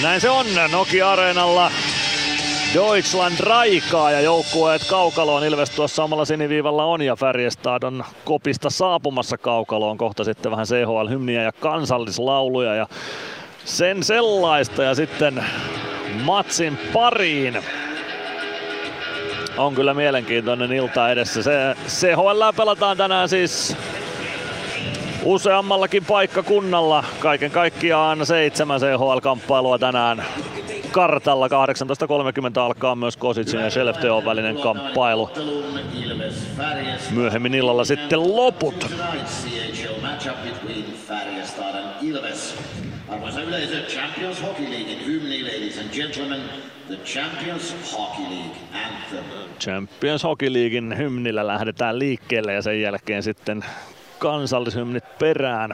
Näin se on Nokia-areenalla. Deutschland raikaa ja joukkueet kaukaloon. Ilves tuossa samalla siniviivalla on ja Färjestad on kopista saapumassa kaukaloon. Kohta sitten vähän CHL-hymniä ja kansallislauluja ja sen sellaista. Ja sitten matsin pariin on kyllä mielenkiintoinen ilta edessä. Se CHL pelataan tänään siis useammallakin paikkakunnalla. Kaiken kaikkiaan seitsemän CHL-kamppailua tänään kartalla. 18.30 alkaa myös Kositsin ja Skellefteån välinen kamppailu. Myöhemmin illalla sitten loput. Arvoisa yleisö, Champions Hockey Leaguein hymni, ladies and gentlemen, the Champions Hockey League anthem. Champions Hockey Leaguein hymnillä lähdetään liikkeelle ja sen jälkeen sitten kansallishymnit perään.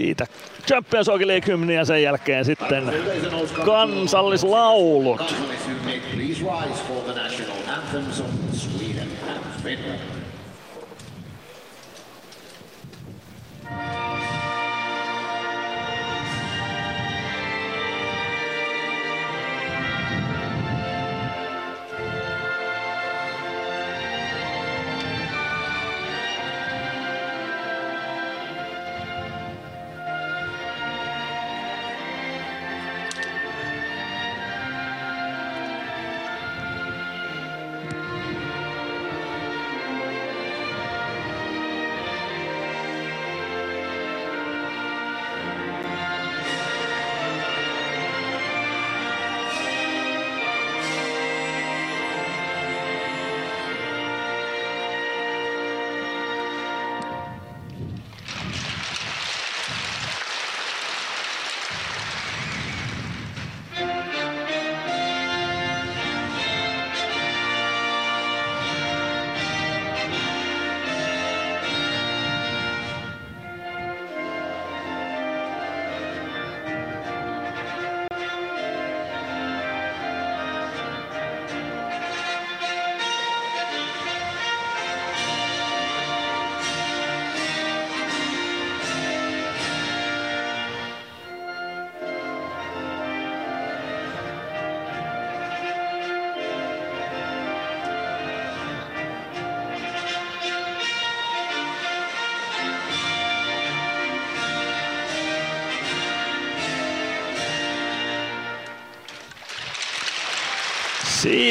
Siitä Champions League ja sen jälkeen sitten kansallislaulut.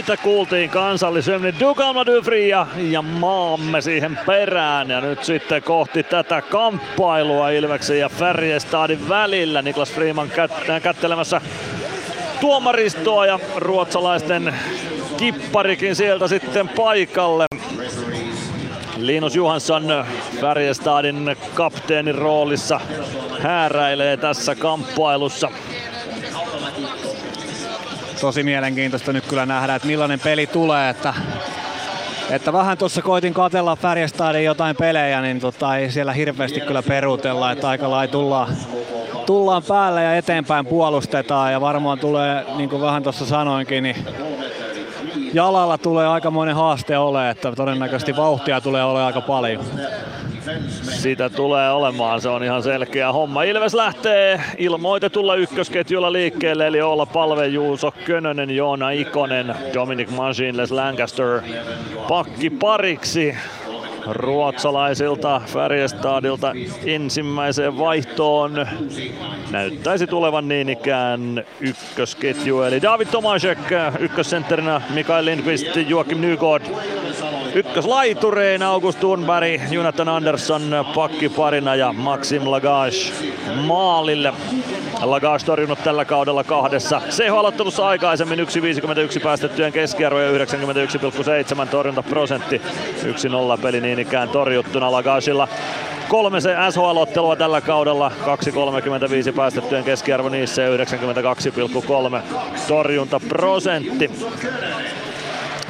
Siitä kuultiin kansallisyöminen Dugalma Dufria ja maamme siihen perään. Ja nyt sitten kohti tätä kamppailua Ilveksen ja Färjestadin välillä. Niklas Freeman kät- kättelemässä tuomaristoa ja ruotsalaisten kipparikin sieltä sitten paikalle. Linus Johansson Färjestadin kapteenin roolissa hääräilee tässä kamppailussa tosi mielenkiintoista nyt kyllä nähdä, että millainen peli tulee. Että, että vähän tuossa koitin katella Färjestadin jotain pelejä, niin tota, ei siellä hirveästi kyllä peruutella, että aika lai tullaan, tullaan päälle ja eteenpäin puolustetaan ja varmaan tulee, niin kuin vähän tuossa sanoinkin, niin jalalla tulee aikamoinen haaste ole, että todennäköisesti vauhtia tulee olemaan aika paljon. Sitä tulee olemaan, se on ihan selkeä homma. Ilves lähtee ilmoitetulla ykkösketjulla liikkeelle, eli olla Palve, Juuso, Könönen, Joona Ikonen, Dominic Les Lancaster pakki pariksi ruotsalaisilta Färjestadilta ensimmäiseen vaihtoon. Näyttäisi tulevan niin ikään ykkösketju, eli David Tomasek ykkössentterinä, Mikael Lindqvist, Joakim Nygård ykköslaitureina August Thunberg, Jonathan Andersson pakkiparina ja Maxim Lagage maalille. Lagage torjunut tällä kaudella kahdessa CH-aloittelussa aikaisemmin 1.51 päästettyjen keskiarvo ja 91,7 torjuntaprosentti. 1-0 peli niin ikään torjuttuna Lagageilla kolme se SHL-ottelua tällä kaudella, 2.35 päästettyjen keskiarvo niissä ja 92,3 torjuntaprosentti.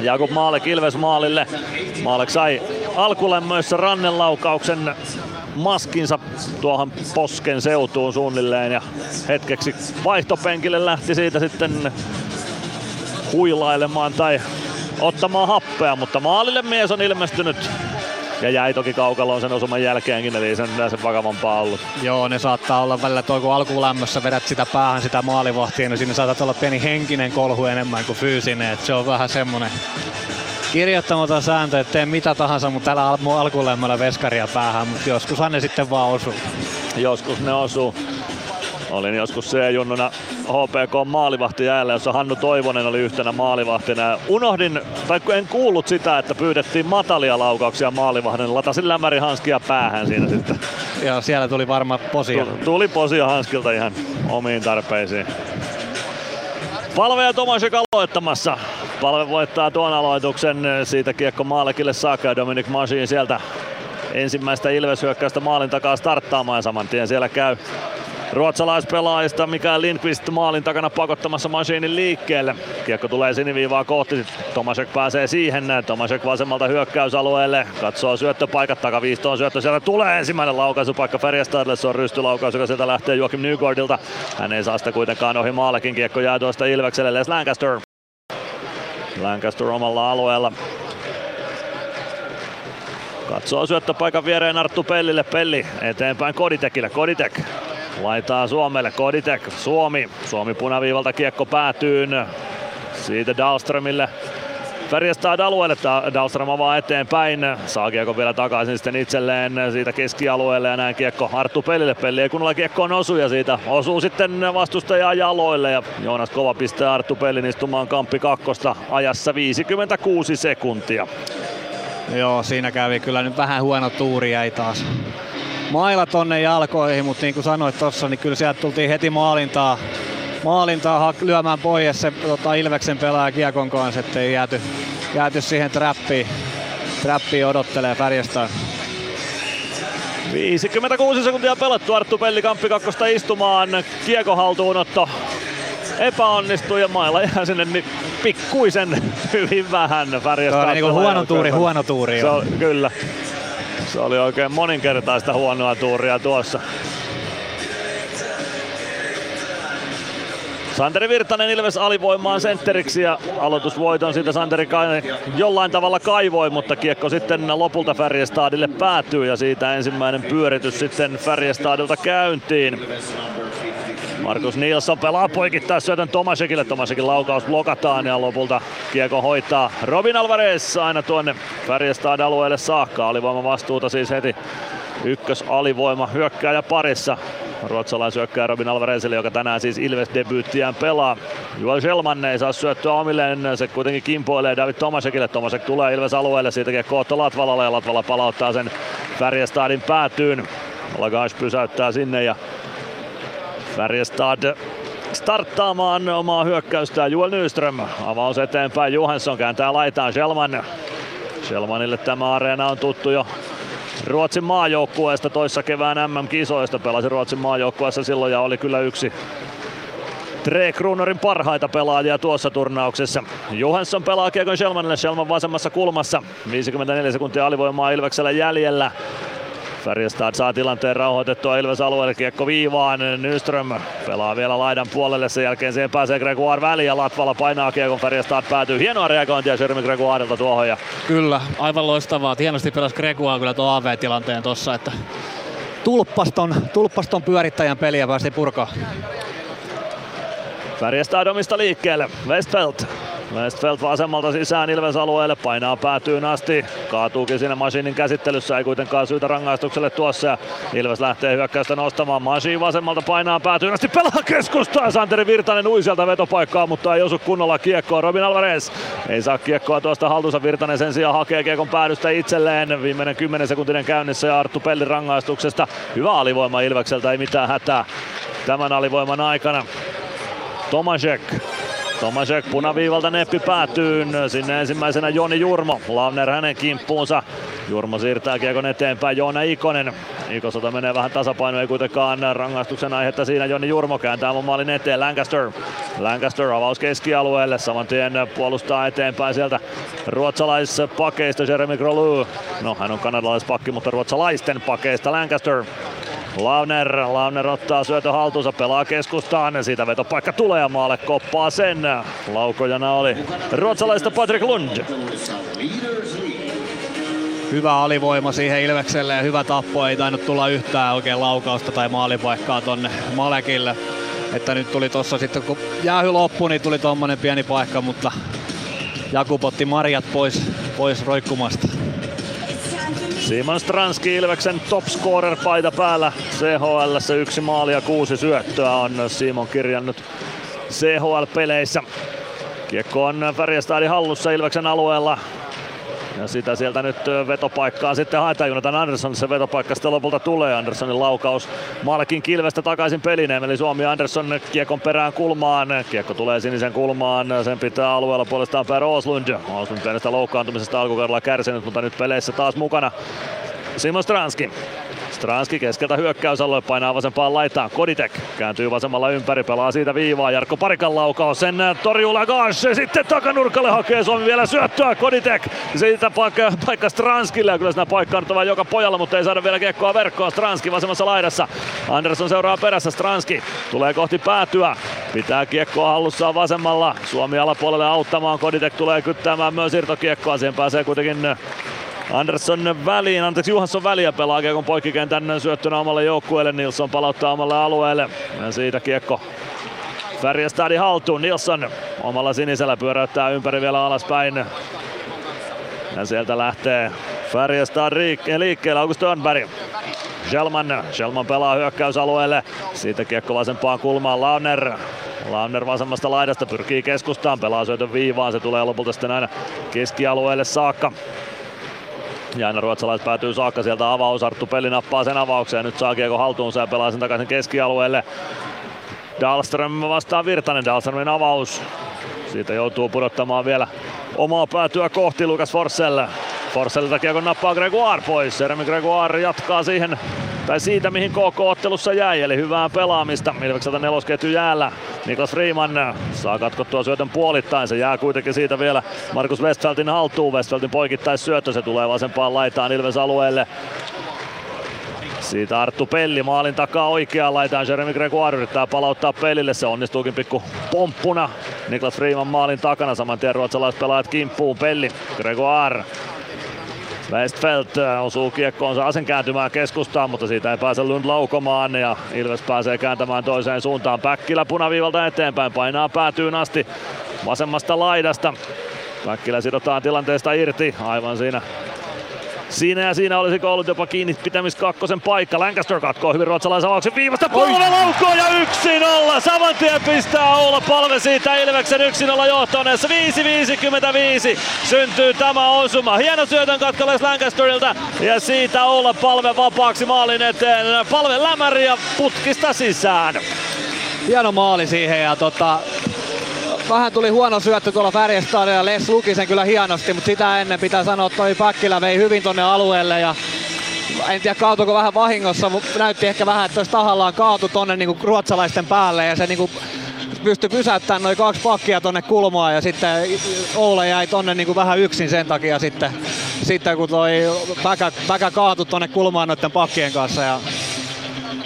Jakub Maalek Ilves maalille. Maalek sai alkulämmöissä rannenlaukauksen maskinsa tuohon posken seutuun suunnilleen ja hetkeksi vaihtopenkille lähti siitä sitten huilailemaan tai ottamaan happea, mutta maalille mies on ilmestynyt ja jäi toki kaukaloon sen osuman jälkeenkin, eli sen, sen vakavampaa ollut. Joo, ne saattaa olla välillä toi kun alkulämmössä vedät sitä päähän sitä maalivahtia, niin siinä saattaa olla pieni henkinen kolhu enemmän kuin fyysinen, että se on vähän semmonen kirjoittamaton sääntö, että tee mitä tahansa, mutta täällä alkulämmöllä veskaria päähän, mutta joskushan ne sitten vaan osuu. Joskus ne osuu. Olin joskus C-junnuna HPK maalivahti jäällä, jossa Hannu Toivonen oli yhtenä maalivahtina. Unohdin, tai en kuullut sitä, että pyydettiin matalia laukauksia maalivahdin. Latasin hanskia päähän siinä sitten. Ja siellä tuli varma posia. Tuli posia hanskilta ihan omiin tarpeisiin. Palve ja Tomasek aloittamassa. Palve voittaa tuon aloituksen. Siitä kiekko Maalekille saakka Dominic Masin sieltä ensimmäistä Ilves-hyökkäystä maalin takaa starttaamaan saman tien siellä käy ruotsalaispelaajista, mikä Lindqvist maalin takana pakottamassa Machinin liikkeelle. Kiekko tulee siniviivaa kohti, Tomasek pääsee siihen, Tomasek vasemmalta hyökkäysalueelle, katsoo syöttöpaikat, takaviistoon syöttö, sieltä tulee ensimmäinen laukaisupaikka Färjestadille, se on rystylaukaus, joka sieltä lähtee Joakim Nygårdilta. Hän ei saa sitä kuitenkaan ohi maalekin, kiekko jää tuosta Ilvekselle, Les Lancaster. Lancaster omalla alueella Katsoo syöttöpaikan viereen Arttu Pellille. Pelli eteenpäin Koditekille. Koditek Laitaa Suomelle, Koditek, Suomi. Suomi punaviivalta kiekko päätyy. Siitä Dahlströmille. Färjestad alueelle, Dahlström avaa eteenpäin, saa kiekko vielä takaisin sitten itselleen siitä keskialueelle ja näin kiekko Arttu Pellille, Pelli ei kunnolla kiekkoon osu ja siitä osuu sitten vastustajaa jaloille ja Joonas Kova pistää Arttu Pellin istumaan kamppi kakkosta ajassa 56 sekuntia. Joo, siinä kävi kyllä nyt vähän huono tuuri jäi taas maila tonne jalkoihin, mutta niin kuin sanoit tuossa, niin kyllä sieltä tultiin heti maalintaa, maalintaa lyömään pois se tota, Ilveksen pelaaja Kiekon kanssa, ettei jääty, jääty siihen trappiin, trappiin odottelee Färjestään. 56 sekuntia pelattu Arttu Pellikampi kakkosta istumaan. Kiekon haltuunotto epäonnistui ja mailla jää sinne pikkuisen hyvin vähän. Färjestad on niin huono tuuri, huono tuuri. Se on, kyllä. Se oli oikein moninkertaista huonoa tuuria tuossa. Santeri Virtanen Ilves alivoimaan sentteriksi ja aloitusvoiton siitä Santeri jollain tavalla kaivoi, mutta kiekko sitten lopulta Färjestadille päätyy ja siitä ensimmäinen pyöritys sitten Färjestadilta käyntiin. Markus Nilsson pelaa poikittaa syötön Tomasekille. Tomasekin laukaus blokataan ja lopulta kiekko hoitaa Robin Alvarez aina tuonne Färjestad alueelle saakka. Alivoima vastuuta siis heti ykkös alivoima hyökkääjä parissa. Ruotsalaisyökkääjä Robin Alvarezille, joka tänään siis Ilves-debyyttiään pelaa. Joel Selman ei saa syöttöä omilleen, se kuitenkin kimpoilee David Tomasekille. Tomasek tulee Ilves alueelle, siitä kiekko Otto Latvalalle ja Latvala palauttaa sen Färjestadin päätyyn. Lagage pysäyttää sinne ja Färjestad starttaamaan omaa hyökkäystään. Juel Nyström avaus eteenpäin. Johansson kääntää laitaan Selman. Selmanille tämä areena on tuttu jo Ruotsin maajoukkueesta toissa kevään MM-kisoista. Pelasi Ruotsin maajoukkueessa silloin ja oli kyllä yksi Tre Kruunorin parhaita pelaajia tuossa turnauksessa. Johansson pelaa kiekon Selmanille, Selman vasemmassa kulmassa. 54 sekuntia alivoimaa Ilveksellä jäljellä. Färjestad saa tilanteen rauhoitettua Ilves alueelle, kiekko viivaan, Nyström pelaa vielä laidan puolelle, sen jälkeen siihen pääsee Gregoire väliin ja Latvala painaa kiekon, Färjestad päätyy. Hienoa reagointia Jeremy Gregoirilta tuohon. Ja... Kyllä, aivan loistavaa. Hienosti pelasi Gregoire kyllä tuon AV-tilanteen tossa, että tulppaston, tulppaston pyörittäjän peliä päästi purkaa. Färjestad omista liikkeelle. Westfeldt Westfeldt vasemmalta sisään Ilves alueelle, painaa päätyyn asti, kaatuukin siinä Masinin käsittelyssä, ei kuitenkaan syytä rangaistukselle tuossa. Ilves lähtee hyökkäystä nostamaan, Masin vasemmalta painaa päätyyn asti, pelaa keskustaa, Santeri Virtanen ui sieltä vetopaikkaa, mutta ei osu kunnolla kiekkoa, Robin Alvarez ei saa kiekkoa tuosta haltuunsa, Virtanen sen sijaan hakee kiekon päädystä itselleen, viimeinen 10 sekuntinen käynnissä ja Arttu Pellin rangaistuksesta, hyvä alivoima Ilvekseltä, ei mitään hätää tämän alivoiman aikana. Tomasek Tomasek punaviivalta neppi päätyyn. Sinne ensimmäisenä Joni Jurmo. Lavner hänen kimppuunsa. Jurmo siirtää kiekon eteenpäin. Joona Ikonen. Ikosota menee vähän tasapaino, ei kuitenkaan rangaistuksen aihetta siinä. Joni Jurmo kääntää maalin eteen. Lancaster. Lancaster avaus keskialueelle. Saman tien puolustaa eteenpäin sieltä ruotsalaispakeista Jeremy Grolu. No hän on kanadalaispakki, mutta ruotsalaisten pakeista Lancaster. Launer, Launer ottaa syötö haltuunsa, pelaa keskustaan, siitä vetopaikka tulee ja maalle koppaa sen. Laukojana oli ruotsalaista Patrick Lund. Hyvä alivoima siihen Ilvekselle ja hyvä tappo, ei tainnut tulla yhtään oikein laukausta tai maalipaikkaa tonne Malekille. Että nyt tuli tossa sitten, kun jäähy loppui, niin tuli tommonen pieni paikka, mutta Jakub otti marjat pois, pois roikkumasta. Simon Stranski Ilveksen topscorer paita päällä CHL yksi maali ja kuusi syöttöä on Simon kirjannut CHL-peleissä. Kiekko on Färjestadin hallussa Ilveksen alueella. Ja sitä sieltä nyt vetopaikkaa sitten haetaan. Jonathan Andersson se vetopaikka sitten lopulta tulee. Anderssonin laukaus Malkin kilvestä takaisin pelineen. Eli Suomi Andersson kiekon perään kulmaan. Kiekko tulee sinisen kulmaan. Sen pitää alueella puolestaan Per Oslund. Oslund pienestä loukkaantumisesta alkukaudella kärsinyt, mutta nyt peleissä taas mukana. Simon Stranski Stranski keskeltä hyökkäysalue painaa vasempaan laitaan. Koditek kääntyy vasemmalla ympäri, pelaa siitä viivaa. Jarkko Parikan laukaus, sen torjuu Lagash. Sitten takanurkalle hakee Suomi vielä syöttöä. Koditek siitä paikka, paikka Stranskille. Ja kyllä siinä paikka on joka pojalla, mutta ei saada vielä kiekkoa verkkoon. Stranski vasemmassa laidassa. Andersson seuraa perässä. Stranski tulee kohti päätyä. Pitää kiekkoa hallussaan vasemmalla. Suomi alapuolelle auttamaan. Koditek tulee kyttäämään myös irtokiekkoa. Siihen pääsee kuitenkin Andersson väliin, anteeksi Juhansson väliä pelaa Kiekon poikkikentän syöttönä omalle joukkueelle. Nilsson palauttaa omalle alueelle ja siitä Kiekko Färjestadin haltuun. Nilsson omalla sinisellä pyöräyttää ympäri vielä alaspäin. Ja sieltä lähtee Färjestad liikkeelle August Örnberg. Shelman, Shelman pelaa hyökkäysalueelle. Siitä kiekko vasempaan kulmaan Launer. Launer vasemmasta laidasta pyrkii keskustaan, pelaa syötön viivaan, se tulee lopulta sitten aina keskialueelle saakka. Ja aina ruotsalaiset päätyy saakka sieltä avaus. Arttu Peli nappaa sen avaukseen. Nyt saa kiekko haltuunsa ja pelaa sen takaisin keskialueelle. Dahlström vastaa Virtanen. Dahlströmin avaus. Siitä joutuu pudottamaan vielä omaa päätyä kohti Lukas Forssell. Forsellilta kiekon nappaa Gregoire pois. Jeremy Gregoire jatkaa siihen tai siitä mihin KK-ottelussa jäi, eli hyvää pelaamista. Ilvekseltä nelosketju jäällä. Niklas Freeman saa katkottua syötön puolittain. Se jää kuitenkin siitä vielä Markus Westfeltin haltuun. Westfeltin poikittais syöttö, se tulee vasempaan laitaan Ilves alueelle. Siitä Arttu Pelli maalin takaa oikeaan laitaan. Jeremy Gregoire yrittää palauttaa pelille. Se onnistuukin pikku pomppuna. Niklas Freeman maalin takana. Saman tien ruotsalaiset pelaajat kimppuun. Pelli, Gregoire Westfeldt äh, osuu kiekkoonsa asen kääntymään keskustaan, mutta siitä ei pääse Lund laukomaan ja Ilves pääsee kääntämään toiseen suuntaan. Päkkilä punaviivalta eteenpäin, painaa päätyyn asti vasemmasta laidasta. Päkkilä sidotaan tilanteesta irti, aivan siinä Siinä ja siinä olisi ollut jopa kiinni pitämis kakkosen paikka. Lancaster katkoo hyvin ruotsalaisen avauksen viivasta. Polve laukoo ja 1-0. Saman tien pistää Oula Palve siitä Ilveksen 1-0 johtoneessa. 5-55 syntyy tämä osuma. Hieno syötön katkolais Lancasterilta ja siitä Oula Palve vapaaksi maalin eteen. Palve lämäri ja putkista sisään. Hieno maali siihen ja tota, vähän tuli huono syöttö tuolla Färjestadilla ja Les luki sen kyllä hienosti, mutta sitä ennen pitää sanoa, että toi Päkkilä vei hyvin tonne alueelle ja en tiedä kaatuko vähän vahingossa, mutta näytti ehkä vähän, että olisi tahallaan kaatu tonne niinku ruotsalaisten päälle ja se niinku pystyi pysäyttämään noin kaksi pakkia tonne kulmaan ja sitten Oule jäi tonne niinku vähän yksin sen takia sitten, sitten kun toi Päkä, Päkä kaatui tonne kulmaan noiden pakkien kanssa ja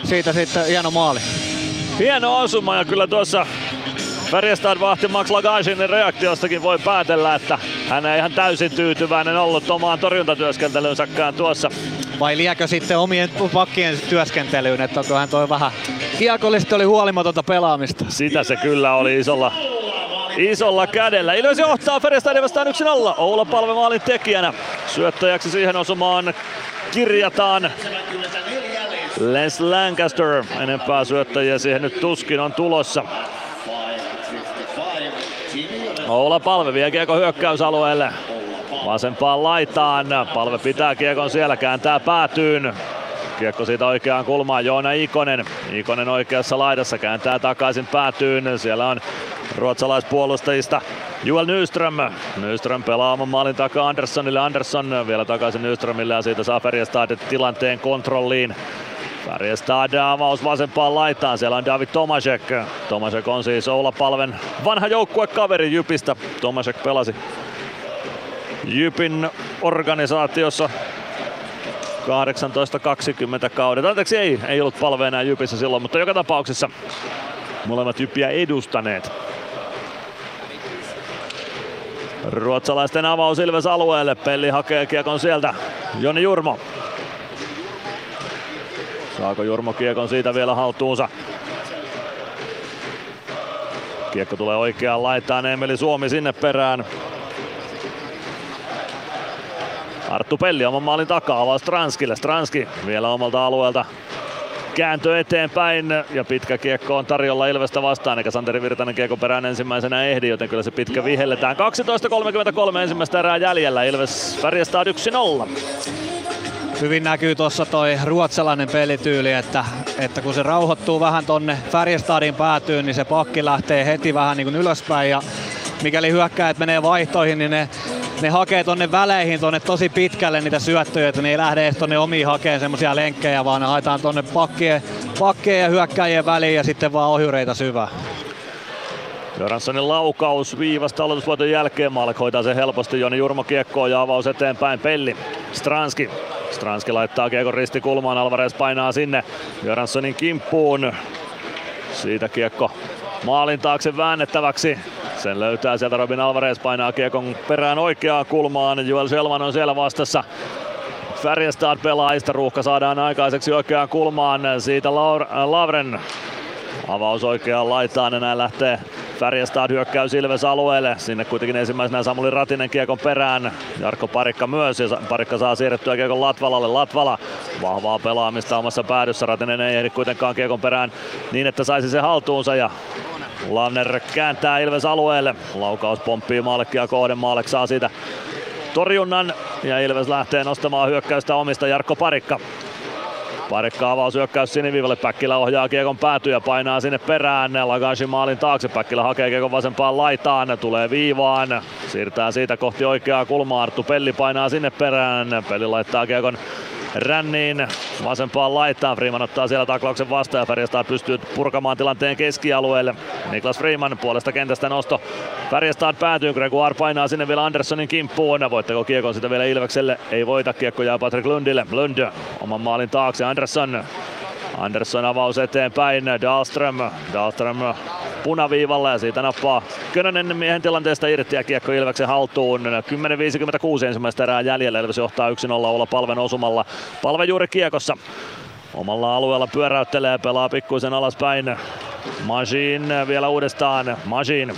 siitä sitten hieno maali. Hieno osuma ja kyllä tuossa Färjestad vahti Max Lagasin reaktiostakin voi päätellä, että hän ei ihan täysin tyytyväinen ollut omaan torjuntatyöskentelynsäkään tuossa. Vai liekö sitten omien pakkien työskentelyyn, että hän toi vähän kiekollisesti oli huolimatonta pelaamista? Sitä se kyllä oli isolla isolla kädellä. Ilves johtaa Färjestadin vastaan 1-0. Oula Palve tekijänä. Syöttäjäksi siihen osumaan kirjataan Les Lancaster. Enempää syöttäjiä siihen nyt tuskin on tulossa. Oula Palve vie kiekko hyökkäysalueelle. Vasempaan laitaan. Palve pitää kiekon siellä, kääntää päätyyn. Kiekko siitä oikeaan kulmaan, Joona Ikonen. Ikonen oikeassa laidassa kääntää takaisin päätyyn. Siellä on ruotsalaispuolustajista. Joel Nyström. Nyström pelaa oman maalin takaa Anderssonille. Andersson vielä takaisin Nyströmille ja siitä saa Färjestad tilanteen kontrolliin. Färjestad avaus vasempaan laitaan. Siellä on David Tomasek. Tomasek on siis Oula Palven vanha joukkuekaveri Jypistä. Tomasek pelasi Jypin organisaatiossa 18-20 kaudet. Anteeksi, ei, ei ollut palve enää Jypissä silloin, mutta joka tapauksessa molemmat Jyppiä edustaneet. Ruotsalaisten avaus Ilves alueelle. Pelli hakee kiekon sieltä. Joni Jurmo. Saako Jurmo kiekon siitä vielä haltuunsa? Kiekko tulee oikeaan laitaan, Emeli Suomi sinne perään. Arttu Pelli oman maalin takaa, avaa Stranskille. Stranski vielä omalta alueelta kääntö eteenpäin ja pitkä kiekko on tarjolla Ilvestä vastaan, eikä Santeri Virtanen kiekko perään ensimmäisenä ehdi, joten kyllä se pitkä vihelletään. 12.33 ensimmäistä erää jäljellä, Ilves Färjestad 1-0 hyvin näkyy tuossa toi ruotsalainen pelityyli, että, että kun se rauhoittuu vähän tonne Färjestadin päätyyn, niin se pakki lähtee heti vähän niin kuin ylöspäin ja mikäli hyökkäät menee vaihtoihin, niin ne ne hakee tonne väleihin tonne tosi pitkälle niitä syöttöjä, että ne ei lähde edes tonne omiin hakeen semmosia lenkkejä, vaan ne haetaan tonne pakkien, pakkien ja hyökkäjien väliin ja sitten vaan ohjureita syvä. Joranssonin laukaus viivasta aloitusvuoton jälkeen. Maalek hoitaa sen helposti. Joni Jurmo kiekkoon ja avaus eteenpäin. Pelli. Stranski. Stranski laittaa kiekon ristikulmaan. Alvarez painaa sinne Joranssonin kimppuun. Siitä kiekko maalin taakse väännettäväksi. Sen löytää sieltä Robin Alvarez, painaa kiekon perään oikeaan kulmaan. Joel Selman on siellä vastassa. Färjestad pelaajista ruuhka saadaan aikaiseksi oikeaan kulmaan. Siitä Laur- Lavren avaus oikeaan laitaan näin lähtee Färjestad hyökkäys Ilves alueelle. Sinne kuitenkin ensimmäisenä Samuli Ratinen kiekon perään. Jarkko Parikka myös ja Parikka saa siirrettyä kiekon Latvalalle. Latvala vahvaa pelaamista omassa päädyssä. Ratinen ei ehdi kuitenkaan kiekon perään niin, että saisi se haltuunsa ja Lanner kääntää Ilves alueelle. Laukaus pomppii Maalekkia kohden. Maalek saa siitä torjunnan ja Ilves lähtee nostamaan hyökkäystä omista Jarkko Parikka. Parikka avaus hyökkäys siniviivalle. Päkkilä ohjaa kiekon päätyä ja painaa sinne perään. Lagashi maalin taakse. Päkkilä hakee kiekon vasempaan laitaan. Tulee viivaan. Siirtää siitä kohti oikeaa kulmaa. Arttu Pelli painaa sinne perään. Pelli laittaa kiekon ränniin vasempaan laitaan. Freeman ottaa siellä taklauksen vastaan ja Färjestad pystyy purkamaan tilanteen keskialueelle. Niklas Freeman puolesta kentästä nosto. Färjestad päätyy, Gregoire painaa sinne vielä Anderssonin kimppuun. Voitteko kiekon sitä vielä Ilvekselle? Ei voita, kiekko jää Patrick Lundille. Lund oman maalin taakse, Andersson Andersson avaus eteenpäin, Dahlström, Dahlström punaviivalla ja siitä nappaa Könönen miehen tilanteesta irti ja kiekko Ilveksen haltuun. 10.56 ensimmäistä erää jäljellä, Ilves johtaa 1-0 olla palven osumalla. Palve juuri kiekossa. Omalla alueella pyöräyttelee, pelaa pikkuisen alaspäin. Majin vielä uudestaan. Majin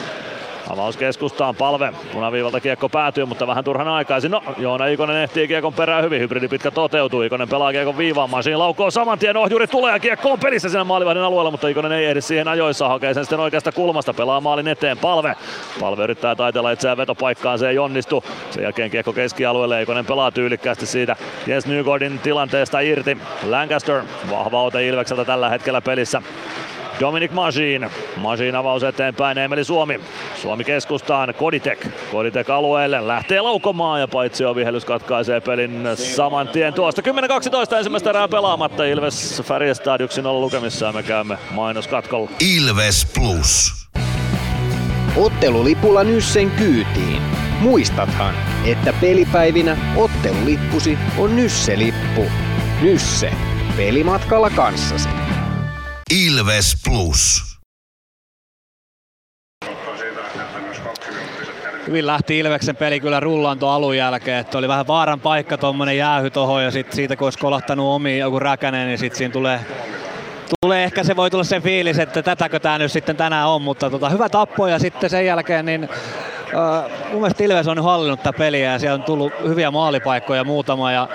Avaus keskustaan, palve. Punaviivalta kiekko päätyy, mutta vähän turhan aikaisin. No, Joona Ikonen ehtii kiekon perään hyvin. Hybridi pitkä toteutuu. Ikonen pelaa kiekon viivaan. Masiin laukoo saman tien. Ohjuri tulee ja kiekko on pelissä siinä maalivahdin alueella, mutta Ikonen ei ehdi siihen ajoissa. Hakee sen sitten oikeasta kulmasta. Pelaa maalin eteen. Palve. Palve yrittää taitella itseään vetopaikkaan. Se ei onnistu. Sen jälkeen kiekko keskialueelle. Ikonen pelaa tyylikkäästi siitä Jens Nygårdin tilanteesta irti. Lancaster. Vahva ote Ilvekseltä tällä hetkellä pelissä. Dominic Majin. Majin avaus eteenpäin, Emeli Suomi. Suomi keskustaan, Koditek. Koditek alueelle, lähtee laukomaan ja paitsi vihellys katkaisee pelin saman tien tuosta. 10-12 ensimmäistä erää pelaamatta. Ilves Färjestad 1-0 lukemissa ja me käymme mainoskatkolla. Ilves Plus. Ottelulipulla Nyssen kyytiin. Muistathan, että pelipäivinä ottelulippusi on Nysse-lippu. Nysse. Pelimatkalla kanssasi. Ilves Plus. Hyvin lähti Ilveksen peli kyllä rullaan tuon alun jälkeen, että oli vähän vaaran paikka tuommoinen jäähy tohon ja sit siitä kun olisi kolahtanut omi joku räkänen, niin sitten siinä tulee tulee ehkä se voi tulla se fiilis, että tätäkö tämä nyt sitten tänään on, mutta tota, hyvä tappo ja sitten sen jälkeen niin äh, mun mielestä Ilves on nyt hallinnut tätä peliä ja siellä on tullut hyviä maalipaikkoja muutama ja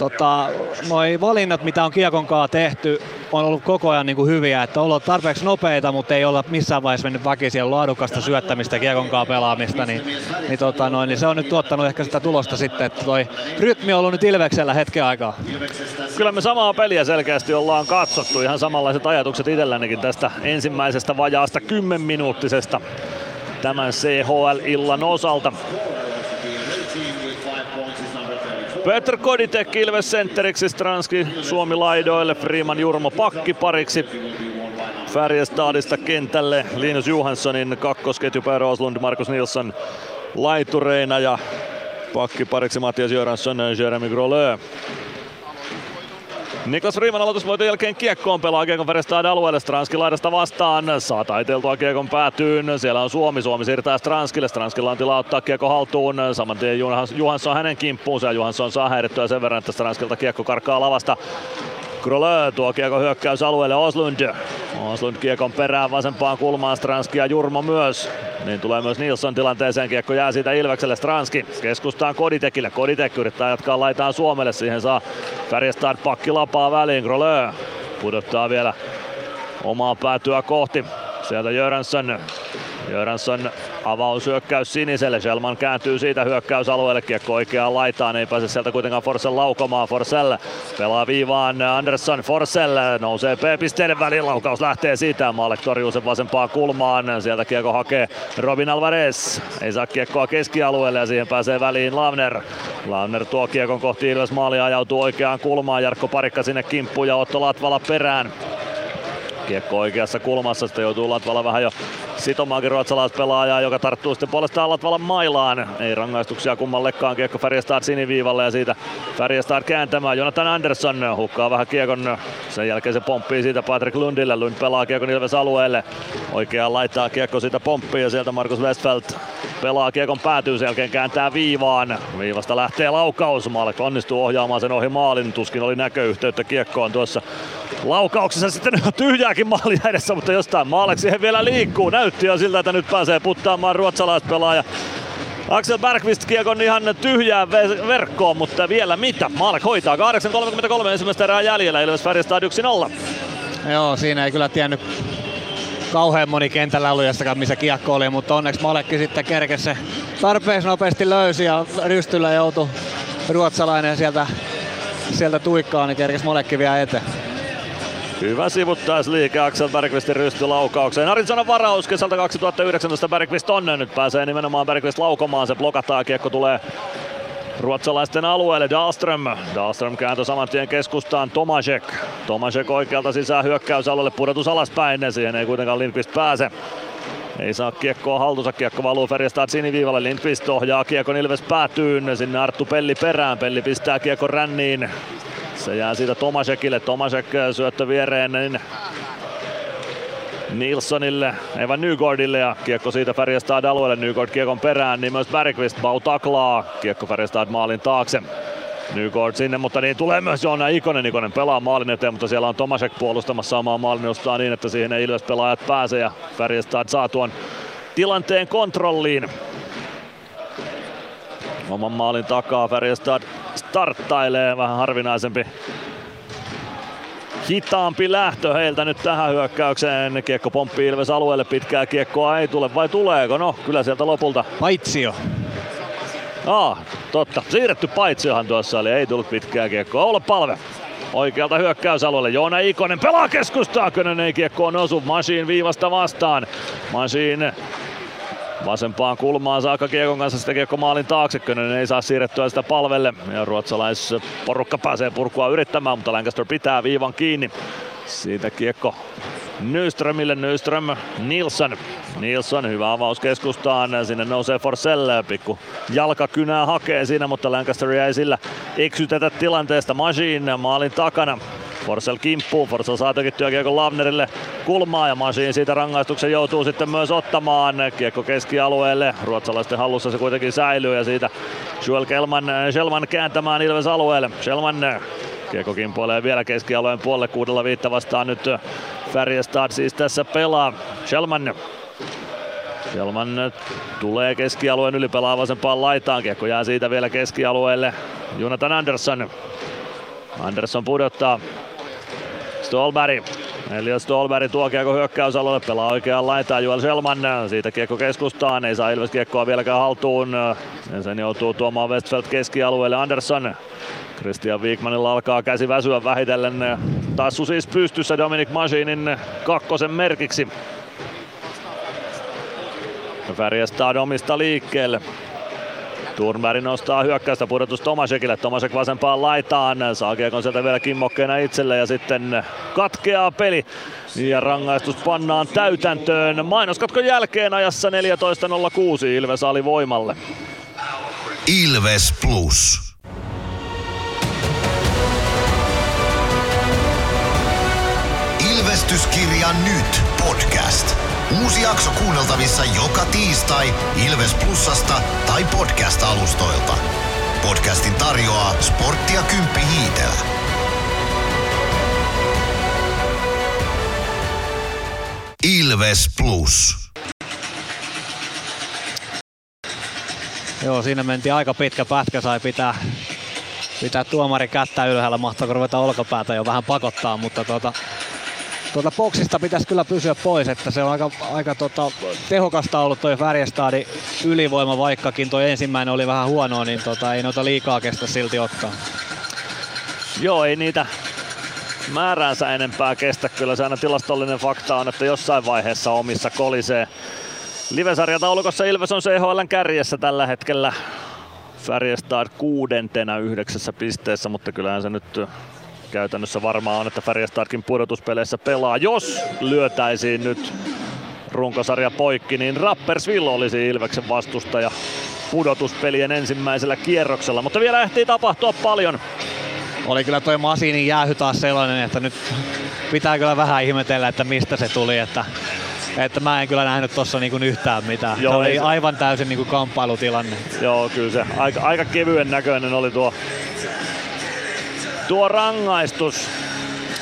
tota, noi valinnat mitä on Kiekonkaa tehty, on ollut koko ajan niin kuin hyviä, että on ollut tarpeeksi nopeita, mutta ei olla missään vaiheessa mennyt väkisin laadukasta syöttämistä, kiekonkaan pelaamista, niin, niin, tota noin, niin se on nyt tuottanut ehkä sitä tulosta sitten, että toi rytmi on ollut nyt Ilveksellä hetken aikaa. Kyllä me samaa peliä selkeästi ollaan katsottu, ihan samanlaiset ajatukset itsellänikin tästä ensimmäisestä vajaasta 10 minuuttisesta tämän CHL-illan osalta. Petr Koditek Ilves sentteriksi, Stranski Suomi laidoille, Freeman Jurmo pakki pariksi. Färjestadista kentälle Linus Johanssonin kakkosketju Per Oslund, Markus Nilsson laitureina ja pakki pariksi Matias Göransson, Jeremy Grolö. Niklas Riiman aloitusvoiton jälkeen kiekkoon pelaa Kiekon Ferestad alueelle. Stranski laidasta vastaan. Saa taiteiltua Kiekon päätyyn. Siellä on Suomi. Suomi siirtää Stranskille. Stranskilla on tila ottaa Kiekko haltuun. Saman tien Johansson hänen kimppuunsa ja Johansson saa häirittyä sen verran, että Stranskilta Kiekko karkaa lavasta. Krolö tuo kiekko hyökkäysalueelle Oslund. Oslund kiekon perään vasempaan kulmaan Stranski ja Jurmo myös. Niin tulee myös Nilsson tilanteeseen. Kiekko jää siitä Ilvekselle Stranski. Keskustaan Koditekille. Koditek yrittää jatkaa laitaan Suomelle. Siihen saa Färjestad pakki lapaa väliin. Krolö pudottaa vielä omaa päätyä kohti. Sieltä Jöransson. Jöransson avausyökkäys siniselle. Selman kääntyy siitä hyökkäysalueelle. Kiekko oikeaan laitaan. Ei pääse sieltä kuitenkaan Forsell laukomaan. Forsell pelaa viivaan Andersson. Forsell nousee P-pisteiden väliin. Laukaus lähtee siitä. Maalek torjuu sen vasempaan kulmaan. Sieltä kiekko hakee Robin Alvarez. Ei saa kiekkoa keskialueelle ja siihen pääsee väliin Lavner. Lavner tuo kiekon kohti Ilves maalia ajautuu oikeaan kulmaan. Jarkko Parikka sinne kimppuun ja Otto Latvala perään. Kiekko oikeassa kulmassa, sitten joutuu Latvala vähän jo sitomaankin ruotsalaispelaajaa, joka tarttuu sitten puolestaan Latvalan mailaan. Ei rangaistuksia kummallekaan, kiekko Färjestad siniviivalle ja siitä Färjestad kääntämään. Jonathan Andersson hukkaa vähän kiekon, sen jälkeen se pomppii siitä Patrick Lundille. Lund pelaa kiekon Ilves alueelle, oikeaan laittaa kiekko siitä pomppii ja sieltä Markus Westfeldt pelaa kiekon päätyy, sen jälkeen kääntää viivaan. Viivasta lähtee laukaus, Maalek onnistuu ohjaamaan sen ohi maalin, tuskin oli näköyhteyttä kiekkoon tuossa laukauksessa sitten tyhjääkin maalia edessä, mutta jostain Maalek siihen vielä liikkuu. Näytti jo siltä, että nyt pääsee puttaamaan ruotsalaispelaaja. Axel Bergqvist kiekon ihan tyhjään verkkoon, mutta vielä mitä? Maalek hoitaa 8.33 ensimmäistä erää jäljellä, Ilves Färjestad 1-0. Joo, siinä ei kyllä tiennyt kauhean moni kentällä alueestakaan, missä kiekko oli, mutta onneksi Malekki sitten kerkesi tarpeeksi nopeasti löysi ja rystyllä joutui ruotsalainen sieltä, sieltä tuikkaan, niin kerkesi Malekki vielä eteen. Hyvä sivuttaisliike Axel Bergqvistin rystylaukaukseen. Arizona varaus kesältä 2019 Bergqvist on nyt pääsee nimenomaan Bergqvist laukomaan. Se blokataan, kiekko tulee ruotsalaisten alueelle Dahlström. Dahlström kääntö saman tien keskustaan Tomasek. Tomasek oikealta sisään hyökkäysalueelle, pudotus alaspäin. Siihen ei kuitenkaan Lindqvist pääse. Ei saa kiekkoa haltuunsa, kiekko valuu Färjestad siniviivalle, Lindqvist ohjaa kiekon Ilves päätyyn, sinne Arttu Pelli perään, Pelli pistää kiekko ränniin, se jää siitä Tomasekille, Tomasek syöttö viereen niin Nilssonille, Evan Nygårdille ja kiekko siitä Färjestad alueelle. Nygård kiekon perään, niin myös Bergqvist Bau taklaa. Kiekko Färjestad maalin taakse. Nygård sinne, mutta niin tulee myös Joona Ikonen. Ikonen pelaa maalin eteen, mutta siellä on Tomasek puolustamassa omaa maalin niin, että siihen ei Ilves pelaajat pääse ja Färjestad saa tuon tilanteen kontrolliin. Oman maalin takaa Färjestad starttailee vähän harvinaisempi hitaampi lähtö heiltä nyt tähän hyökkäykseen. Kiekko pomppii Ilves alueelle, pitkää kiekkoa ei tule vai tuleeko? No kyllä sieltä lopulta. Paitsio. Ah, totta. Siirretty paitsiohan tuossa oli, ei tullut pitkää kiekkoa. Olla palve. Oikealta hyökkäysalueelle Joona Ikonen pelaa keskustaa, Könönen ei kiekkoon osu. Masiin viivasta vastaan. Masiin vasempaan kulmaan saakka Kiekon kanssa sitten Kiekko maalin taakse. Könönen ei saa siirrettyä sitä palvelle ja ruotsalaisporukka pääsee purkua yrittämään, mutta Lancaster pitää viivan kiinni. Siitä Kiekko Nyströmille, Nyström, Nilsson. Nilsson, hyvä avaus keskustaan, sinne nousee Forsell, pikku jalkakynää hakee siinä, mutta Lancaster ei sillä eksytetä tilanteesta. Machine maalin takana. Forsell kimppuu, Forsell saa tökittyä Kiekko Lavnerille kulmaa ja Masiin siitä rangaistuksen joutuu sitten myös ottamaan. Kiekko keskialueelle, ruotsalaisten hallussa se kuitenkin säilyy ja siitä Joel Kelman, Shelman kääntämään Ilves alueelle. Shelman Kiekko kimpoilee vielä keskialueen puolelle kuudella viitta vastaan nyt Färjestad siis tässä pelaa. Shelman Shelman tulee keskialueen yli pelaa vasempaan laitaan. Kiekko jää siitä vielä keskialueelle. Jonathan Andersson. Andersson pudottaa Stolberg. Elias Stolberg tuo kiekko hyökkäysalueelle, pelaa oikeaan laitaan Joel Selman. Siitä kiekko keskustaan, ei saa Ilves kiekkoa vieläkään haltuun. Sen joutuu tuomaan Westfeld keskialueelle Andersson. Christian Wigmanilla alkaa käsi väsyä vähitellen. Tassu siis pystyssä Dominic Machinin kakkosen merkiksi. Färjestad omista liikkeelle. Turnberg nostaa hyökkäystä pudotus Tomasekille. Tomasek vasempaan laitaan. Saa kiekon sieltä vielä kimmokkeena itselle ja sitten katkeaa peli. Ja rangaistus pannaan täytäntöön. Mainoskatkon jälkeen ajassa 14.06 Ilves ali voimalle. Ilves Plus. Ilvestyskirja nyt podcast. Uusi jakso kuunneltavissa joka tiistai Ilves Plusasta tai podcast-alustoilta. Podcastin tarjoaa sporttia Kymppi Hiitellä. Ilves Plus. Joo, siinä mentiin aika pitkä pätkä, sai pitää, pitää tuomari kättä ylhäällä, mahtaako ruveta olkapäätä jo vähän pakottaa, mutta tuota, tuota boksista pitäisi kyllä pysyä pois, että se on aika, aika tota, tehokasta ollut toi Färjestadin ylivoima, vaikkakin toi ensimmäinen oli vähän huonoa, niin tota, ei noita liikaa kestä silti ottaa. Joo, ei niitä määräänsä enempää kestä. Kyllä se aina tilastollinen fakta on, että jossain vaiheessa omissa kolisee. Livesarjataulukossa Ilves on CHLn kärjessä tällä hetkellä. Färjestad kuudentena yhdeksässä pisteessä, mutta kyllähän se nyt käytännössä varmaan on, että Färjestadkin pudotuspeleissä pelaa. Jos lyötäisiin nyt runkosarja poikki, niin Rappersville olisi Ilveksen vastustaja pudotuspelien ensimmäisellä kierroksella, mutta vielä ehtii tapahtua paljon. Oli kyllä toi Masinin jäähy taas sellainen, että nyt pitää kyllä vähän ihmetellä, että mistä se tuli, että että mä en kyllä nähnyt tuossa niinku yhtään mitään. Joo, oli se... aivan täysin niinku kamppailutilanne. Joo, kyllä se aika, aika kevyen näköinen oli tuo, tuo rangaistus.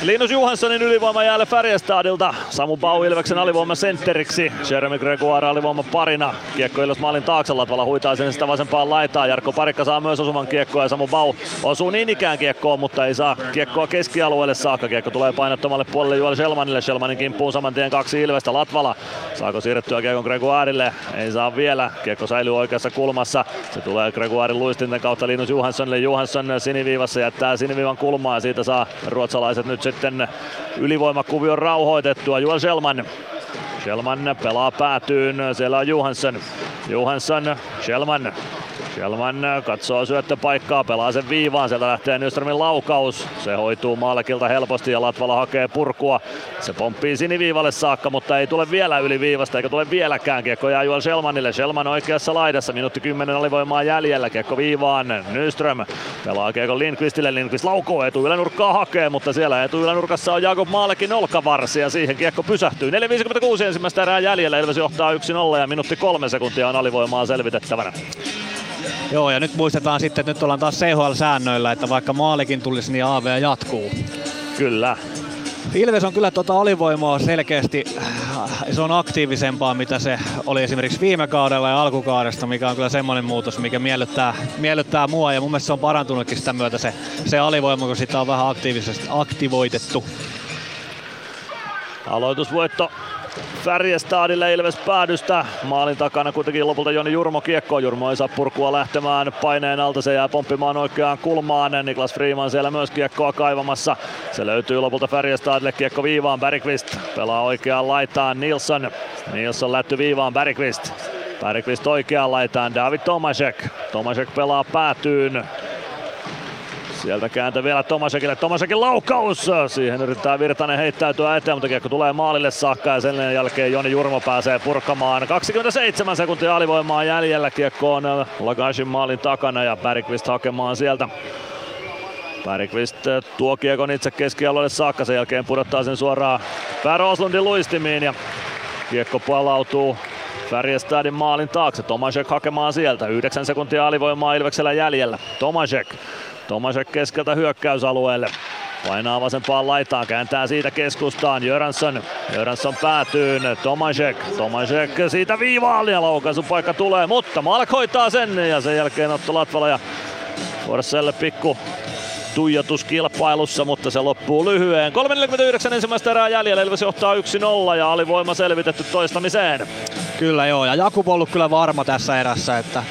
Linus Johanssonin ylivoima jäälle Färjestadilta. Samu Bau Ilveksen alivoima sentteriksi. Jeremy Gregoire alivoima parina. Kiekko Ilves maalin taakse Latvala huitaa sen sitä vasempaan laitaan. Jarkko Parikka saa myös osuvan kiekkoa ja Samu Bau osuu niin ikään kiekkoon, mutta ei saa kiekkoa keskialueelle saakka. Kiekko tulee painottomalle puolelle Juel Selmanille. Selmanin kimppuun saman tien kaksi Ilvestä. Latvala saako siirrettyä kiekon Gregoirelle? Ei saa vielä. Kiekko säilyy oikeassa kulmassa. Se tulee Gregoirin luistinten kautta Linus Johanssonille. Johansson siniviivassa jättää siniviivan kulmaa ja siitä saa ruotsalaiset nyt sitten ylivoimakuvion rauhoitettua. Juel Selman Selman pelaa päätyyn, siellä on Johansson. Johansson, Selman, Kjellman katsoo syöttöpaikkaa, pelaa sen viivaan, sieltä lähtee Nyströmin laukaus. Se hoituu Maalekilta helposti ja Latvala hakee purkua. Se pomppii siniviivalle saakka, mutta ei tule vielä yli viivasta eikä tule vieläkään. Kiekko jää Juel Selmanille. Selman oikeassa laidassa, minuutti 10 alivoimaa jäljellä. Kiekko viivaan, Nyström pelaa kiekko Lindqvistille. Lindqvist laukoo etuylänurkkaa hakee, mutta siellä etuylänurkassa on Jakob Maalekin olkavarsi ja siihen kiekko pysähtyy. 4.56 ensimmäistä erää jäljellä, Ilves johtaa 1-0 ja minuutti kolme sekuntia on alivoimaa selvitettävänä. Joo, ja nyt muistetaan sitten, että nyt ollaan taas CHL-säännöillä, että vaikka maalikin tulisi, niin AV jatkuu. Kyllä. Ilves on kyllä tuota alivoimaa selkeästi, se on aktiivisempaa mitä se oli esimerkiksi viime kaudella ja alkukaudesta, mikä on kyllä semmoinen muutos, mikä miellyttää, miellyttää mua ja mun mielestä se on parantunutkin sitä myötä se, se alivoima, kun sitä on vähän aktiivisesti aktivoitettu. Aloitusvoitto Färjestadille Ilves päädystä. Maalin takana kuitenkin lopulta Joni Jurmo kiekko. Jurmo ei saa purkua lähtemään paineen alta. Se jää pomppimaan oikeaan kulmaan. Niklas Freeman siellä myös kiekkoa kaivamassa. Se löytyy lopulta Färjestadille kiekko viivaan. Bergqvist pelaa oikeaan laitaan. Nilsson. Nilsson lätty viivaan. Bergqvist. Bergqvist oikeaan laitaan. David Tomasek. Tomasek pelaa päätyyn. Sieltä kääntö vielä Tomasekille. Tomasekin laukaus. Siihen yrittää Virtanen heittäytyä eteen, mutta kiekko tulee maalille saakka ja sen jälkeen Joni Jurmo pääsee purkamaan. 27 sekuntia alivoimaa jäljellä. Kiekko on Lagashin maalin takana ja Bergqvist hakemaan sieltä Bergqvist tuo kiekon itse keskialueelle saakka, sen jälkeen pudottaa sen suoraan Per Oslundin luistimiin ja kiekko palautuu Färjestadin maalin taakse. Tomasek hakemaan sieltä. 9 sekuntia alivoimaa Ilveksellä jäljellä. Tomasek Tomasek keskeltä hyökkäysalueelle. Painaa vasempaan laitaan, kääntää siitä keskustaan. Jöransson, Jöransson päätyy. Tomasek, Tomasek siitä viivaan ja laukaisupaikka tulee, mutta Malk hoitaa sen ja sen jälkeen Otto Latvala ja Forsselle pikku tuijotuskilpailussa, mutta se loppuu lyhyen. 3.49 ensimmäistä erää jäljellä, Ilves johtaa 1-0 ja alivoima selvitetty toistamiseen. Kyllä joo, ja Jakub on ollut kyllä varma tässä erässä, että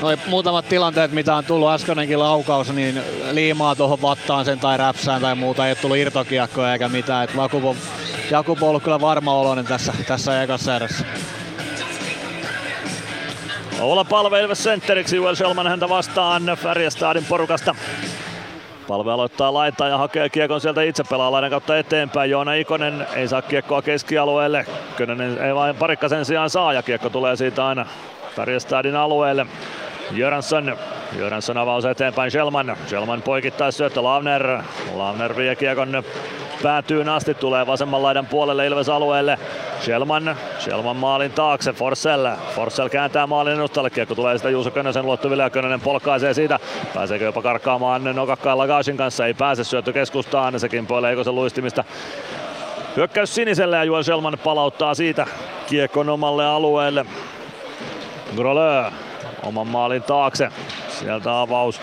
noin muutamat tilanteet, mitä on tullut äskeinenkin laukaus, niin liimaa tuohon vattaan sen tai räpsään tai muuta, ei ole tullut irtokiekkoja eikä mitään. Et Jakub, on, Jakub on ollut kyllä varma oloinen tässä, tässä ekassa erässä. Oula Palve Ilves sentteriksi, Joel Selman häntä vastaan Färjestadin porukasta. Palve aloittaa laittaa ja hakee kiekon sieltä itse pelaa laidan kautta eteenpäin. Joona Ikonen ei saa kiekkoa keskialueelle. Könönen ei vain parikka sen sijaan saa ja kiekko tulee siitä aina Färjestadin alueelle. Jöransson Jöransson avaus eteenpäin Selman. Selman poikittaa syöttö Lavner. Lavner vie kiekon päätyyn asti, tulee vasemman laidan puolelle Ilves alueelle. Shelman, Shelman maalin taakse, Forsell. Forsell kääntää maalin edustalle, kiekko tulee sitä Juuso Könösen luottuville ja Könönen polkaisee siitä. Pääseekö jopa karkkaamaan nokakkaan Lagasin kanssa, ei pääse syöttö keskustaan, se kimpoilee Eikosen luistimista. Hyökkäys siniselle ja Juel Shelman palauttaa siitä kiekon omalle alueelle. Grolö oman maalin taakse. Sieltä avaus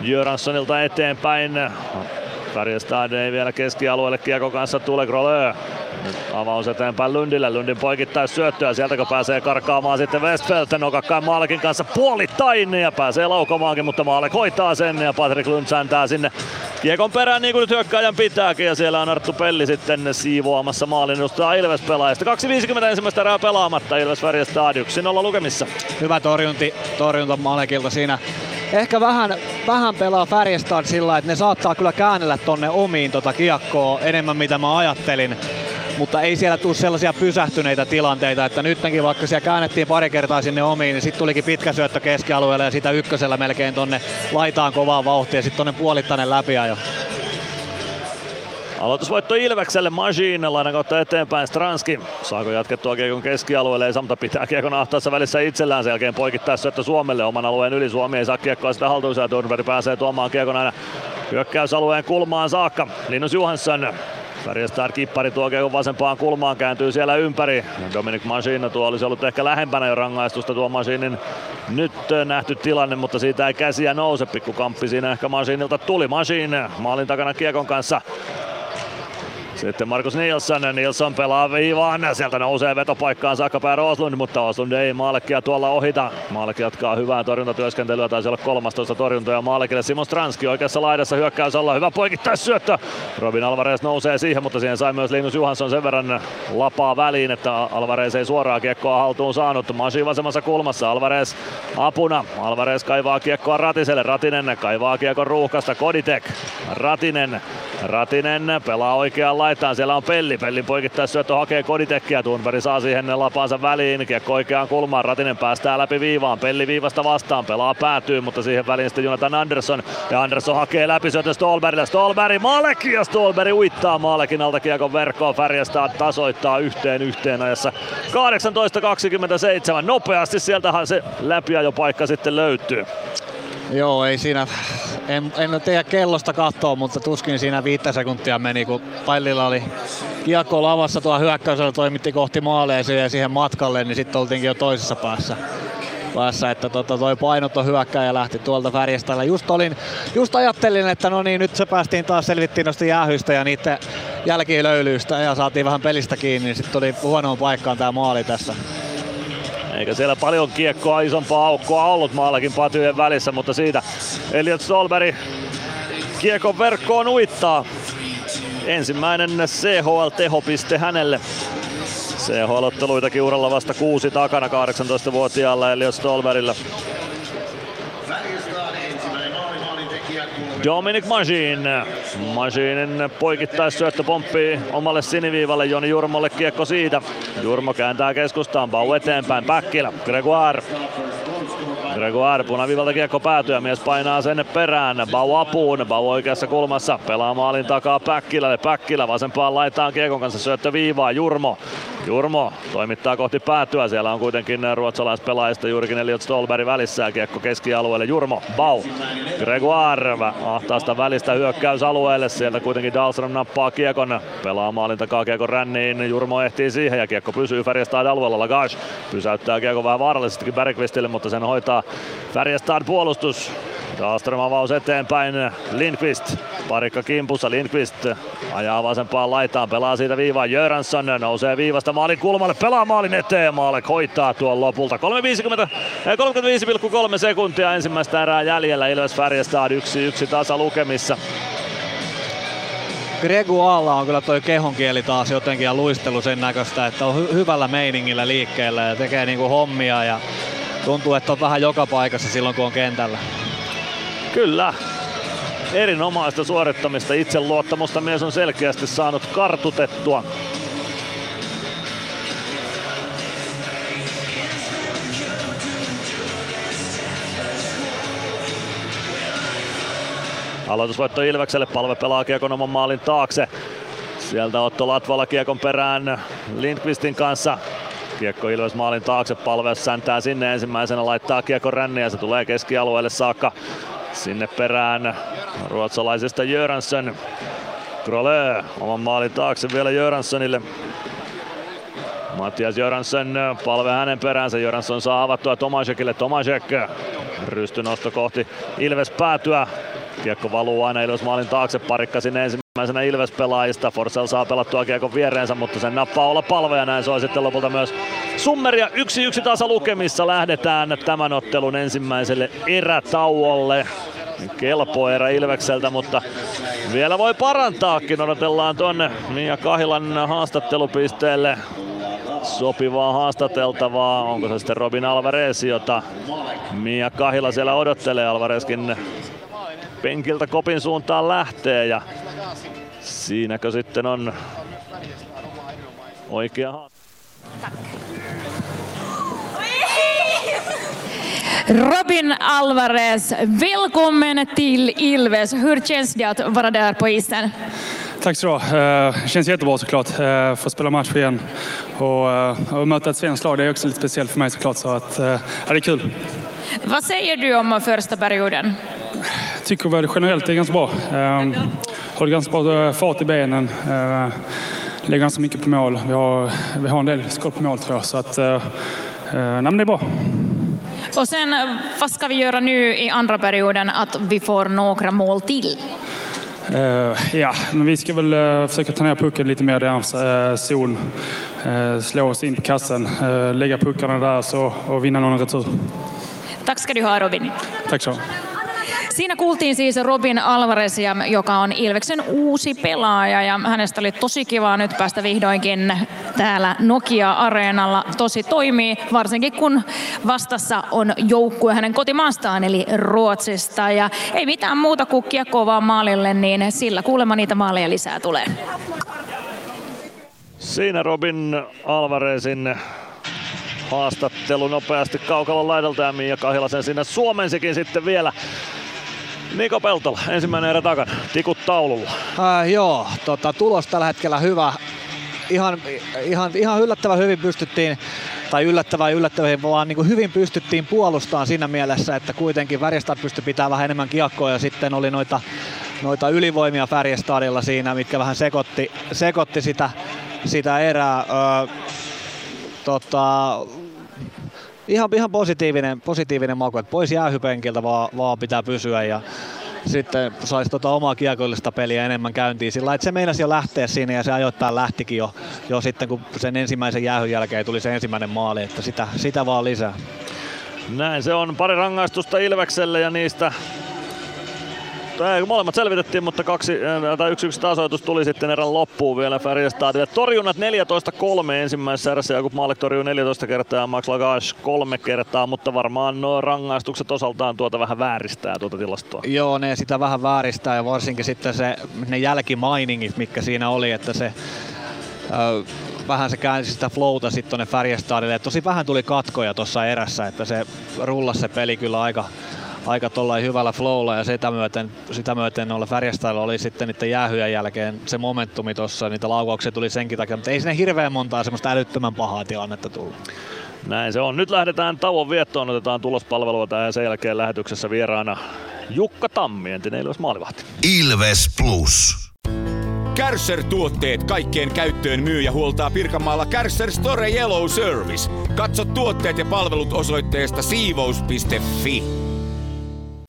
Jöranssonilta eteenpäin. Färjestad ei vielä keskialueelle kiekko kanssa tule Grolö. Nyt avaus eteenpäin Lundille. Lundin poikittais syöttöä. Sieltä kun pääsee karkaamaan sitten Westfeldt nokakkaan Maalekin kanssa puolittain ja pääsee laukomaankin, mutta Maalek hoitaa sen ja Patrick Lund säntää sinne kiekon perään niin kuin nyt hyökkääjän pitääkin ja siellä on Arttu Pelli sitten siivoamassa maalin edustaa Ilves pelaajista. 2.50 ensimmäistä erää pelaamatta Ilves Färjestad 1-0 lukemissa. Hyvä torjunti, torjunta Malekilta siinä ehkä vähän, vähän pelaa Färjestad sillä, että ne saattaa kyllä käännellä tonne omiin tota kiekkoa enemmän mitä mä ajattelin mutta ei siellä tule sellaisia pysähtyneitä tilanteita, että nytkin vaikka siellä käännettiin pari kertaa sinne omiin, niin sitten tulikin pitkä syöttö keskialueelle ja sitä ykkösellä melkein tonne laitaan kovaa vauhtia ja sitten tonne puolittainen läpiajo. Aloitusvoitto Ilvekselle, Majin lainan kautta eteenpäin Stranski. Saako jatkettua kiekon keskialueelle, ei Samta pitää kiekon ahtaassa välissä itsellään. Sen jälkeen poikittaa syöttö Suomelle oman alueen yli. Suomi ei saa kiekkoa sitä haltuunsa ja Thornberg pääsee tuomaan kiekon aina hyökkäysalueen kulmaan saakka. Linus Johansson Färjestad kippari tuo kiekon vasempaan kulmaan, kääntyy siellä ympäri. Dominic Machina tuo olisi ollut ehkä lähempänä jo rangaistusta tuo Machinin nyt nähty tilanne, mutta siitä ei käsiä nouse. Pikku kamppi siinä ehkä Machinilta tuli. Machine maalin takana kiekon kanssa sitten Markus Nilsson, Nilsson pelaa viivaan, sieltä nousee vetopaikkaan saakka pää Roslund, mutta Oslund ei Maalekia tuolla ohita. Maalek jatkaa hyvää torjuntatyöskentelyä, taisi olla 13 torjuntoja Maalekille. Simon Stranski oikeassa laidassa hyökkäys olla hyvä poikittais syöttö. Robin Alvarez nousee siihen, mutta siihen sai myös Linus Johansson sen verran lapaa väliin, että Alvarez ei suoraan kiekkoa haltuun saanut. Masi vasemmassa kulmassa, Alvarez apuna. Alvarez kaivaa kiekkoa Ratiselle, Ratinen kaivaa kiekon ruuhkasta, Koditek. Ratinen Ratinen pelaa oikeaan laitaan, siellä on Pelli. Pellin poikittais syöttö hakee Koditekkiä, Thunberg saa siihen lapaansa väliin, kiekko oikeaan kulmaan, Ratinen päästää läpi viivaan, Pelli viivasta vastaan, pelaa päätyy, mutta siihen väliin sitten Jonathan Andersson, ja Andersson hakee läpi syöttö Stolbergille, Stolberg Malek! Ja Stolberg uittaa Malekin alta kiekon verkkoon, Färjestad tasoittaa yhteen yhteen ajassa. 18.27, nopeasti sieltähän se jo paikka sitten löytyy. Joo, ei siinä, en, en tiedä kellosta katsoa, mutta tuskin siinä viittä sekuntia meni, kun Pallilla oli kiekko lavassa tuo hyökkäysellä toimitti kohti maaleja ja siihen matkalle, niin sitten oltiinkin jo toisessa päässä päässä, että tota, toi painoton hyökkäjä lähti tuolta värjeställä. Just, olin, just ajattelin, että no niin, nyt se päästiin taas selvittiin noista jäähyistä ja niiden jälkilöylyistä ja saatiin vähän pelistä kiinni, niin sitten tuli huonoon paikkaan tämä maali tässä. Eikä siellä paljon kiekkoa isompaa aukkoa ollut maallakin patyjen välissä, mutta siitä Elliot Stolberg kiekon verkkoon uittaa. Ensimmäinen CHL-tehopiste hänelle. CHL-otteluitakin uralla vasta kuusi takana 18-vuotiaalla Elliot Stolbergilla. Dominic Majin. Majinin poikittais syöttö pomppii omalle siniviivalle Joni Jurmolle kiekko siitä. Jurmo kääntää keskustaan, Bau eteenpäin, Päkkilä, Gregoire. Gregoire punaviivalta kiekko päätyy ja mies painaa sen perään. Bau apuun, Bau oikeassa kulmassa, pelaa maalin takaa Päkkilälle. Päkkilä vasempaan laitaan kiekon kanssa syöttö viivaa, Jurmo. Jurmo toimittaa kohti päätyä, siellä on kuitenkin ruotsalaispelaajista juurikin Elliot Stolberg välissä kiekko keskialueelle. Jurmo, Bau, Gregoire ahtaasta välistä hyökkäysalueelle, sieltä kuitenkin Dahlström nappaa kiekon, pelaa maalin takaa kiekon ränniin, Jurmo ehtii siihen ja kiekko pysyy Färjestad alueella. Lagash pysäyttää kiekko vähän vaarallisestikin Bergqvistille, mutta sen hoitaa Färjestad puolustus. Dahlström avaus eteenpäin. Lindqvist. Parikka kimpussa. Lindqvist ajaa vasempaan laitaan. Pelaa siitä viivaa. Jöransson nousee viivasta maalin kulmalle. Pelaa maalin eteen. Maalek hoitaa tuon lopulta. 35,3 sekuntia ensimmäistä erää jäljellä. Ilves Färjestad 1-1 tasa lukemissa. Gregu Alla on kyllä toi kehonkieli taas jotenkin ja luistelu sen näköistä, että on hy- hyvällä meiningillä liikkeellä ja tekee niinku hommia ja tuntuu, että on vähän joka paikassa silloin kun on kentällä. Kyllä. Erinomaista suorittamista, itseluottamusta mies on selkeästi saanut kartutettua. Aloitusvoitto Ilvekselle, palve pelaa kiekon oman maalin taakse. Sieltä Otto Latvala kiekon perään Lindqvistin kanssa. Kiekko Ilves maalin taakse, palve säntää sinne ensimmäisenä, laittaa kiekko ränniä, se tulee keskialueelle saakka. Sinne perään ruotsalaisesta Jöransson. Krolö oman maalin taakse vielä Jöranssonille. Mattias Jöransson palve hänen peräänsä. Jöransson saa avattua Tomasekille. Tomasek rystynosto kohti Ilves päätyä. Kiekko valuu aina Ilves maalin taakse. Parikka sinne ensimmäisenä Ilves pelaajista. Forsell saa pelattua kiekon viereensä, mutta sen nappaa olla palve ja näin soi sitten lopulta myös Summeria 1-1 tasa lukemissa. Lähdetään tämän ottelun ensimmäiselle erätauolle. Kelpo erä Ilvekseltä, mutta vielä voi parantaakin. Odotellaan tuonne Mia Kahilan haastattelupisteelle sopivaa haastateltavaa. Onko se sitten Robin Alvarez, jota Mia Kahila siellä odottelee. Alvarezkin penkiltä kopin suuntaan lähtee ja siinäkö sitten on oikea Robin Alvarez, välkommen till Ilves. Hur känns det att vara där på isen? Tack så du ha. Eh, känns jättebra såklart. Eh, få spela match igen och, eh, och möta ett svenskt lag. Det är också lite speciellt för mig såklart. Så att, ja, det är kul. Vad säger du om första perioden? Tycker väl generellt det är ganska bra. Eh, håller ganska bra eh, fart i benen. Eh, lägger ganska mycket på mål. Vi har, vi har en del skott på mål tror jag. Så att, eh, nej, men det är bra. Och sen, vad ska vi göra nu i andra perioden att vi får några mål till? Eh, ja, men vi ska väl eh, försöka ta ner pucken lite mer i deras uh, zon. Uh, slå oss in på kassen, uh, lägga puckarna där så, och vinna någon retur. Tack ska du ha Robin. Tack så. Siinä kuultiin siis Robin Alvarezia, joka on Ilveksen uusi pelaaja ja hänestä oli tosi kiva nyt päästä vihdoinkin täällä Nokia-areenalla. Tosi toimii, varsinkin kun vastassa on joukkue hänen kotimaastaan eli Ruotsista. Ja ei mitään muuta kuin kiekkoa vaan maalille, niin sillä kuulemma niitä maaleja lisää tulee. Siinä Robin Alvarezin haastattelu nopeasti kaukalon laidalta ja Mia Kahilasen sinne suomensikin sitten vielä. Niko Peltola, ensimmäinen erä takana, tikut taululla. Äh, joo, tota, tulos tällä hetkellä hyvä. Ihan, ihan, ihan yllättävän hyvin pystyttiin, tai yllättävän yllättävän, vaan niin kuin hyvin pystyttiin puolustamaan siinä mielessä, että kuitenkin Färjestad pystyi pitämään vähän enemmän kiekkoa ja sitten oli noita, noita ylivoimia Färjestadilla siinä, mitkä vähän sekoitti, sekoitti sitä, sitä erää. Öö, tota, ihan, ihan positiivinen, positiivinen maku, että pois jäähypenkiltä vaan, vaan pitää pysyä ja sitten saisi tota omaa kiekollista peliä enemmän käyntiin sillä että se meinasi jo lähteä siinä ja se ajoittain lähtikin jo, jo sitten kun sen ensimmäisen jäähyn jälkeen tuli se ensimmäinen maali, että sitä, sitä vaan lisää. Näin se on. Pari rangaistusta Ilvekselle ja niistä ei, molemmat selvitettiin, mutta kaksi, tai yksi yksi tasoitus tuli sitten erän loppuun vielä Färjestadille. Torjunnat 14-3 ensimmäisessä erässä. Jakub Maalek torjuu 14 kertaa ja Max Lagage kolme kertaa, mutta varmaan nuo rangaistukset osaltaan tuota vähän vääristää tuota tilastoa. Joo, ne sitä vähän vääristää ja varsinkin sitten se, ne jälkimainingit, mitkä siinä oli, että se ö, vähän se käänsi sitä flowta sitten tuonne Färjestadille. Tosi vähän tuli katkoja tuossa erässä, että se rullasi se peli kyllä aika, aika tollain hyvällä flowlla ja sitä myöten, sitä myöten noilla Färjestadilla oli sitten niiden jäähyjen jälkeen se momentumi tuossa, niitä laukauksia tuli senkin takia, mutta ei sinne hirveän montaa semmoista älyttömän pahaa tilannetta tullut. Näin se on. Nyt lähdetään tauon viettoon, otetaan tulospalvelua ja sen jälkeen lähetyksessä vieraana Jukka Tammi, entinen Ilves maalivahti. Ilves Plus. Kärsser-tuotteet kaikkeen käyttöön myy ja huoltaa Pirkanmaalla Kärsser Store Yellow Service. Katso tuotteet ja palvelut osoitteesta siivous.fi.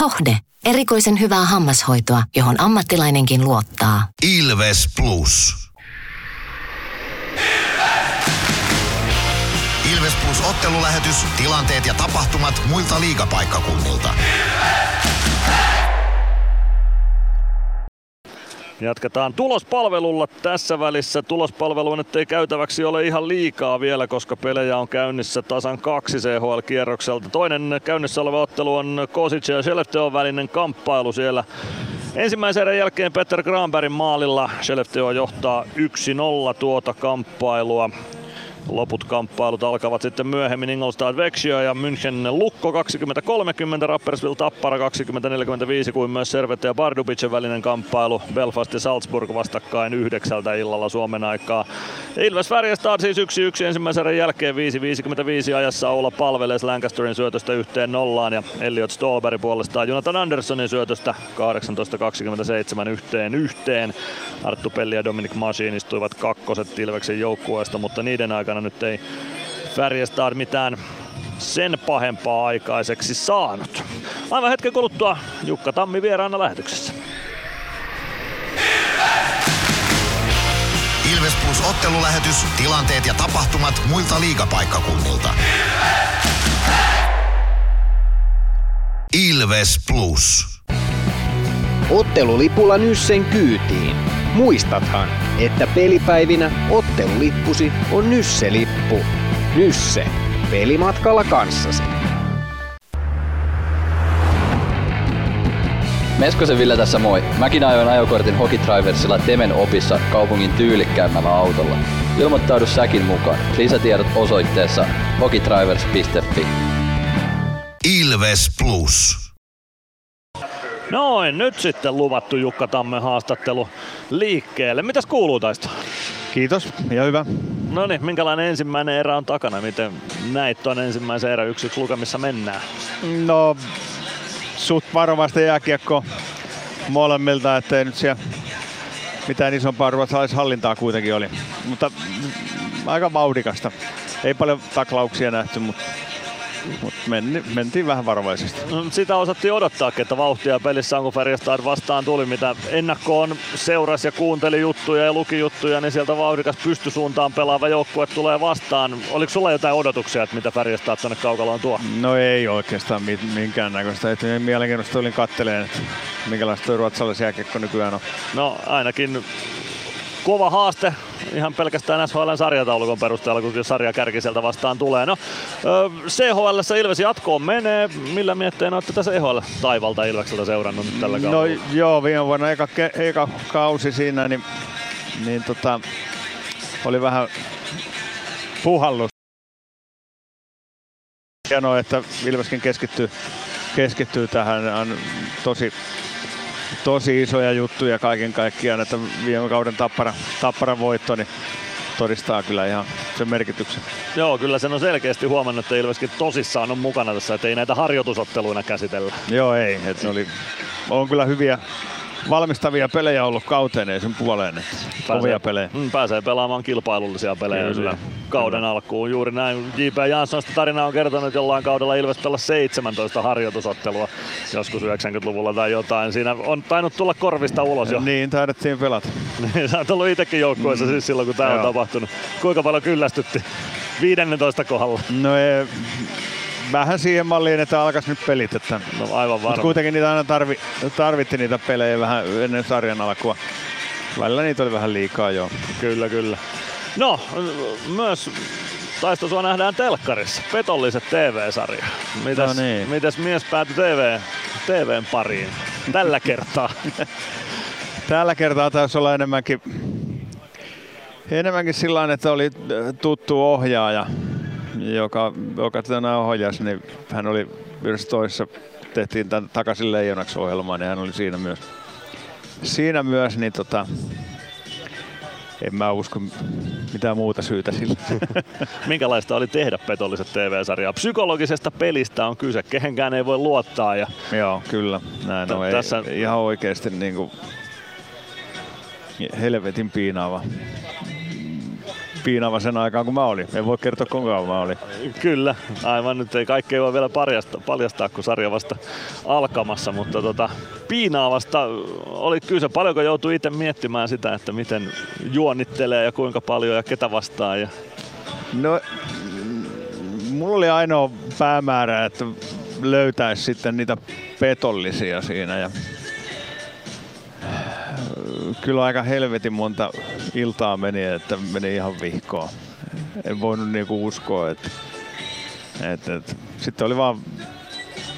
Hohde. Erikoisen hyvää hammashoitoa, johon ammattilainenkin luottaa. Ilves Plus. Ilves Plus ottelulähetys, tilanteet ja tapahtumat muilta liigapaikkakunnilta. Jatketaan tulospalvelulla tässä välissä. Tulospalvelu nyt ei käytäväksi ole ihan liikaa vielä, koska pelejä on käynnissä tasan kaksi CHL-kierrokselta. Toinen käynnissä oleva ottelu on Kosic ja Skellefteån välinen kamppailu siellä. Ensimmäisen erän jälkeen Peter Granbergin maalilla Skellefteå johtaa 1-0 tuota kamppailua. Loput kamppailut alkavat sitten myöhemmin Ingolstadt Vexio ja München Lukko 20-30, Rapperswil Tappara 20-45 kuin myös Servette ja Bardubicin välinen kamppailu. Belfast ja Salzburg vastakkain yhdeksältä illalla Suomen aikaa. Ilves Färjestad siis 1-1 ensimmäisen jälkeen 5-55 ajassa Oula palveles Lancasterin syötöstä yhteen nollaan ja Elliot Stolberg puolestaan Jonathan Anderssonin syötöstä 18-27 yhteen yhteen. Arttu Pelli ja Dominic Machine istuivat kakkoset Ilveksen joukkueesta, mutta niiden aikana nyt ei Färjestad mitään sen pahempaa aikaiseksi saanut. Aivan hetken kuluttua Jukka Tammi vieraana lähetyksessä. Ilves Plus ottelulähetys, tilanteet ja tapahtumat muilta liigapaikkakunnilta. Ilves Plus. Ottelulipulla Nyssen kyytiin. Muistathan, että pelipäivinä ottelulippusi on Nysse-lippu. Nysse. Pelimatkalla kanssasi. Meskosen Ville tässä moi. Mäkin ajoin ajokortin Hokitriversilla Temen opissa kaupungin tyylikkäämmällä autolla. Ilmoittaudu säkin mukaan. Lisätiedot osoitteessa hokitrivers.fi. Ilves Plus. Noin, nyt sitten luvattu Jukka Tammen haastattelu liikkeelle. Mitäs kuuluu taista? Kiitos ja hyvä. No niin, minkälainen ensimmäinen erä on takana? Miten näit tuon ensimmäisen erä yksi yksi lukemissa mennään? No, suht varovaista jääkiekko molemmilta, ettei nyt siellä mitään isompaa ruotsalaishallintaa kuitenkin oli. Mutta aika vauhdikasta. Ei paljon taklauksia nähty, mutta mutta men, mentiin vähän varovaisesti. No, sitä osattiin odottaa, että vauhtia pelissä on, kun Färjestad vastaan tuli, mitä ennakkoon seurasi ja kuunteli juttuja ja luki juttuja, niin sieltä vauhdikas pystysuuntaan pelaava joukkue tulee vastaan. Oliko sulla jotain odotuksia, että mitä Färjestad tuonne kaukaloon tuo? No ei oikeastaan minkäännäköistä. Että mielenkiintoista olin katteleen, että minkälaista tuo ruotsalaisjääkiekko nykyään on. No ainakin kova haaste ihan pelkästään SHLn sarjataulukon perusteella, kun sarja kärki sieltä vastaan tulee. No, CHL Ilves jatkoon menee. Millä mietteen olette tässä EHL taivalta Ilvekseltä seurannut nyt tällä kaudella? No joo, viime vuonna eka, eka kausi siinä, niin, niin tota, oli vähän puhallus. Hienoa, että Ilveskin keskittyy, keskittyy tähän. On tosi tosi isoja juttuja kaiken kaikkiaan, että viime kauden tappara, tappara voitto, niin todistaa kyllä ihan sen merkityksen. Joo, kyllä sen on selkeästi huomannut, että Ilveskin tosissaan on mukana tässä, että ei näitä harjoitusotteluina käsitellä. Joo, ei. Että oli, on kyllä hyviä, valmistavia pelejä ollut kauteen, ei sen puoleen. Pääsee, pelejä. Mm, pääsee pelaamaan kilpailullisia pelejä kyllä, kyllä kauden kyllä. alkuun. Juuri näin. J.P. Janssonista tarina on kertonut, että jollain kaudella Ilves pelasi 17 harjoitusottelua joskus 90-luvulla tai jotain. Siinä on tainnut tulla korvista ulos jo. Niin, taidettiin pelata. Sä oot ollut itsekin joukkueessa mm. siis silloin, kun tämä on tapahtunut. Kuinka paljon kyllästytti 15 kohdalla? No ei, vähän siihen malliin, että alkaisi nyt pelit. Että, no aivan varma. Mutta kuitenkin niitä aina tarvi, tarvitti niitä pelejä vähän ennen sarjan alkua. Välillä niitä oli vähän liikaa jo. Kyllä, kyllä. No, myös taisto sua nähdään telkkarissa. Petolliset TV-sarja. Mitäs, no niin. mitäs mies päätyi TV, TVn pariin tällä kertaa? tällä kertaa taisi olla enemmänkin, enemmänkin sillä että oli tuttu ohjaaja joka, joka tätä ohjasi, niin hän oli myös toisessa, tehtiin tämän takaisin leijonaksi ohjelmaa, niin hän oli siinä myös. siinä myös, niin tota, en mä usko mitään muuta syytä sille. Minkälaista oli tehdä petolliset TV-sarjaa? Psykologisesta pelistä on kyse, kehenkään ei voi luottaa. Ja Joo, kyllä. Näin on. Tässä- Ei, ihan oikeasti niin kuin helvetin piinaava. Piinaava sen aikaan, kun mä olin. En voi kertoa, kuinka kauan mä olin. Kyllä, aivan nyt ei kaikkea voi vielä paljastaa, paljastaa kun sarja vasta alkamassa, mutta tota, piinaavasta oli kyse. Paljonko joutui itse miettimään sitä, että miten juonittelee ja kuinka paljon ja ketä vastaan. Ja... No, mulla oli ainoa päämäärä, että löytäisi sitten niitä petollisia siinä. Ja kyllä aika helvetin monta iltaa meni, että meni ihan vihkoon. En voinut niinku uskoa, että, että, että sitten oli vaan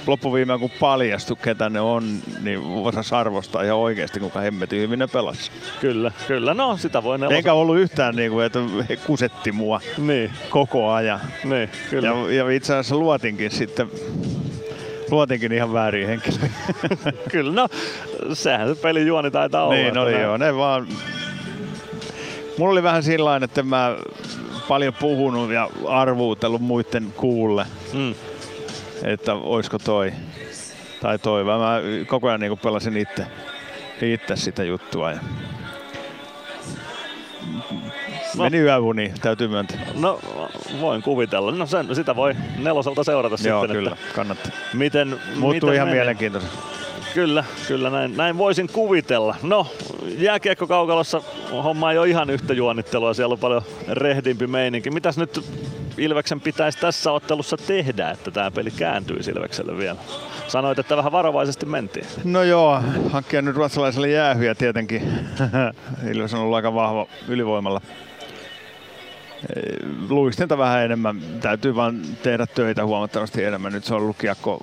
loppuviimeen kun paljastui, ketä ne on, niin osas arvostaa ihan oikeasti, kuinka hemmetin hyvin ne pelasi. Kyllä, kyllä. No, sitä voi nelosen. Eikä ollut yhtään niin kuin, että he kusetti mua niin. koko ajan. Niin, kyllä. Ja, ja itse asiassa luotinkin sitten luotinkin ihan väärin henkilöihin. Kyllä, no sehän se pelin juoni taitaa olla. niin oli näin. joo, ne vaan... Mulla oli vähän sillä että mä paljon puhunut ja arvuutellut muiden kuulle, Mm. että oisko toi tai toi, mä koko ajan niin pelasin itse, itse sitä juttua. Ja... Meni yöuni, täytyy myöntää. No, voin kuvitella. No sen, sitä voi neloselta seurata Joo, sitten, kyllä, että kannattaa. miten, Muuttuu miten ihan meni. mielenkiintoista. Kyllä, kyllä näin, näin voisin kuvitella. No, jääkiekko kaukalossa homma ei ole ihan yhtä juonittelua, siellä on paljon rehdimpi meininki. Mitäs nyt Ilveksen pitäisi tässä ottelussa tehdä, että tämä peli kääntyy Ilvekselle vielä? Sanoit, että vähän varovaisesti mentiin. No joo, hankkia nyt ruotsalaiselle jäähyjä tietenkin. Ilves on ollut aika vahva ylivoimalla. Luistinta vähän enemmän, täytyy vaan tehdä töitä huomattavasti enemmän. Nyt se on ollut kiekko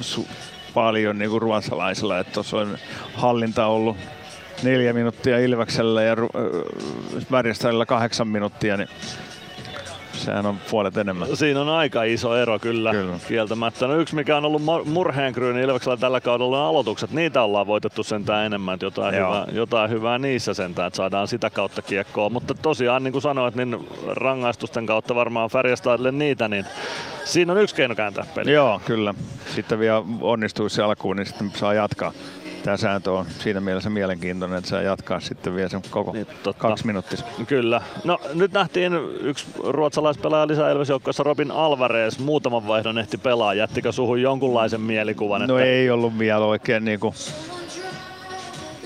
su- paljon niin kuin ruotsalaisilla, tuossa on hallinta ollut neljä minuuttia Ilveksellä ja Värjestälillä kahdeksan minuuttia, niin sehän on puolet enemmän. Siinä on aika iso ero kyllä, kyllä. kieltämättä. No yksi mikä on ollut mur- murheenkryyni Ilveksellä tällä kaudella on aloitukset. Niitä ollaan voitettu sentään enemmän, että jotain, Joo. hyvää, jotain hyvää niissä sentään, että saadaan sitä kautta kiekkoa. Mutta tosiaan niin kuin sanoit, niin rangaistusten kautta varmaan Färjestadille niitä, niin siinä on yksi keino kääntää peli. Joo, kyllä. Sitten vielä onnistuisi alkuun, niin sitten saa jatkaa. Tämä sääntö on siinä mielessä mielenkiintoinen, että saa jatkaa sitten vielä sen koko niin, kaksi minuuttia. Kyllä. No nyt nähtiin yksi ruotsalaispelaaja lisää Ilves-joukkoissa Robin Alvarez. Muutaman vaihdon ehti pelaa. Jättikö suhun jonkunlaisen mielikuvan? No että... ei ollut vielä oikein niinku,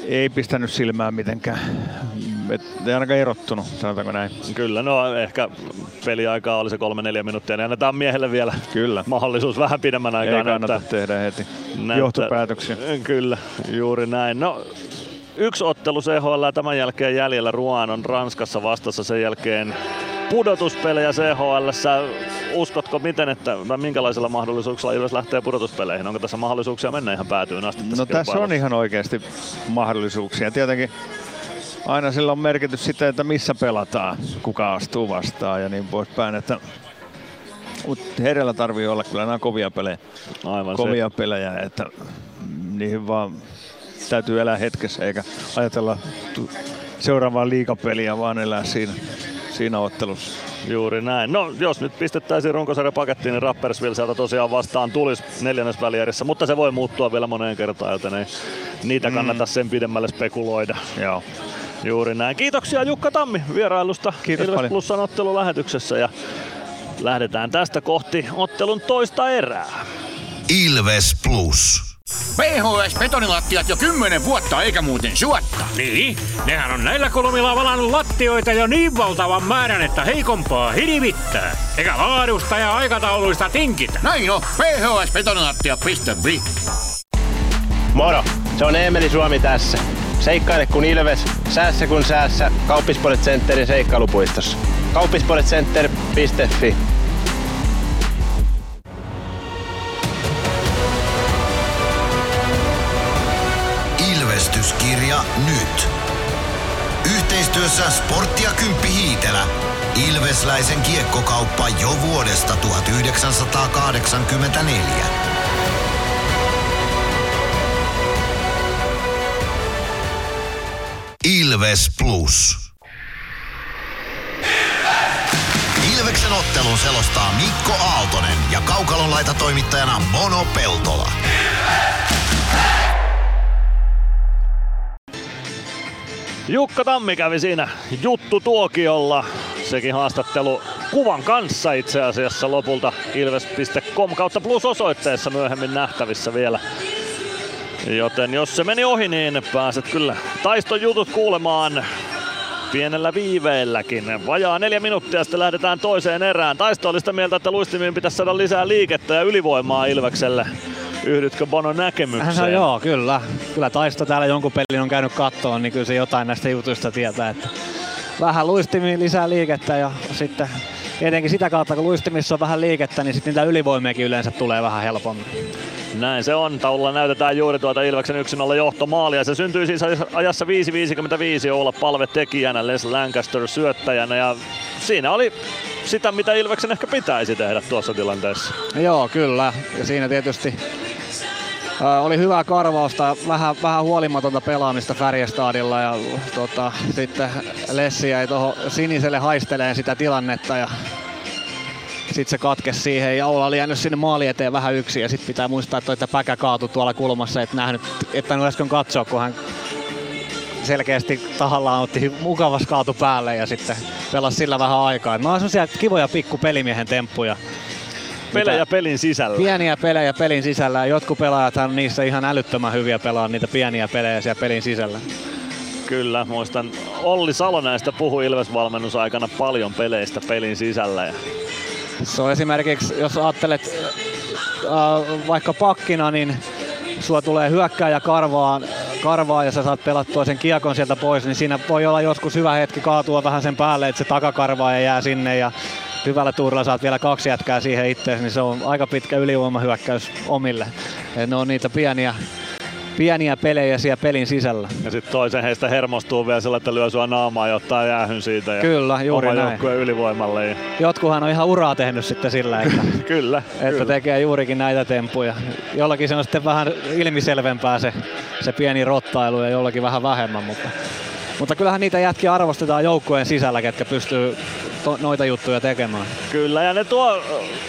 ei pistänyt silmään mitenkään. Et, ei ainakaan erottunut, sanotaanko näin. Kyllä, no ehkä peliaikaa oli se kolme neljä minuuttia, niin annetaan miehelle vielä Kyllä. mahdollisuus vähän pidemmän aikaa Ei kannata näyttää. tehdä heti näyttää- johtopäätöksiä. Kyllä, juuri näin. No, yksi ottelu CHL tämän jälkeen jäljellä. Ruan on Ranskassa vastassa sen jälkeen pudotuspelejä CHL. Uskotko miten, että tai minkälaisilla mahdollisuuksilla Ilves lähtee pudotuspeleihin? Onko tässä mahdollisuuksia mennä ihan päätyyn asti tässä No tässä on ihan oikeasti mahdollisuuksia. Tietenkin aina sillä on merkitys sitä, että missä pelataan, kuka astuu vastaan ja niin poispäin. Että, mutta hereillä tarvii olla kyllä nämä kovia pelejä. Aivan kovia pelejä, että niihin vaan täytyy elää hetkessä eikä ajatella seuraavaa liikapeliä, vaan elää siinä, siinä ottelussa. Juuri näin. No jos nyt pistettäisiin runkosarja pakettiin, niin Rappersville sieltä tosiaan vastaan tulisi neljännesvälierissä, mutta se voi muuttua vielä moneen kertaan, joten ei niitä kannata sen pidemmälle spekuloida. Joo. Juuri näin. Kiitoksia Jukka Tammi vierailusta Kiitos Ilves. Plusan ottelulähetyksessä ja lähdetään tästä kohti ottelun toista erää. Ilves Plus. PHS betonilattiat jo kymmenen vuotta eikä muuten suotta. Niin, nehän on näillä kolmilla valannut lattioita jo niin valtavan määrän, että heikompaa hirvittää. Eikä laadusta ja aikatauluista tinkitä. Näin on, phsbetonilattia.fi. Moro, se on Eemeli Suomi tässä. Seikkaile kun ilves, säässä kun säässä. Kauppispoilet Centerin seikkailupuistossa. Kauppispoiletcenter.fi Ilvestyskirja nyt. Yhteistyössä Sportti ja Kymppi Hiitelä. Ilvesläisen kiekkokauppa jo vuodesta 1984. Ilves Plus. Ilveksen ottelun selostaa Mikko Aaltonen ja Kaukalon laita toimittajana Mono Peltola. Jukka Tammi kävi siinä juttu tuokiolla. Sekin haastattelu kuvan kanssa itse asiassa lopulta ilves.com kautta plus osoitteessa myöhemmin nähtävissä vielä. Joten jos se meni ohi, niin pääset kyllä taiston jutut kuulemaan pienellä viiveelläkin. Vajaa neljä minuuttia sitten lähdetään toiseen erään. Taisto oli sitä mieltä, että luistimiin pitäisi saada lisää liikettä ja ylivoimaa Ilvekselle. Yhdytkö Bonon näkemykseen? No, joo, kyllä. Kyllä Taisto täällä jonkun pelin on käynyt kattoon, niin kyllä se jotain näistä jutuista tietää. Että vähän luistimiin lisää liikettä ja sitten etenkin sitä kautta, kun luistimissa on vähän liikettä, niin sitten niitä ylivoimiakin yleensä tulee vähän helpommin. Näin se on. Taululla näytetään juuri tuota Ilveksen 1-0 johtomaalia. Se syntyi siis ajassa 5.55 olla palve tekijänä, Les Lancaster syöttäjänä ja siinä oli sitä, mitä Ilveksen ehkä pitäisi tehdä tuossa tilanteessa. Joo, kyllä. Ja siinä tietysti oli hyvää karvausta, vähän, vähän huolimatonta pelaamista Färjestadilla ja tota, sitten Lessi jäi tuohon siniselle haisteleen sitä tilannetta ja sitten se katkesi siihen ja Oula oli jäänyt sinne maali eteen vähän yksin ja sitten pitää muistaa, että, että Päkä kaatui tuolla kulmassa, et nähnyt, että äsken katsoa, kun hän selkeästi tahallaan otti mukavasti kaatu päälle ja sitten pelasi sillä vähän aikaa. Mä oon semmosia kivoja pikku pelimiehen temppuja. Pelejä pelin sisällä. Pieniä pelejä pelin sisällä ja jotkut pelaajat on niissä ihan älyttömän hyviä pelaa niitä pieniä pelejä siellä pelin sisällä. Kyllä, muistan Olli Salo näistä puhui Ilves-valmennusaikana paljon peleistä pelin sisällä. Ja se on esimerkiksi, jos ajattelet äh, vaikka pakkina, niin sua tulee hyökkääjä karvaa, karvaa ja sä saat pelattua sen kiekon sieltä pois, niin siinä voi olla joskus hyvä hetki kaatua vähän sen päälle, että se takakarvaa ja jää sinne ja hyvällä tuurilla saat vielä kaksi jätkää siihen itse, niin se on aika pitkä ylivoimahyökkäys omille. Et ne on niitä pieniä, pieniä pelejä siellä pelin sisällä. Ja sitten toisen heistä hermostuu vielä sillä, että lyö sua naamaa ja ottaa jäähyn siitä. Ja kyllä, juuri oma näin. ylivoimalle. Ja... Jotkuhan on ihan uraa tehnyt sitten sillä, että, kyllä, että kyllä. tekee juurikin näitä temppuja. Jollakin se on sitten vähän ilmiselvempää se, se pieni rottailu ja jollakin vähän vähemmän, mutta mutta kyllähän niitä jätkiä arvostetaan joukkueen sisällä, ketkä pystyy to, noita juttuja tekemään. Kyllä, ja ne tuo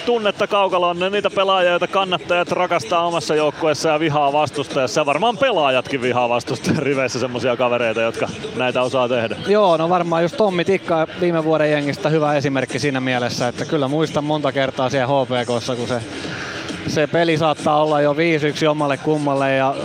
tunnetta kaukaloon, ne niitä pelaajia, joita kannattajat rakastaa omassa joukkueessa ja vihaa vastustajassa. Ja varmaan pelaajatkin vihaa vastustajan riveissä semmoisia kavereita, jotka näitä osaa tehdä. Joo, no varmaan just Tommi Tikka viime vuoden jengistä hyvä esimerkki siinä mielessä, että kyllä muistan monta kertaa siellä HPKssa, kun se se peli saattaa olla jo 5-1 omalle kummalle ja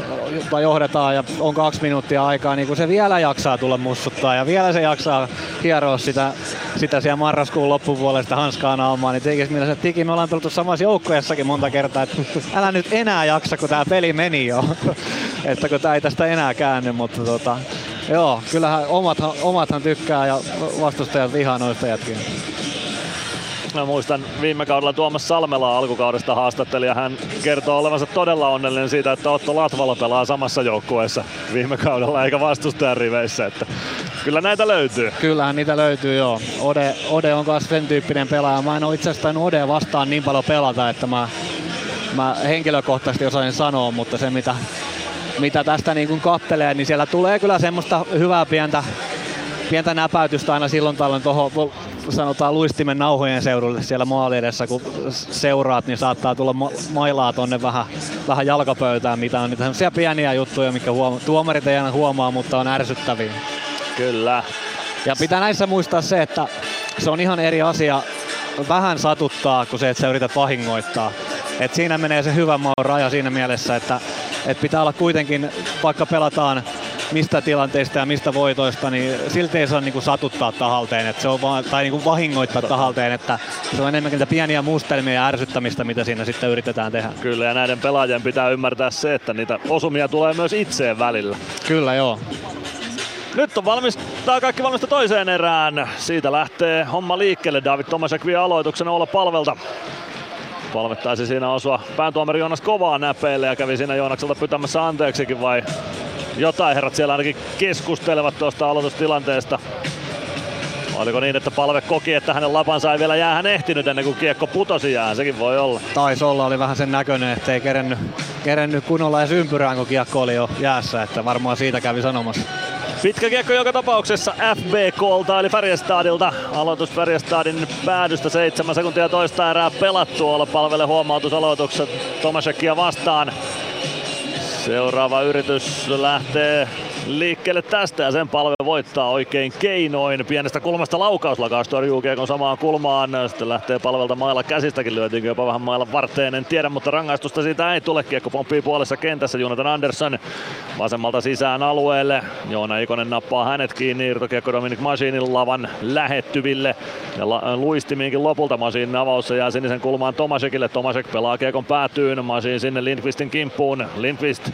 johdetaan ja on kaksi minuuttia aikaa, niin kun se vielä jaksaa tulla mussuttaa ja vielä se jaksaa hieroa sitä, sitä siellä marraskuun loppupuolesta hanskaa naamaan, niin tekisi mielessä, että Tiki, me ollaan pelattu samassa joukkueessakin monta kertaa, että älä nyt enää jaksa, kun tämä peli meni jo, että kun tämä ei tästä enää käänny, mutta tota, joo, kyllähän omathan, omathan tykkää ja vastustajat vihaa noista jätkiä. Mä muistan viime kaudella Tuomas Salmela alkukaudesta haastatteli ja hän kertoo olevansa todella onnellinen siitä, että Otto Latvala pelaa samassa joukkueessa viime kaudella eikä vastustajan riveissä. Että kyllä näitä löytyy. Kyllähän niitä löytyy joo. Ode, Ode on myös sen tyyppinen pelaaja. Mä en ole itse asiassa Ode vastaan niin paljon pelata, että mä, mä henkilökohtaisesti osaisin sanoa, mutta se mitä, mitä tästä niin kattelee, niin siellä tulee kyllä semmoista hyvää pientä, pientä näpäytystä aina silloin tällöin tuohon sanotaan luistimen nauhojen seudulle siellä maali edessä, kun seuraat, niin saattaa tulla ma- mailaa tonne vähän, vähän jalkapöytään, mitä on niitä pieniä juttuja, mikä huoma- tuomarit ei aina huomaa, mutta on ärsyttäviä. Kyllä. Ja pitää näissä muistaa se, että se on ihan eri asia vähän satuttaa kuin se, että sä yrität vahingoittaa. Et siinä menee se hyvän maun raja siinä mielessä, että, että pitää olla kuitenkin, vaikka pelataan mistä tilanteista ja mistä voitoista, niin silti ei saa niinku satuttaa tahalteen, että se on vaan, tai niinku vahingoittaa tahalteen, että se on enemmänkin niitä pieniä mustelmia ja ärsyttämistä, mitä siinä sitten yritetään tehdä. Kyllä, ja näiden pelaajien pitää ymmärtää se, että niitä osumia tulee myös itseen välillä. Kyllä, joo. Nyt on valmistaa kaikki valmista toiseen erään. Siitä lähtee homma liikkeelle. David Tomasek vie aloituksen olla palvelta. Palvettaisi siinä osua pääntuomari Joonas kovaa näpeille ja kävi siinä Joonakselta pyytämässä anteeksikin vai jotain herrat siellä ainakin keskustelevat tuosta aloitustilanteesta. Oliko niin, että palve koki, että hänen lapansa ei vielä jäähän ehtinyt ennen kuin kiekko putosi jäähän? Sekin voi olla. Taisi olla, oli vähän sen näköinen, että ei kerennyt, kerennyt kunnolla edes ympyrään, kun kiekko oli jo jäässä, että varmaan siitä kävi sanomassa. Pitkä kiekko joka tapauksessa FBKlta eli Färjestadilta. Aloitus Färjestadin päädystä 7 sekuntia toista erää pelattu. Olla palvele huomautus aloituksessa Tomasekia vastaan. Seuraava yritys lähtee liikkeelle tästä ja sen palve voittaa oikein keinoin. Pienestä kulmasta laukaus Lakas torjuu kiekon samaan kulmaan. Sitten lähtee palvelta mailla käsistäkin, lyötiinkö jopa vähän mailla varteen, en tiedä, mutta rangaistusta siitä ei tule. Kiekko pomppii puolessa kentässä, Jonathan Andersson vasemmalta sisään alueelle. Joona Ikonen nappaa hänet kiinni, irtokiekko Dominic Masinin lavan lähettyville. Ja la- luistimiinkin lopulta Masinin avaus jää sinisen kulmaan Tomasekille. Tomasek pelaa kiekon päätyyn, Masin sinne Lindqvistin kimppuun. Lindqvist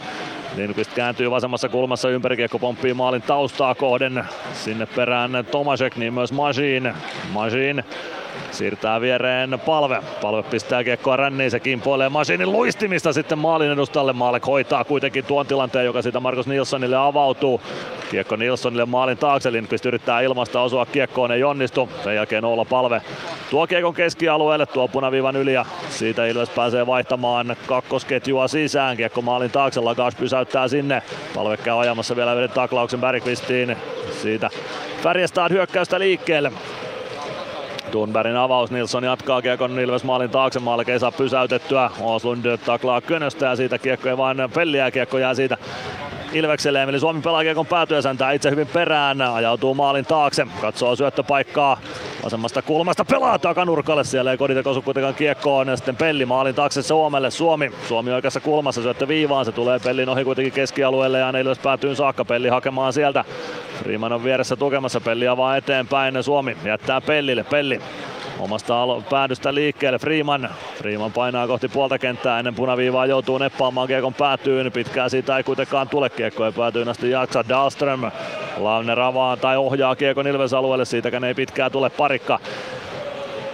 Lindqvist kääntyy vasemmassa kulmassa ympärikiekko pomppii maalin taustaa kohden. Sinne perään Tomasek, niin myös Masin. Masin siirtää viereen palve. Palve pistää kiekkoa ränniin, se kimpoilee Masinin luistimista sitten maalin edustalle. Maalek hoitaa kuitenkin tuon tilanteen, joka siitä Markus Nilssonille avautuu. Kiekko Nilssonille maalin taakse, Lindqvist yrittää ilmasta osua kiekkoon, ei onnistu. Sen jälkeen olla palve tuo kiekon keskialueelle, tuo punaviivan yli ja siitä Ilves pääsee vaihtamaan kakkosketjua sisään. Kiekko maalin taakse, Lagas pysäyttää sinne. Palve käy ajamassa vielä yhden taklauksen Bergqvistiin. Siitä Färjestad hyökkäystä liikkeelle. Thunbergin avaus, Nilsson jatkaa kiekon Ilves maalin taakse, Maalke ei saa pysäytettyä. Oslund taklaa könöstä ja siitä kiekko ei vaan pelliä, kiekko jää siitä Ilvekselle. Eli Suomi pelaa kiekon päätyä säntää itse hyvin perään, ajautuu maalin taakse, katsoo syöttöpaikkaa. Vasemmasta kulmasta, pelaa takanurkalle, siellä ei kodita kosu kuitenkaan kiekkoon, ja sitten Pelli maalin taakse Suomelle, Suomi, Suomi oikeassa kulmassa, syöttö viivaan, se tulee Pellin ohi kuitenkin keskialueelle ja Ilves päätyy saakka, Pelli hakemaan sieltä, Freeman on vieressä tukemassa, Pelli avaa eteenpäin, Suomi jättää Pellille, Pelli omasta alo- päädystä liikkeelle Freeman. Freeman painaa kohti puolta kenttää ennen punaviivaa joutuu neppaamaan kiekon päätyyn. Pitkään siitä ei kuitenkaan tule kiekko ei päätyyn asti jaksa Dahlström. Launer avaa tai ohjaa kiekon Ilves alueelle, siitäkään ei pitkään tule parikka.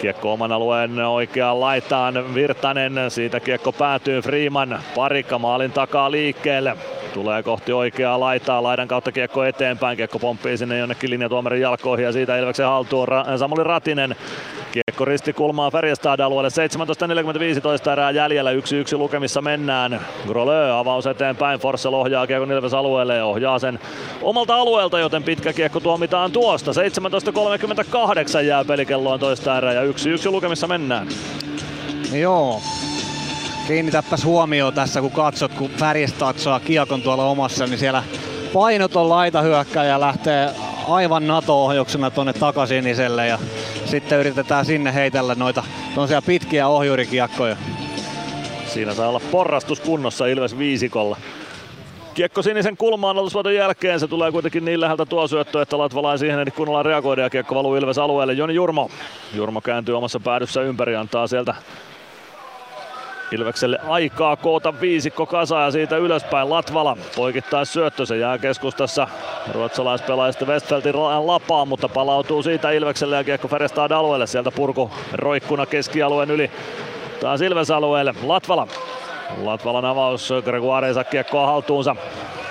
Kiekko oman alueen oikeaan laitaan Virtanen, siitä kiekko päätyy Freeman, parikka maalin takaa liikkeelle. Tulee kohti oikeaa laitaa, laidan kautta kiekko eteenpäin, kiekko pomppii sinne jonnekin linjatuomarin jalkoihin ja siitä Ilveksen haltuun Ra- Samuli Ratinen. Kiekko risti kulmaa Färjestad alueelle, 17.45 erää jäljellä, 1-1 lukemissa mennään. Grolö avaus eteenpäin, Forssell ohjaa kiekon Ilves alueelle ja ohjaa sen omalta alueelta, joten pitkä kiekko tuomitaan tuosta. 17.38 jää pelikelloon toista erää ja 1-1 lukemissa mennään. Joo. Kiinnitäpäs huomioon tässä, kun katsot, kun Färjestad saa kiekon tuolla omassa, niin siellä painoton laitahyökkäjä lähtee aivan NATO-ohjuksena tuonne takasiniselle ja sitten yritetään sinne heitellä noita pitkiä ohjurikiekkoja. Siinä saa olla porrastus kunnossa Ilves viisikolla. Kiekko sinisen kulmaan aloitusvoiton jälkeen, se tulee kuitenkin niin läheltä tuo syöttö, että Latvala ei siihen ehdi kunnolla reagoida ja kiekko valuu Ilves alueelle. Joni Jurmo. Jurmo kääntyy omassa päädyssä ympäri, antaa sieltä Ilvekselle aikaa. Koota viisikko kasa ja siitä ylöspäin Latvala poikittaa syöttö, se jää keskustassa ruotsalaispelaajista Westfeltin lapaan, mutta palautuu siitä Ilvekselle ja kiekko Ferestad alueelle, sieltä purku roikkuna keskialueen yli. Taas Ilves alueelle, Latvala Latvalan avaus, Gregoire ei saa kiekkoa haltuunsa.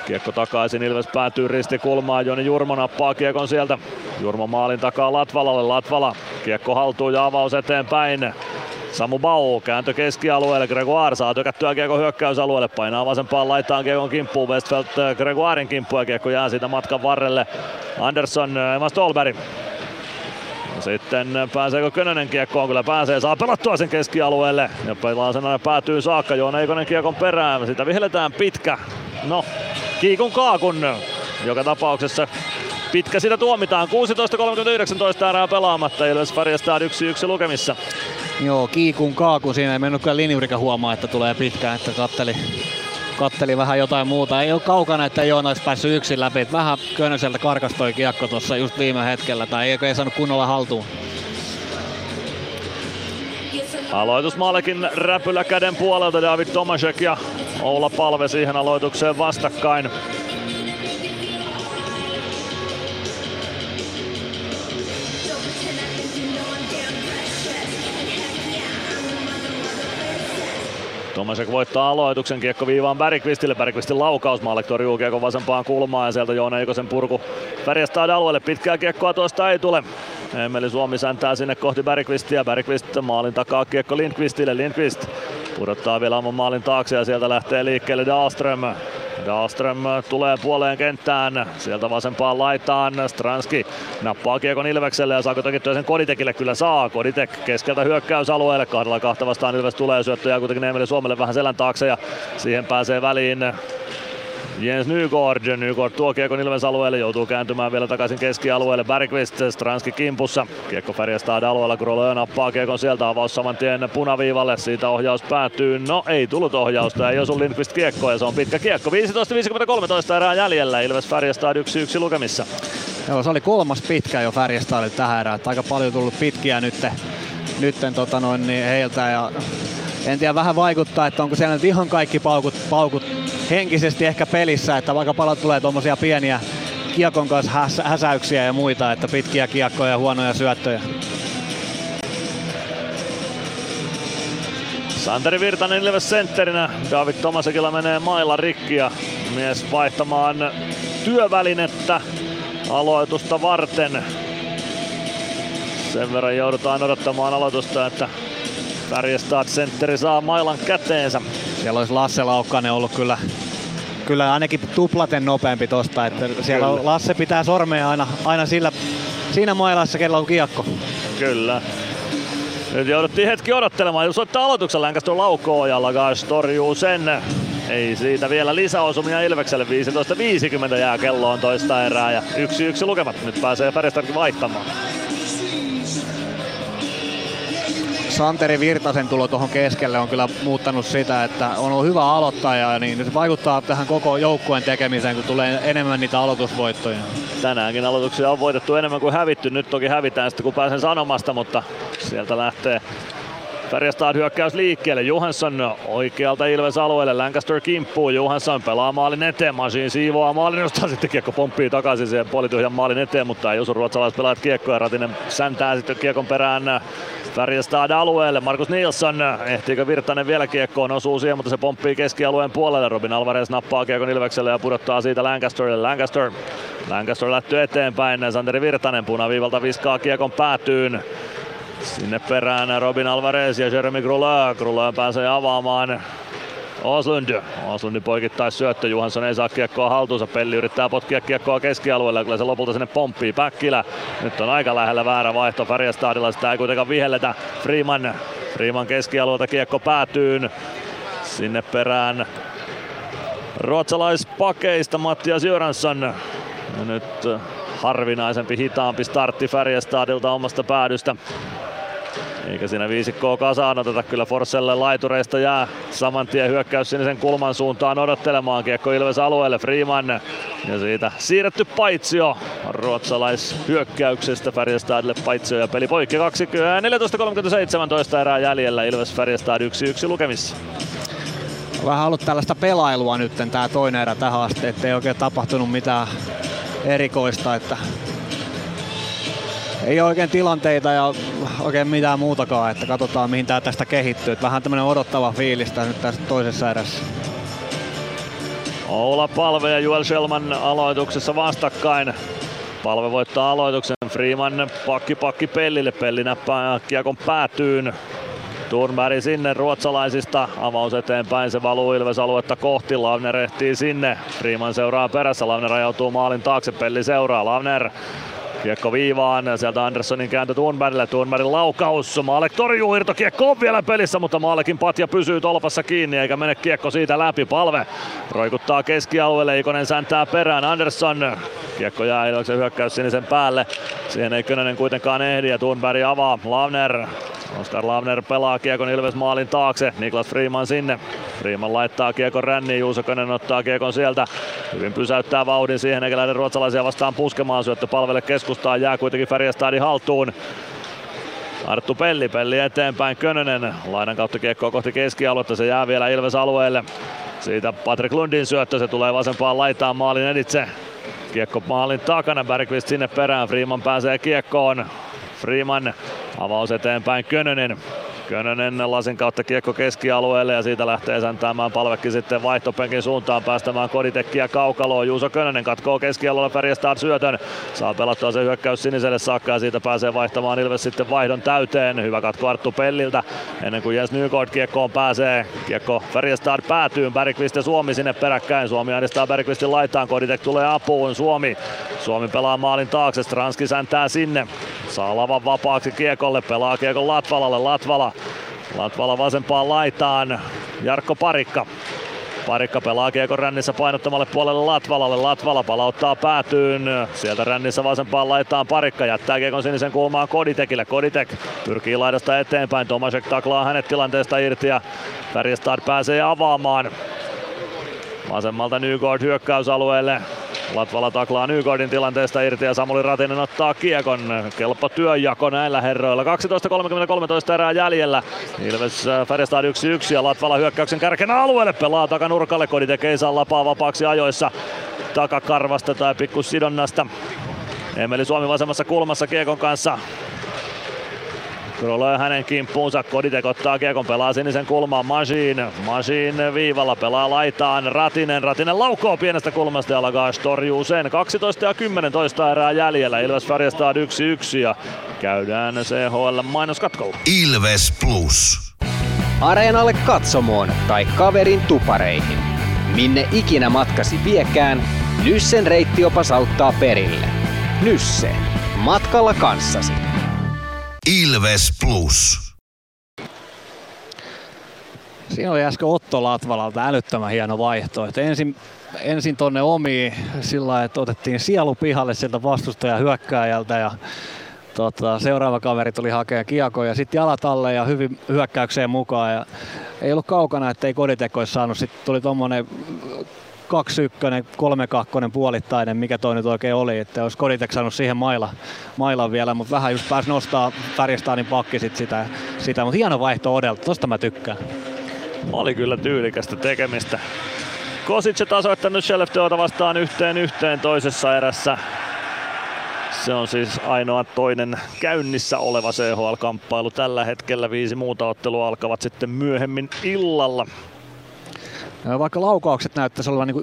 Kiekko takaisin, Ilves päätyy ristikulmaan, Joni Jurmo nappaa kiekon sieltä. Jurmo maalin takaa Latvalalle, Latvala kiekko haltuun ja avaus eteenpäin. Samu Bau kääntö keskialueelle, Gregoire saa tökättyä kiekko hyökkäysalueelle, painaa vasempaan laitaan kiekon kimppuun, Westfeldt Gregoirin kimppu ja kiekko jää siitä matkan varrelle. Andersson, Emma Stolberg sitten pääseekö Könönen kiekkoon? Kyllä pääsee. Saa pelattua sen keskialueelle. Ja pelaa sen päätyy saakka. Joona Eikonen kiekon perään. Sitä vihelletään pitkä. No, kiikun kaakun. Joka tapauksessa pitkä sitä tuomitaan. 16.39 erää pelaamatta. Ilves Färjestad 1-1 lukemissa. Joo, kiikun kaaku. Siinä ei mennyt kyllä linjurika huomaa, että tulee pitkä, että katteli, katteli vähän jotain muuta. Ei ole kaukana, että Joona olisi päässyt yksin läpi. Vähän Könöseltä karkastoi kiekko tuossa just viime hetkellä, tai ei, ei saanut kunnolla haltuun. Aloitus Maalekin räpylä käden puolelta David Tomasek ja Oula Palve siihen aloitukseen vastakkain. Tomasek voittaa aloituksen, kiekko viivaan Bergqvistille, Bergqvistin laukaus, Maalek torjuu kiekko vasempaan kulmaan ja sieltä Joona Eikosen purku Färjestad alueelle, pitkää kiekkoa tuosta ei tule. Emeli Suomi säntää sinne kohti Bergqvistia, Bergqvist maalin takaa kiekko Lindqvistille, Lindqvist pudottaa vielä maalin taakse ja sieltä lähtee liikkeelle Dahlström. Dahlström tulee puoleen kenttään, sieltä vasempaan laitaan. Stranski nappaa kiekon Ilvekselle ja saako toki sen Koditekille. Kyllä saa. Koditek keskeltä hyökkäysalueelle, kahdella kahta vastaan Ilves tulee syöttöjä kuitenkin Emeli Suomelle vähän selän taakse ja siihen pääsee väliin Jens Nygård. Nygård tuo kiekon Ilves alueelle, joutuu kääntymään vielä takaisin keskialueelle. Bergqvist, Stranski kimpussa. Kiekko Färjestad alueella, Grolö nappaa kiekon sieltä avaus saman tien punaviivalle. Siitä ohjaus päättyy. No ei tullut ohjausta, ei osu Lindqvist kiekko ja se on pitkä kiekko. 15-53 erää jäljellä. Ilves Färjestad 1-1 lukemissa. Joo, se oli kolmas pitkä jo Färjestadille tähän erään. Aika paljon tullut pitkiä nytten, nytten tota noin, niin heiltä ja en tiedä, vähän vaikuttaa, että onko siellä nyt ihan kaikki paukut, paukut henkisesti ehkä pelissä, että vaikka paljon tulee tuommoisia pieniä kiekon kanssa häs, häsäyksiä ja muita, että pitkiä kiekkoja ja huonoja syöttöjä. Santeri Virtanen Ilves sentterinä. David Tomasekilla menee mailla rikki ja mies vaihtamaan työvälinettä aloitusta varten. Sen verran joudutaan odottamaan aloitusta, että Färjestad sentteri saa mailan käteensä. Siellä olisi Lasse Laukkanen ollut kyllä, kyllä ainakin tuplaten nopeampi tosta. Että siellä kyllä. Lasse pitää sormea aina, aina sillä, siinä mailassa, kellä on kiekko. Kyllä. Nyt jouduttiin hetki odottelemaan. Jos soittaa aloituksen Lancaster Lauko-ojalla, Gais torjuu sen. Ei siitä vielä lisäosumia Ilvekselle. 15.50 jää kelloon toista erää ja yksi yksi lukemat. Nyt pääsee Färjestadkin vaihtamaan. Santeri Virtasen tulo tuohon keskelle on kyllä muuttanut sitä, että on ollut hyvä aloittaja, niin nyt vaikuttaa tähän koko joukkueen tekemiseen, kun tulee enemmän niitä aloitusvoittoja. Tänäänkin aloituksia on voitettu enemmän kuin hävitty. Nyt toki hävitään sitten kun pääsen sanomasta, mutta sieltä lähtee Färjestad hyökkäys liikkeelle. Johansson oikealta Ilves alueelle. Lancaster kimppuu. Johansson pelaa maalin eteen. Masin siivoaa maalin, josta sitten kiekko pomppii takaisin siihen puolityhjän maalin eteen, mutta ei osu ruotsalaiset pelaat kiekkoa. Ratinen säntää sitten kiekon perään Färjestad alueelle. Markus Nilsson, ehtiikö Virtanen vielä kiekkoon, osuu siihen, mutta se pomppii keskialueen puolelle. Robin Alvarez nappaa kiekon Ilvekselle ja pudottaa siitä Lancasterille. Lancaster, Lancaster lähtyy eteenpäin. Santeri Virtanen punaviivalta viskaa kiekon päätyyn. Sinne perään Robin Alvarez ja Jeremy Grulö. Grulö pääsee avaamaan Oslund. Oslundin poikittais syöttö. Johansson ei saa kiekkoa haltuunsa. Pelli yrittää potkia kiekkoa keskialueelle. Kyllä se lopulta sinne pomppii. Päkkilä. Nyt on aika lähellä väärä vaihto Färjestadilla. Sitä ei kuitenkaan vihelletä. Freeman. Freeman keskialueelta kiekko päätyyn. Sinne perään ruotsalaispakeista Mattias Jöransson. Ja nyt harvinaisempi, hitaampi startti Färjestadilta omasta päädystä. Eikä siinä viisikkoa kasaan oteta. Kyllä Forsselle laitureista jää saman tien hyökkäys sinisen kulman suuntaan odottelemaan. Kiekko Ilves alueelle Freeman. Ja siitä siirretty paitsio ruotsalaishyökkäyksestä Färjestadille paitsio ja peli poikki 14.37 erää jäljellä. Ilves Färjestad 1-1 lukemissa vähän ollut tällaista pelailua nyt tämä toinen erä tähän asti, ettei oikein tapahtunut mitään erikoista, että ei ole oikein tilanteita ja oikein mitään muutakaan, että katsotaan mihin tää tästä kehittyy. Että vähän tämmönen odottava fiilis nyt tässä toisessa erässä. Oula Palve ja Joel Shellman aloituksessa vastakkain. Palve voittaa aloituksen. Freeman pakki pakki Pellille. Pelli näppää kiekon päätyyn. Turnberg sinne ruotsalaisista. Avaus eteenpäin, se valuu Ilves aluetta kohti. Lavner ehtii sinne. Freeman seuraa perässä. Lavner ajautuu maalin taakse. Pelli seuraa. Lavner Kiekko viivaan, sieltä Anderssonin kääntö Thunbergille, Thunbergin laukaus, Maalek torjuu irto, kiekko on vielä pelissä, mutta Maalekin patja pysyy tolpassa kiinni eikä mene kiekko siitä läpi, palve roikuttaa keskialueelle, Ikonen säntää perään, Andersson, kiekko jää Ilveksen hyökkäys sinisen päälle, siihen ei Könönen kuitenkaan ehdi ja Thunberg avaa, Lavner Oskar Lavner pelaa kiekon Ilves maalin taakse. Niklas Freeman sinne. Freeman laittaa kiekon ränniin. Juuso Könen ottaa kiekon sieltä. Hyvin pysäyttää vauhdin siihen eikä lähde ruotsalaisia vastaan puskemaan. Syöttö palvelle keskustaan. Jää kuitenkin Färjestadin haltuun. Arttu Pelli, Pelli eteenpäin, Könönen laidan kautta kiekkoa kohti keskialuetta, se jää vielä Ilves alueelle. Siitä Patrick Lundin syöttö, se tulee vasempaan laitaan maalin editse. Kiekko maalin takana, Bergqvist sinne perään, Freeman pääsee kiekkoon. Freeman avaus eteenpäin Könönen. Könönen lasin kautta kiekko keskialueelle ja siitä lähtee säntäämään palvekki sitten vaihtopenkin suuntaan päästämään Koditekkiä kaukaloon. Juuso Könönen katkoo keskialueella Färjestad syötön. Saa pelattua se hyökkäys siniselle saakka ja siitä pääsee vaihtamaan Ilves sitten vaihdon täyteen. Hyvä katko Arttu Pelliltä ennen kuin Jens Nygård kiekkoon pääsee. Kiekko Färjestad päätyy. Bergqvist ja Suomi sinne peräkkäin. Suomi ahdistaa Bergqvistin laitaan. Koditek tulee apuun. Suomi. Suomi pelaa maalin taakse. Stranski säntää sinne. Saa lavan vapaaksi kiekolle. Pelaa kiekon Latvalalle. Latvala Latvala vasempaan laitaan. Jarkko Parikka. Parikka pelaa kiekon rännissä painottamalle puolelle Latvalalle. Latvala palauttaa päätyyn. Sieltä rännissä vasempaan laitaan Parikka. Jättää kiekon sinisen kulmaan Koditekille. Koditek pyrkii laidasta eteenpäin. Tomasek taklaa hänet tilanteesta irti ja Färjestad pääsee avaamaan. Vasemmalta Nygård hyökkäysalueelle. Latvala taklaa Nygårdin tilanteesta irti ja Samuli Ratinen ottaa kiekon. Kelpo työnjako näillä herroilla. 12.33 erää jäljellä. Ilves äh, Färjestad 1-1 ja Latvala hyökkäyksen kärkenä alueelle. Pelaa takanurkalle. Koditek ei saa lapaa vapaaksi ajoissa takakarvasta tai pikkusidonnasta. Emeli Suomi vasemmassa kulmassa kiekon kanssa. Tulee hänen kimppuunsa. Koditek ottaa kiekon, pelaa sinisen kulmaan. Masin. Masin viivalla pelaa laitaan. Ratinen. Ratinen laukoo pienestä kulmasta ja Lagash torjuu sen. 12 ja 10 toista erää jäljellä. Ilves Färjestad 1-1 ja käydään CHL mainoskatkolla. Ilves Plus. Areenalle katsomoon tai kaverin tupareihin. Minne ikinä matkasi viekään, Nyssen reittiopas auttaa perille. Nysse. Matkalla kanssasi. Ilves Plus. Siinä oli äsken Otto Latvalalta älyttömän hieno vaihtoehto. Ensin, ensin tonne omiin sillä että otettiin sielu pihalle sieltä vastustajan hyökkääjältä ja tota, seuraava kaveri tuli hakemaan kiekkoa ja sitten jalat alle ja hyvin hyökkäykseen mukaan. Ja ei ollut kaukana, ettei Koditek olisi saanut. Sitten tuli tuommoinen 2-1, 3-2 puolittainen, mikä toi nyt oikein oli, että olisi Koditek saanut siihen maila, mailan vielä, mutta vähän just pääsi nostaa Färjestadin pakki sit sitä, sitä, mutta hieno vaihto Odelta, tosta mä tykkään. Oli kyllä tyylikästä tekemistä. Kosic tasoittanut Skellefteåta vastaan yhteen yhteen toisessa erässä. Se on siis ainoa toinen käynnissä oleva CHL-kamppailu tällä hetkellä. Viisi muuta ottelua alkavat sitten myöhemmin illalla. Vaikka laukaukset näyttäisi olla niin 19-5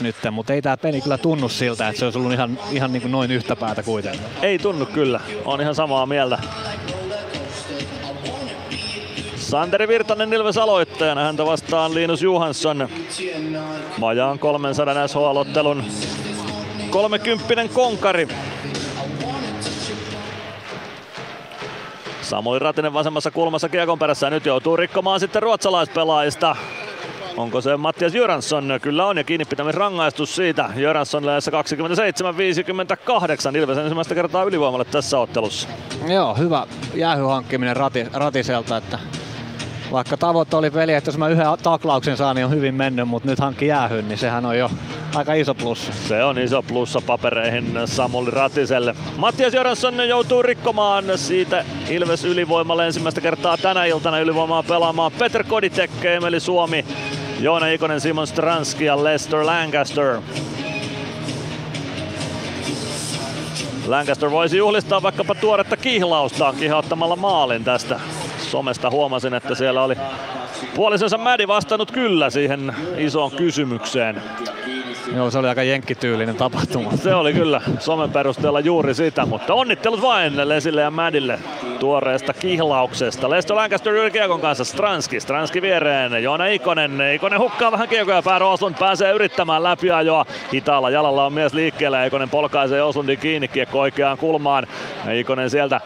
nyt, mutta ei tämä peli kyllä tunnu siltä, että se olisi ollut ihan, ihan niin noin yhtä päätä kuitenkaan. Ei tunnu kyllä, on ihan samaa mieltä. Santeri Virtanen Ilves aloittajana, häntä vastaan Linus Johansson. Vajaan 300 SHL-ottelun 30 konkari. Samuli Ratinen vasemmassa kulmassa kiekon perässä nyt joutuu rikkomaan sitten ruotsalaispelaajista. Onko se Mattias Jöransson? Kyllä on ja kiinni rangaistus siitä. Jöransson 27-58. Ilves ensimmäistä kertaa ylivoimalle tässä ottelussa. Joo, hyvä jäähyhankkiminen rati, Ratiselta, että vaikka tavoite oli peli, että jos mä yhden taklauksen saan, niin on hyvin mennyt, mutta nyt hankki jäähyn, niin sehän on jo aika iso plussa. Se on iso plussa papereihin Samuli Ratiselle. Mattias Jöransson joutuu rikkomaan siitä Ilves ylivoimalle ensimmäistä kertaa tänä iltana ylivoimaa pelaamaan Peter Koditek, Emeli Suomi, Joona Ikonen, Simon Stranski ja Lester Lancaster. Lancaster voisi juhlistaa vaikkapa tuoretta kihlaustaan kihauttamalla maalin tästä somesta huomasin, että siellä oli puolisonsa Mädi vastannut kyllä siihen isoon kysymykseen. Joo, se oli aika jenkkityylinen tapahtuma. Se oli kyllä somen perusteella juuri sitä, mutta onnittelut vain Lesille ja Mädille tuoreesta kihlauksesta. Lesto Lancaster yli kiekon kanssa Stranski, Stranski viereen, Joona Ikonen, Ikonen hukkaa vähän kiekoja, Pär Oslund pääsee yrittämään läpiajoa. Hitaalla jalalla on mies liikkeellä, Ikonen polkaisee Oslundin kiinni kiekko oikeaan kulmaan. Ikonen sieltä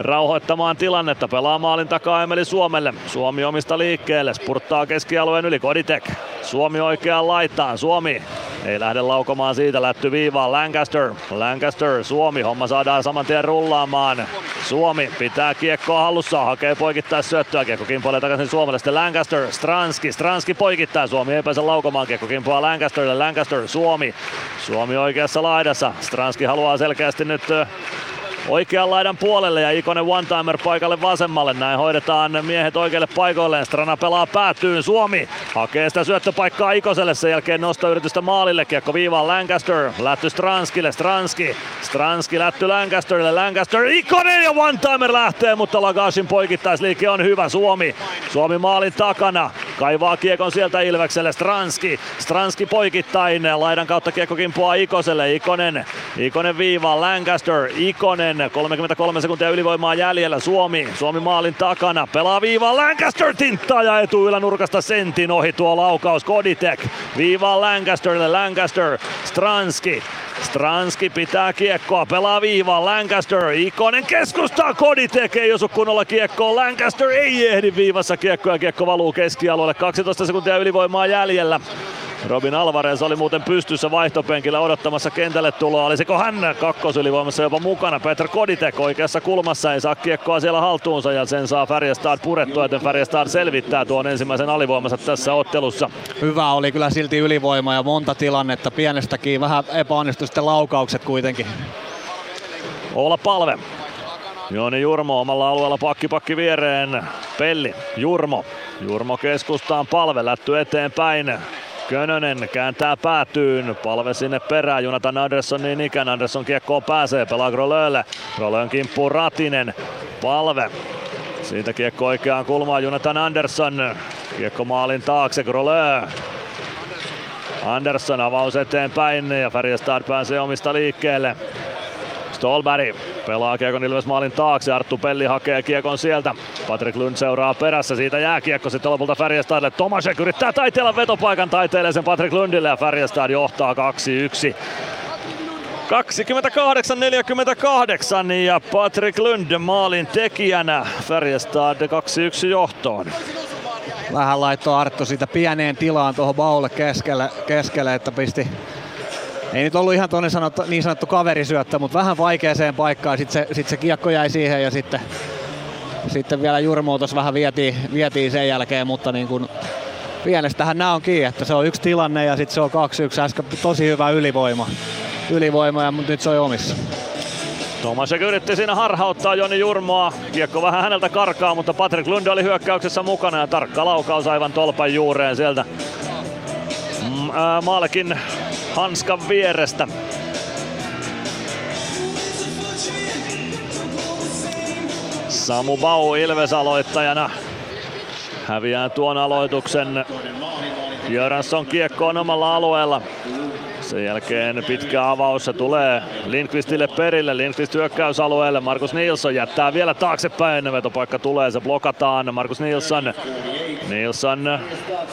rauhoittamaan tilannetta. Pelaa maalin takaa Emeli Suomelle. Suomi omista liikkeelle. Spurttaa keskialueen yli Koditek. Suomi oikeaan laitaan. Suomi ei lähde laukomaan siitä, lätty viivaan. Lancaster, Lancaster, Suomi, homma saadaan saman tien rullaamaan. Suomi pitää kiekkoa hallussa, hakee poikittaa syöttöä, kiekko kimpoilee takaisin Suomelle, sitten Lancaster, Stranski, Stranski poikittaa, Suomi ei pääse laukomaan, kiekko kimpoaa Lancasterille, Lancaster, Suomi, Suomi oikeassa laidassa, Stranski haluaa selkeästi nyt oikean laidan puolelle ja Ikonen one-timer paikalle vasemmalle. Näin hoidetaan miehet oikeille paikoilleen. Strana pelaa päätyyn. Suomi hakee sitä syöttöpaikkaa Ikoselle. Sen jälkeen nostoyritystä maalille. Kiekko viivaan Lancaster. Lätty Stranskille. Stranski. Stranski lätty Lancasterille. Lancaster Ikonen ja one-timer lähtee, mutta Lagashin poikittaisliike on hyvä. Suomi. Suomi maalin takana. Kaivaa kiekon sieltä Ilvekselle. Stranski. Stranski poikittain. Laidan kautta kiekko kimpuaa Ikoselle. Ikonen. Ikonen viivaan. Lancaster. Ikonen. 33 sekuntia ylivoimaa jäljellä. Suomi. Suomi maalin takana. Pelaa viivaan. Lancaster tinttaa ja etuylänurkasta sentin ohi tuo laukaus. Koditek. Viivaan Lancasterille. Lancaster. Stranski. Stranski pitää kiekkoa, pelaa viivaan, Lancaster, Ikonen keskustaa, Koditek ei osu kunnolla kiekkoon, Lancaster ei ehdi viivassa kiekkoa, kiekko valuu keskialueelle, 12 sekuntia ylivoimaa jäljellä. Robin Alvarez oli muuten pystyssä vaihtopenkillä odottamassa kentälle tuloa. Olisiko hän kakkosylivoimassa jopa mukana? Peter Koditek oikeassa kulmassa ei saa kiekkoa siellä haltuunsa ja sen saa Färjestad purettua, joten Färjestad selvittää tuon ensimmäisen alivoimansa tässä ottelussa. Hyvä oli kyllä silti ylivoima ja monta tilannetta pienestäkin. Vähän epäonnistui sitten laukaukset kuitenkin. Olla palve. Joni Jurmo omalla alueella pakki pakki viereen. Pelli, Jurmo. Jurmo keskustaan palve, lätty eteenpäin. Könönen kääntää päätyyn, palve sinne perään, Jonathan Andersson niin ikään, Andersson kiekkoon pääsee, pelaa Grolölle, Grolön kimppuu Ratinen, palve, siitä kiekko oikeaan kulmaan Jonathan Andersson, kiekko maalin taakse, Grolö, Andersson avaus eteenpäin ja Färjestad pääsee omista liikkeelle. Stolberg pelaa kiekon Ilves maalin taakse, Arttu Pelli hakee kiekon sieltä. Patrick Lund seuraa perässä, siitä jää kiekko sitten lopulta Färjestadille. Tomasek yrittää taiteella vetopaikan, taiteilee sen Patrick Lundille ja Färjestad johtaa 2-1. 28-48 ja Patrick Lund maalin tekijänä Färjestad 2-1 johtoon. Vähän laittoi Arttu siitä pieneen tilaan tuohon Baulle keskelle, keskelle, että pisti ei nyt ollut ihan tuonne sanottu, niin sanottu kaverisyöttö, mutta vähän vaikeaseen paikkaan. Sitten se, sit se kiekko jäi siihen ja sitten, sitten vielä Jurmo tuossa vähän vietiin, vietiin sen jälkeen, mutta niin kuin pienestähän nämä on kiinni, että se on yksi tilanne ja sitten se on 2-1 äsken tosi hyvä ylivoima. Ylivoima ja nyt se on omissa. Tomasek yritti siinä harhauttaa Joni Jurmoa. Kiekko vähän häneltä karkaa, mutta Patrick Lund oli hyökkäyksessä mukana ja tarkka laukaus aivan tolpan juureen sieltä mm, Maalekin hanskan vierestä. Samu Bau Ilves aloittajana häviää tuon aloituksen. Jöransson kiekko on omalla alueella. Sen jälkeen pitkä avaus, se tulee Lindqvistille perille, Lindqvist hyökkäysalueelle, Markus Nilsson jättää vielä taaksepäin, vetopaikka tulee, se blokataan, Markus Nilsson. Nilsson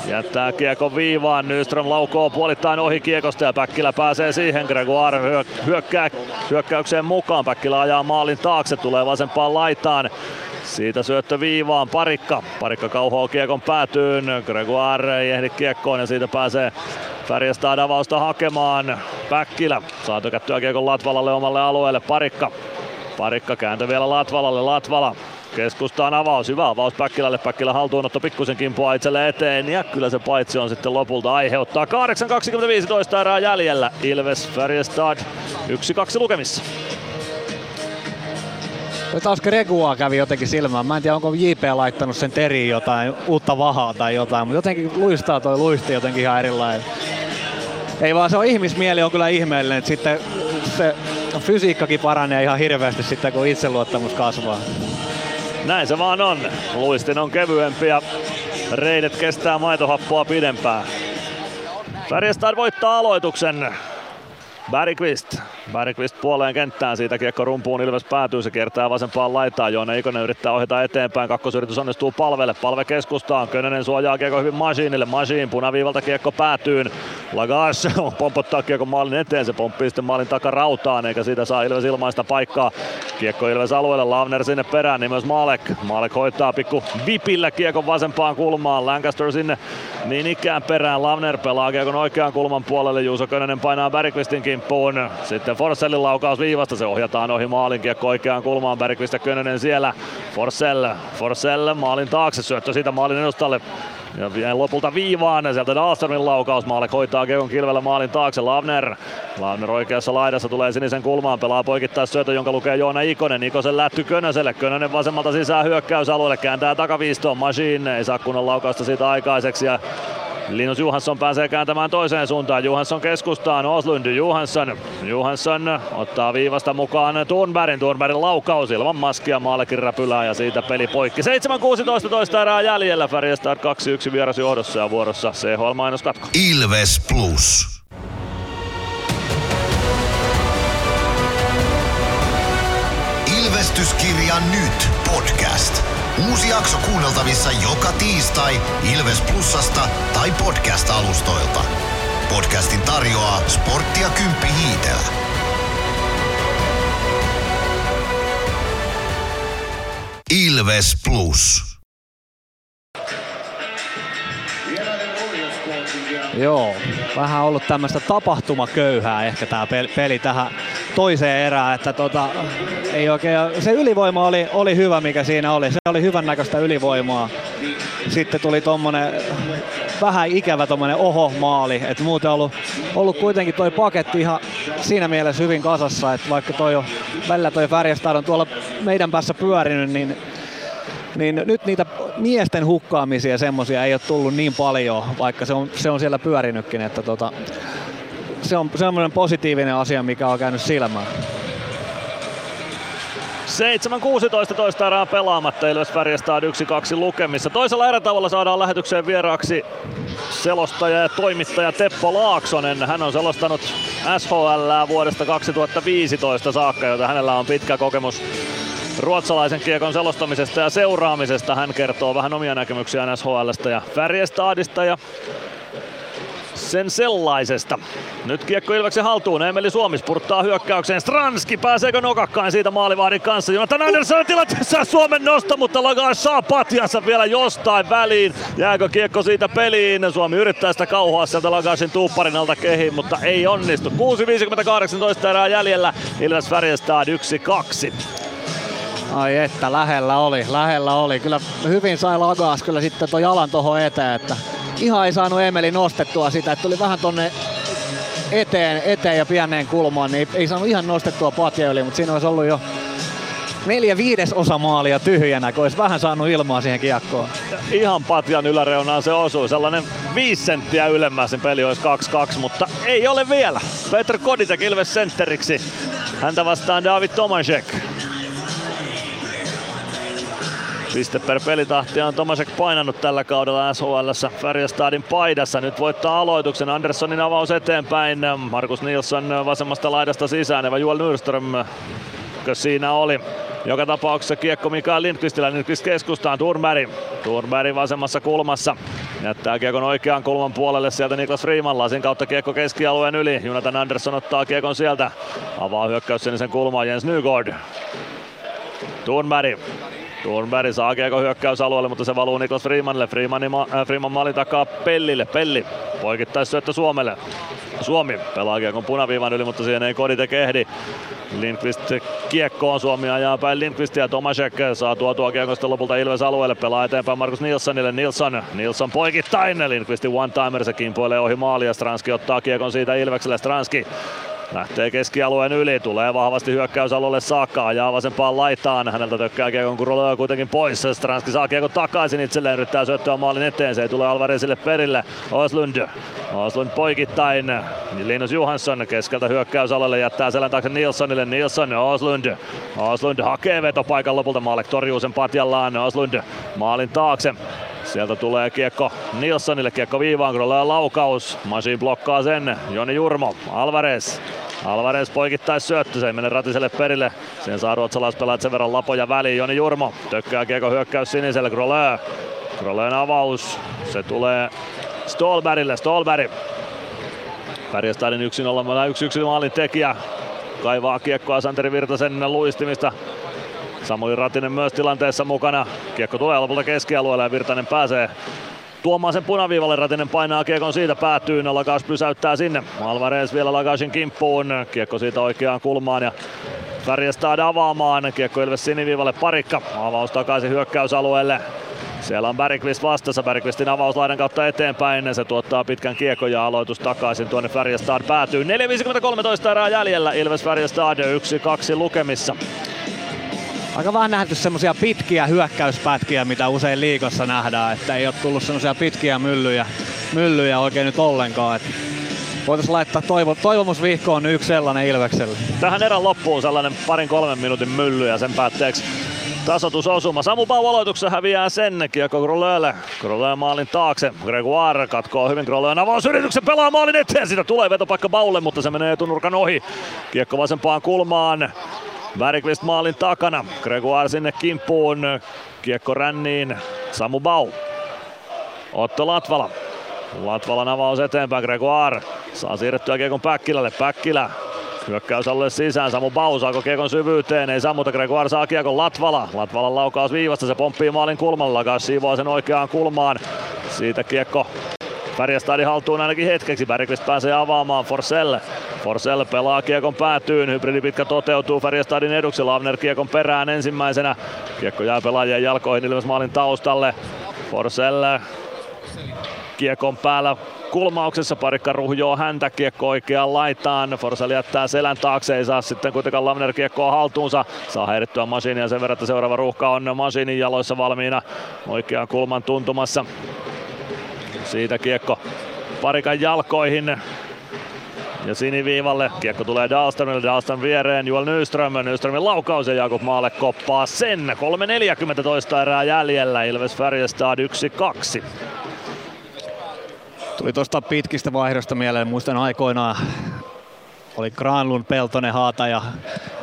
jättää kiekon viivaan, Nyström laukoo puolittain ohi kiekosta ja Päkkilä pääsee siihen, Gregoire hyökkää, hyökkäykseen mukaan, Päkkilä ajaa maalin taakse, tulee vasempaan laitaan, siitä syöttö viivaan. Parikka. Parikka kauhoo kiekon päätyyn. Gregoire ei ehdi kiekkoon ja siitä pääsee Färjestad avausta hakemaan. Päkkilä saa tykättyä kiekon Latvalalle omalle alueelle. Parikka. Parikka kääntö vielä Latvalalle. Latvala Keskustaan avaus, hyvä avaus Päkkilälle. Päkkilä haltuunotto pikkusen kimpua itselle eteen ja kyllä se paitsi on sitten lopulta aiheuttaa. 8.25 erää jäljellä. Ilves Färjestad 1-2 lukemissa. Taas Gregua kävi jotenkin silmään. Mä en tiedä, onko JP laittanut sen teriin jotain uutta vahaa tai jotain, mutta jotenkin luistaa toi luisti jotenkin ihan erilainen. Ei vaan se on ihmismieli on kyllä ihmeellinen, että sitten se fysiikkakin paranee ihan hirveästi sitten, kun itseluottamus kasvaa. Näin se vaan on. Luistin on kevyempi ja reidet kestää maitohappoa pidempään. Färjestad voittaa aloituksen. Bergqvist. Bergqvist puoleen kenttään, siitä kiekko rumpuun, Ilves päätyy, se kiertää vasempaan laitaan, Joona Ikonen yrittää ohjata eteenpäin, kakkosyritys onnistuu palvelle, palve keskustaan, Könönen suojaa kiekko hyvin Masiinille, Masiin punaviivalta kiekko päätyyn, Lagas pompottaa kiekko maalin eteen, se pomppii sitten maalin takarautaan, eikä siitä saa Ilves ilmaista paikkaa, kiekko Ilves alueelle, Lavner sinne perään, niin myös Maalek, Maalek hoitaa pikku vipillä kiekon vasempaan kulmaan, Lancaster sinne niin ikään perään, Lavner pelaa kiekon oikean kulman puolelle, Juuso Könönen painaa Bergqvistin kimppuun, sitten Forsellin laukaus viivasta, se ohjataan ohi maalin kiekko oikeaan kulmaan, Bergqvist ja Könönen siellä. Forsell, Forsell maalin taakse, syöttö siitä maalin edustalle. Ja lopulta viivaan. Sieltä Dahlströmin laukaus. Maalek hoitaa Keon kilvellä maalin taakse. Lavner. Lavner oikeassa laidassa tulee sinisen kulmaan. Pelaa poikittais syötö, jonka lukee Joona Ikonen. Ikosen lätty Könöselle. Könönen vasemmalta sisään hyökkäysalueelle. Kääntää takaviistoon. Machine ei saa kunnon laukausta siitä aikaiseksi. Ja Linus Johansson pääsee kääntämään toiseen suuntaan. Johansson keskustaan, Oslund Johansson. Johansson ottaa viivasta mukaan Thunbergin. Thunbergin laukaus ilman maskia maallekin räpylää ja siitä peli poikki. 7-16 toista erää jäljellä. Färjestad 2-1 vieras johdossa ja vuorossa CHL mainoskatko. Ilves Plus. Ilvestyskirja nyt podcast. Uusi jakso kuunneltavissa joka tiistai Ilves Plusasta tai podcast-alustoilta. Podcastin tarjoaa sporttia Kymppi Hiitellä. Ilves Plus. Joo, vähän ollut tämmöistä tapahtumaköyhää ehkä tämä peli tähän toiseen erään, että tota, ei oikein, se ylivoima oli, oli hyvä mikä siinä oli, se oli hyvän näköistä ylivoimaa. Sitten tuli tommonen vähän ikävä tommonen oho-maali, että muuten ollut, ollut kuitenkin toi paketti ihan siinä mielessä hyvin kasassa, että vaikka toi on, välillä toi Färjestad on tuolla meidän päässä pyörinyt, niin niin nyt niitä miesten hukkaamisia semmosia ei ole tullut niin paljon, vaikka se on, se on siellä pyörinytkin, että tota, se on semmoinen positiivinen asia, mikä on käynyt silmään. 7-16 toista erää pelaamatta, Ilves Färjestad 1-2 lukemissa. Toisella erätauolla saadaan lähetykseen vieraaksi selostaja ja toimittaja Teppo Laaksonen. Hän on selostanut SHL vuodesta 2015 saakka, jota hänellä on pitkä kokemus ruotsalaisen kiekon selostamisesta ja seuraamisesta. Hän kertoo vähän omia näkemyksiään SHLstä ja Färjestadista ja sen sellaisesta. Nyt kiekko Ilveksen haltuun. Emeli Suomi spurttaa hyökkäykseen. Stranski pääseekö nokakkain siitä maalivahdin kanssa. Jonathan Andersson tilanteessa Suomen nosto, mutta Lagas saa patjansa vielä jostain väliin. Jääkö kiekko siitä peliin? Suomi yrittää sitä kauhoa sieltä Lagasin tuupparin alta kehiin, mutta ei onnistu. 6.58 erää jäljellä. Ilves Färjestad 1-2. Ai että, lähellä oli, lähellä oli. Kyllä hyvin sai Lagas kyllä sitten tuon jalan tuohon eteen, että ihan ei saanut Emeli nostettua sitä, että tuli vähän tonne eteen, eteen ja pieneen kulmaan, niin ei, saanut ihan nostettua patja yli, mutta siinä olisi ollut jo neljä viides osa maalia tyhjänä, kun olisi vähän saanut ilmaa siihen kiekkoon. Ihan patjan yläreunaan se osui. Sellainen viisi senttiä ylemmän sen peli olisi 2-2, mutta ei ole vielä. Petr Koditek Ilves sentteriksi. Häntä vastaan David Tomasek. Piste per pelitahti on Tomasek painannut tällä kaudella SHL Färjestadin paidassa. Nyt voittaa aloituksen. Anderssonin avaus eteenpäin. Markus Nilsson vasemmasta laidasta sisään. Eva Juel Nyrström siinä oli. Joka tapauksessa kiekko Mikael Lindqvistillä. Lindqvist keskustaan. Thornberg. Thornberg vasemmassa kulmassa. Jättää kiekon oikean kulman puolelle sieltä Niklas Freeman. Lasin kautta kiekko keskialueen yli. Jonathan Andersson ottaa kiekon sieltä. Avaa hyökkäys sen kulmaan Jens Nygård. Thornberg Thornberg saa kiekko hyökkäysalueelle, mutta se valuu Niklas Freemanille. Freemanin ma- äh, Freeman maalin takaa Pellille. Pelli poikittaisi syöttö Suomelle. Suomi pelaa kiekon punaviivan yli, mutta siihen ei Kodite kehdi. Lindqvist kiekkoon, Suomi ajaa päin Lindqvistia Tomasek saa tuotua kiekon sitten lopulta Ilves alueelle, pelaa eteenpäin Markus Nilssonille, Nilsson, Nilsson poikittain, Lindqvistin one-timer, se kimpoilee ohi maalia, Stranski ottaa kiekon siitä Ilvekselle, Stranski Lähtee keskialueen yli, tulee vahvasti hyökkäysalueelle saakka, ajaa vasempaan laitaan. Häneltä tökkää kiekon Kuroloja kuitenkin pois. Stranski saa kiekon takaisin itselleen, yrittää syöttöä maalin eteen. Se ei tule Alvarezille perille. Oslund, Oslund poikittain. Linus Johansson keskeltä hyökkäysalueelle jättää selän taakse Nilssonille. Nilsson, Oslund. Oslund hakee vetopaikan lopulta. Maalek torjuu sen patjallaan. Oslund maalin taakse. Sieltä tulee kiekko Nilssonille, kiekko viivaan, kun laukaus. Masi blokkaa sen, Joni Jurmo, Alvarez. Alvarez poikittais syöttö, se ei mene ratiselle perille. Sen saa ruotsalaispelaajat sen verran lapoja väliin. Joni Jurmo tökkää kiekko hyökkäys siniselle, Grolö. Grolön avaus, se tulee Stolbergille, Stolberg. Färjestadin 1-0 maalin tekijä. Kaivaa kiekkoa Santeri Virtasen luistimista Samuli Ratinen myös tilanteessa mukana. Kiekko tulee lopulta keskialueelle ja Virtanen pääsee tuomaan sen punaviivalle. Ratinen painaa kiekon siitä päätyy. Lagas pysäyttää sinne. Alvarez vielä Lagasin kimppuun. Kiekko siitä oikeaan kulmaan ja Färjestad avaamaan. Kiekko Ilves siniviivalle parikka. Avaus takaisin hyökkäysalueelle. Siellä on Bergqvist vastassa, Bergqvistin avaus laidan kautta eteenpäin, se tuottaa pitkän kiekon ja aloitus takaisin tuonne Färjestad päätyy. 4.53 erää jäljellä, Ilves Färjestad 1-2 lukemissa. Aika vähän nähty semmosia pitkiä hyökkäyspätkiä, mitä usein liikossa nähdään, että ei ole tullut semmosia pitkiä myllyjä, myllyjä oikein nyt ollenkaan. Että voitaisiin laittaa toivo, toivomusvihkoon yksi sellainen Ilvekselle. Tähän erän loppuun sellainen parin kolmen minuutin mylly ja sen päätteeksi tasotusosuma. Samu Pau aloituksessa häviää sen. Kiekko Grolölle. Grolö maalin taakse. Gregoire katkoo hyvin Grolön avausyrityksen pelaa maalin eteen. Siitä tulee vetopaikka Baulle, mutta se menee etunurkan ohi. Kiekko vasempaan kulmaan. Bergqvist maalin takana. Gregoire sinne kimppuun. Kiekko ränniin. Samu Bau. Otto Latvala. Latvalan avaus eteenpäin. Gregoire saa siirrettyä kiekon Päkkilälle. Päkkilä Hyökkäys alle sisään, Samu Bau saako kiekon syvyyteen, ei sammuta Gregoire saa kiekon Latvala. Latvalan laukaus viivasta, se pomppii maalin kulmalla, Gas siivoo sen oikeaan kulmaan. Siitä kiekko Färjestadin haltuun ainakin hetkeksi. Bergqvist pääsee avaamaan Forsell. Forsell pelaa kiekon päätyyn. Hybridi pitkä toteutuu Färjestadin eduksi. Lavner kiekon perään ensimmäisenä. Kiekko jää pelaajien jalkoihin Ilves maalin taustalle. Forsell kiekon päällä kulmauksessa parikka ruhjoo häntä kiekko oikeaan laitaan. Forsell jättää selän taakse, ei saa sitten kuitenkaan Lavner kiekkoa haltuunsa. Saa häirittyä Masinia sen verran, että seuraava ruuhka on Masinin jaloissa valmiina oikean kulman tuntumassa. Siitä kiekko parikan jalkoihin ja siniviivalle. Kiekko tulee Dahlströmille, Dahlström viereen, Juel Nyström, Nyströmin laukaus ja Jakub Maalle koppaa sen. 3.40 toista erää jäljellä, Ilves Färjestad 1-2. Tuli tuosta pitkistä vaihdosta mieleen, muistan aikoinaan oli Granlund, Peltonen, Haata ja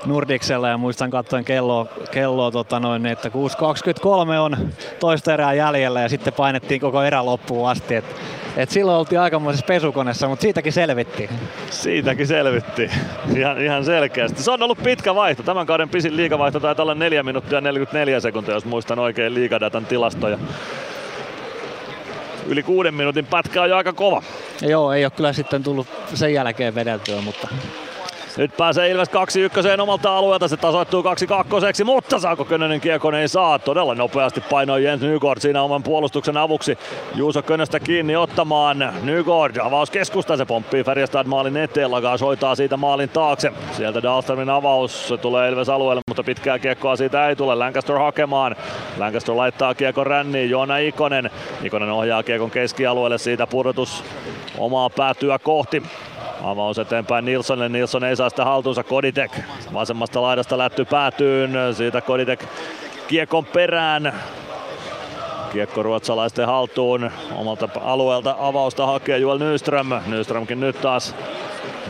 Nordiksella ja muistan katsoin kelloa, kelloa tota noin, että 6.23 on toista erää jäljellä ja sitten painettiin koko erä loppuun asti. Et, et silloin oltiin aikamoisessa pesukoneessa, mutta siitäkin selvittiin. Siitäkin selvittiin. Ihan, ihan selkeästi. Se on ollut pitkä vaihto. Tämän kauden pisin liikavaihto taitaa olla 4 minuuttia 44 sekuntia, jos muistan oikein liikadatan tilastoja yli kuuden minuutin pätkä on jo aika kova. Joo, ei ole kyllä sitten tullut sen jälkeen vedeltyä, mutta nyt pääsee Ilves 2-1 omalta alueelta, se tasoittuu 2-2, mutta saako Könönen kiekon ei saa. Todella nopeasti painoi Jens Nygård siinä oman puolustuksen avuksi. Juuso Könöstä kiinni ottamaan. Nygård avaus keskusta, se pomppii Färjestad maalin eteen, Lagaa soitaa siitä maalin taakse. Sieltä Dahlströmin avaus, se tulee Ilves alueelle, mutta pitkää kiekkoa siitä ei tule. Lancaster hakemaan. Lancaster laittaa kiekon ränniin, Joona Ikonen. Ikonen ohjaa kiekon keskialueelle, siitä pudotus omaa päätyä kohti. Avaus eteenpäin Nilssonille, Nilsson ei saa sitä haltuunsa, Koditek vasemmasta laidasta lätty päätyyn, siitä Koditek kiekon perään. Kiekko ruotsalaisten haltuun omalta alueelta avausta hakee Joel Nyström. Nyströmkin nyt taas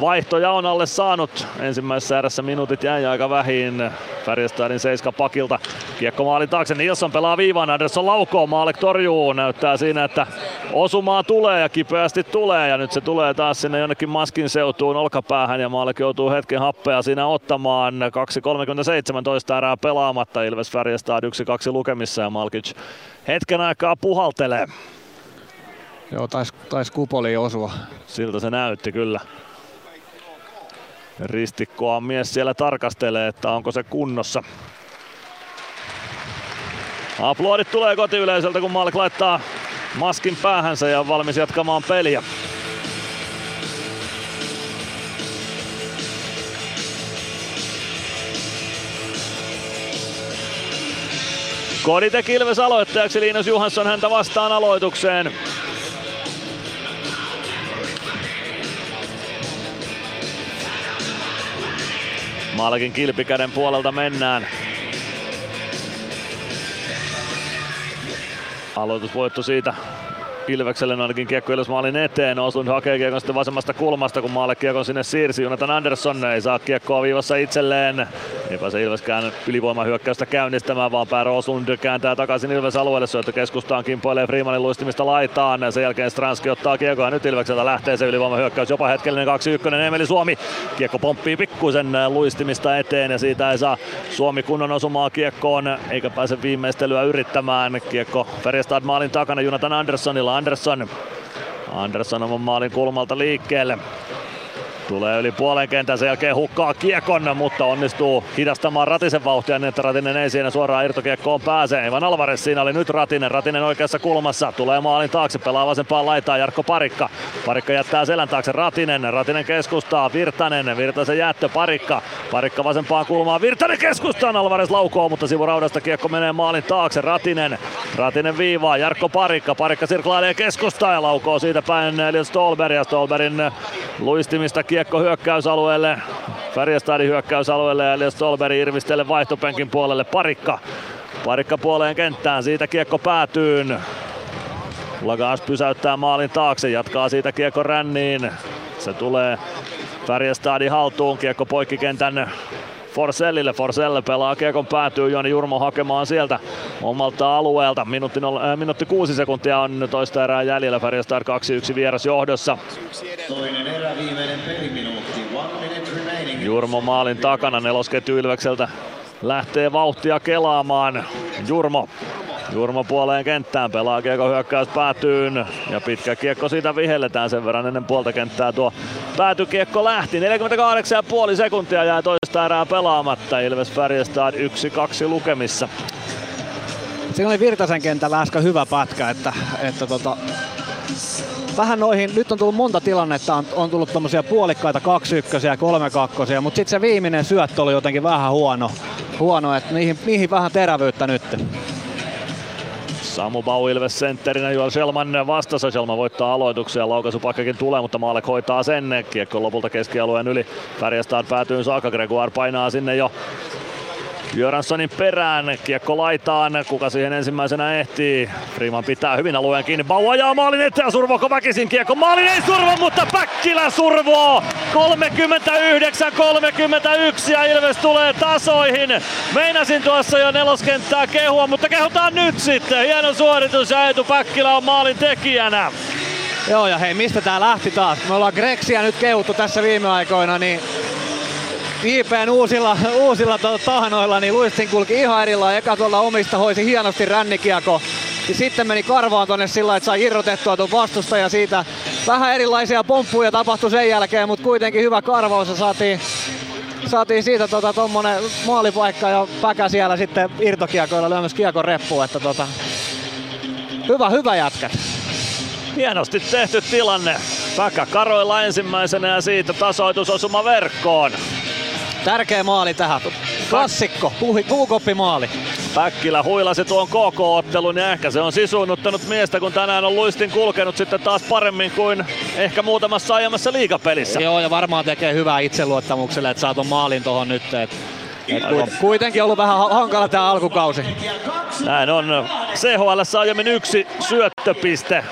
vaihtoja on alle saanut. Ensimmäisessä erässä minuutit jäi aika vähin. Färjestadin seiska pakilta. Kiekko maalin taakse, Nilsson pelaa viivaan, Andersson laukoo, Maalek torjuu. Näyttää siinä, että osumaa tulee ja kipeästi tulee. Ja nyt se tulee taas sinne jonnekin maskin seutuun olkapäähän ja Maalek joutuu hetken happea siinä ottamaan. 2.37 erää pelaamatta, Ilves Färjestad 1-2 lukemissa ja Malkic hetken aikaa puhaltelee. Joo, taisi tais kupoli osua. Siltä se näytti kyllä. Ristikkoa mies siellä tarkastelee, että onko se kunnossa. Aplodit tulee kotiyleisöltä, kun Malk laittaa maskin päähänsä ja on valmis jatkamaan peliä. Koditek Ilves aloittajaksi, Linus Johansson häntä vastaan aloitukseen. Malkin kilpikäden puolelta mennään. Aloitusvoitto siitä Ilvekselle ainakin kiekko Ilves maalin eteen. Oslund hakee kiekon sitten vasemmasta kulmasta, kun maalle kiekon sinne siirsi. Jonathan Andersson ei saa kiekkoa viivassa itselleen. Ei pääse Ilveskään ylivoimahyökkäystä käynnistämään, vaan Pär Oslund kääntää takaisin Ilves alueelle. Syöttö keskustaan kimpoilee Freemanin luistimista laitaan. Sen jälkeen Stranski ottaa kiekkoa. Nyt Ilvekseltä lähtee se ylivoimahyökkäys. Jopa hetkellinen 2-1. Emeli Suomi. Kiekko pomppii pikkuisen luistimista eteen ja siitä ei saa Suomi kunnon osumaa kiekkoon. Eikä pääse viimeistelyä yrittämään. Kiekko Färjestad maalin takana Jonathan Anderssonilla. Andersson. Andersson oman maalin kulmalta liikkeelle. Tulee yli puolen kentän, sen jälkeen hukkaa kiekon, mutta onnistuu hidastamaan Ratisen vauhtia niin, että Ratinen ei siinä suoraan irtokiekkoon pääse. Ivan Alvarez siinä oli nyt Ratinen, Ratinen oikeassa kulmassa, tulee maalin taakse, pelaa vasempaan laitaan. Jarkko Parikka. Parikka jättää selän taakse Ratinen, Ratinen keskustaa, Virtanen, Virtasen jättö, Parikka. Parikka vasempaan kulmaan, Virtanen keskustaan, Alvarez laukoo, mutta sivuraudasta kiekko menee maalin taakse, Ratinen. Ratinen viivaa, Jarkko Parikka, Parikka sirklailee keskustaan ja laukoo siitä päin Elias Stolberg ja Stolberin luistimista kiekko hyökkäysalueelle. Färjestadin hyökkäysalueelle ja Elias Stolberg irvistelle vaihtopenkin puolelle Parikka. Parikka puoleen kenttään, siitä kiekko päätyyn. Lagas pysäyttää maalin taakse, jatkaa siitä kiekko ränniin. Se tulee Färjestadin haltuun, kiekko poikkikentän Forsellille. Forsell pelaa kiekon päätyy Joni Jurmo hakemaan sieltä omalta alueelta. Minuutti, nol, äh, minuutti kuusi sekuntia on toista erää jäljellä. Färjestad 2-1 vieras johdossa. Toinen erä, viimeinen peliminuutti. Jurmo maalin takana nelosketju Ilvekseltä lähtee vauhtia kelaamaan. Jurmo Jurmo puoleen kenttään, pelaa kiekko hyökkäys päätyyn ja pitkä kiekko siitä vihelletään sen verran ennen puolta kenttää tuo päätykiekko lähti. 48,5 sekuntia jää toista erää pelaamatta. Ilves Färjestad 1-2 lukemissa. Siinä oli Virtasen kentällä äsken hyvä pätkä, että, että tota, vähän noihin, nyt on tullut monta tilannetta, on, on tullut tommosia puolikkaita 2 1 ja 3 2 mutta sitten se viimeinen syöttö oli jotenkin vähän huono, huono että niihin, niihin vähän terävyyttä nyt. Samu Bau Ilves sentterinä, Joel Selman vastassa. Selman voittaa aloituksia, ja laukaisupaikkakin tulee, mutta Maalek hoitaa sen. Kiekko lopulta keskialueen yli. Färjestad päätyy saakka, Gregoire painaa sinne jo Jöranssonin perään, kiekko laitaan, kuka siihen ensimmäisenä ehtii. Freeman pitää hyvin alueen kiinni, Bau ajaa maalin eteen, survoko väkisin kiekko, maalin ei survo, mutta Päkkilä survoo! 39-31 ja Ilves tulee tasoihin. Meinasin tuossa jo neloskenttää kehua, mutta kehutaan nyt sitten. Hieno suoritus ja Eetu Päkkilä on maalin tekijänä. Joo ja hei, mistä tää lähti taas? Me ollaan Greksiä nyt kehuttu tässä viime aikoina, niin JPn uusilla, uusilla tahnoilla, niin Luistin kulki ihan erillään. Eka tuolla omista hoisi hienosti rännikiako. Ja sitten meni karvaan tonne sillä, että sai irrotettua tuon vastusta ja siitä vähän erilaisia pomppuja tapahtui sen jälkeen, mutta kuitenkin hyvä karvaus ja saatiin, saatiin siitä tota, tommonen maalipaikka ja päkä siellä sitten irtokiekoilla lyömässä kiekon reppuun, että tota, hyvä, hyvä jätkä. Hienosti tehty tilanne. Päkä karoilla ensimmäisenä ja siitä tasoitusosuma verkkoon. Tärkeä maali tähän. Klassikko, puukoppimaali. Päkkilä huilasi tuon KK-ottelun ja ehkä se on sisuunnuttanut miestä, kun tänään on luistin kulkenut sitten taas paremmin kuin ehkä muutamassa aiemmassa liigapelissä. Joo, ja varmaan tekee hyvää itseluottamukselle, että saa maalin tuohon nyt. Et, et kuitenkin ollut vähän hankala tämä alkukausi. Näin on. CHL aiemmin yksi syöttöpiste.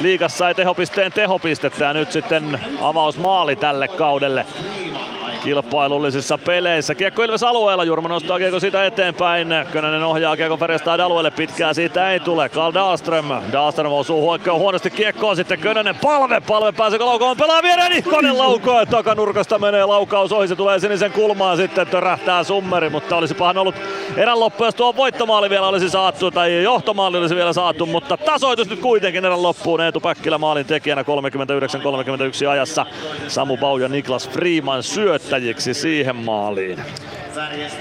Liigassa ei tehopisteen tehopistettä ja nyt sitten avausmaali tälle kaudelle kilpailullisissa peleissä. Kiekko Ilves alueella, Jurma nostaa kiekko siitä eteenpäin. Könönen ohjaa kiekko Färjestad alueelle, pitkää siitä ei tule. Karl Dahlström, Dahlström osuu huikkoon huonosti kiekkoon, sitten Könönen palve, palve pääseekö laukoon, pelaa viereen, Ihkonen laukoo, takanurkasta menee laukaus ohi, se tulee sinisen kulmaan sitten törähtää summeri, mutta olisi pahan ollut erän loppu, jos tuo voittomaali vielä olisi saatu, tai johtomaali olisi vielä saatu, mutta tasoitus nyt kuitenkin erän loppuun. Eetu Päkkilä maalin tekijänä 39-31 ajassa. Samu Bau ja Niklas Freeman syöt voittajiksi siihen maaliin.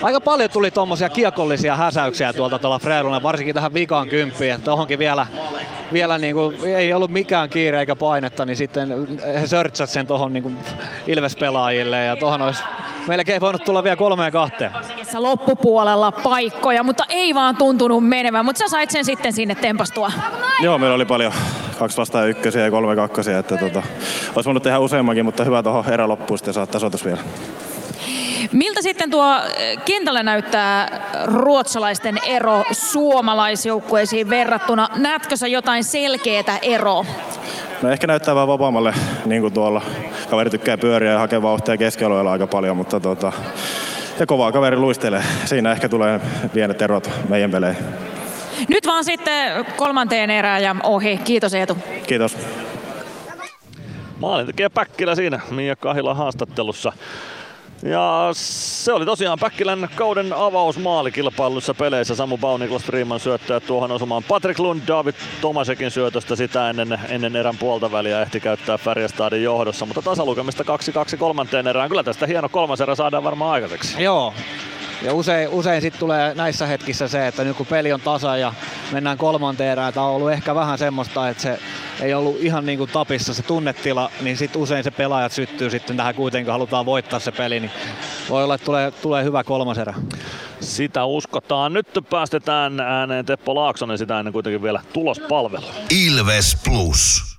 Aika paljon tuli tuommoisia kiekollisia häsäyksiä tuolta tuolla Freluna, varsinkin tähän vikaan kymppiin. Että vielä, vielä niin kuin, ei ollut mikään kiire eikä painetta, niin sitten he sörtsät sen tuohon niin Ilves-pelaajille ja tuohon olisi melkein voinut tulla vielä kolmeen kahteen. Loppupuolella paikkoja, mutta ei vaan tuntunut menevän, mutta sä sait sen sitten sinne tempastua. Joo, meillä oli paljon kaksi vastaan ykkösiä ja kolme kakkosia, että tota, olisi voinut tehdä useammankin, mutta hyvä tuohon eräloppuun sitten saada tasoitus vielä. Miltä sitten tuo eh, kentällä näyttää ruotsalaisten ero suomalaisjoukkueisiin verrattuna? Näetkö sä jotain selkeää eroa? No ehkä näyttää vähän vapaammalle, niin kuin tuolla. Kaveri tykkää pyöriä ja hakea vauhtia keskialueella aika paljon, mutta tota, ja kovaa kaveri luistelee. Siinä ehkä tulee pienet erot meidän peleihin. Nyt vaan sitten kolmanteen erään ja ohi. Kiitos Eetu. Kiitos. Maalin tekee Päkkilä siinä Mia Kahila haastattelussa. Ja se oli tosiaan Päkkilän kauden avausmaalikilpailussa peleissä. Samu Bau, Niklas Freeman syöttäjät tuohon osumaan. Patrick Lund, David Tomasekin syötöstä sitä ennen, ennen erän puolta väliä ehti käyttää Färjestadin johdossa. Mutta tasalukemista 2-2 kolmanteen erään. Kyllä tästä hieno kolmas erä saadaan varmaan aikaiseksi. Joo, ja usein, usein sitten tulee näissä hetkissä se, että nyt kun peli on tasa ja mennään kolmanteen erään, että on ollut ehkä vähän semmoista, että se ei ollut ihan niin kuin tapissa se tunnetila, niin sitten usein se pelaajat syttyy sitten tähän kuitenkin, halutaan voittaa se peli, niin voi olla, että tulee, tulee hyvä kolmas erä. Sitä uskotaan. Nyt päästetään ääneen Teppo Laaksonen sitä ennen kuitenkin vielä tulospalvelu. Ilves Plus.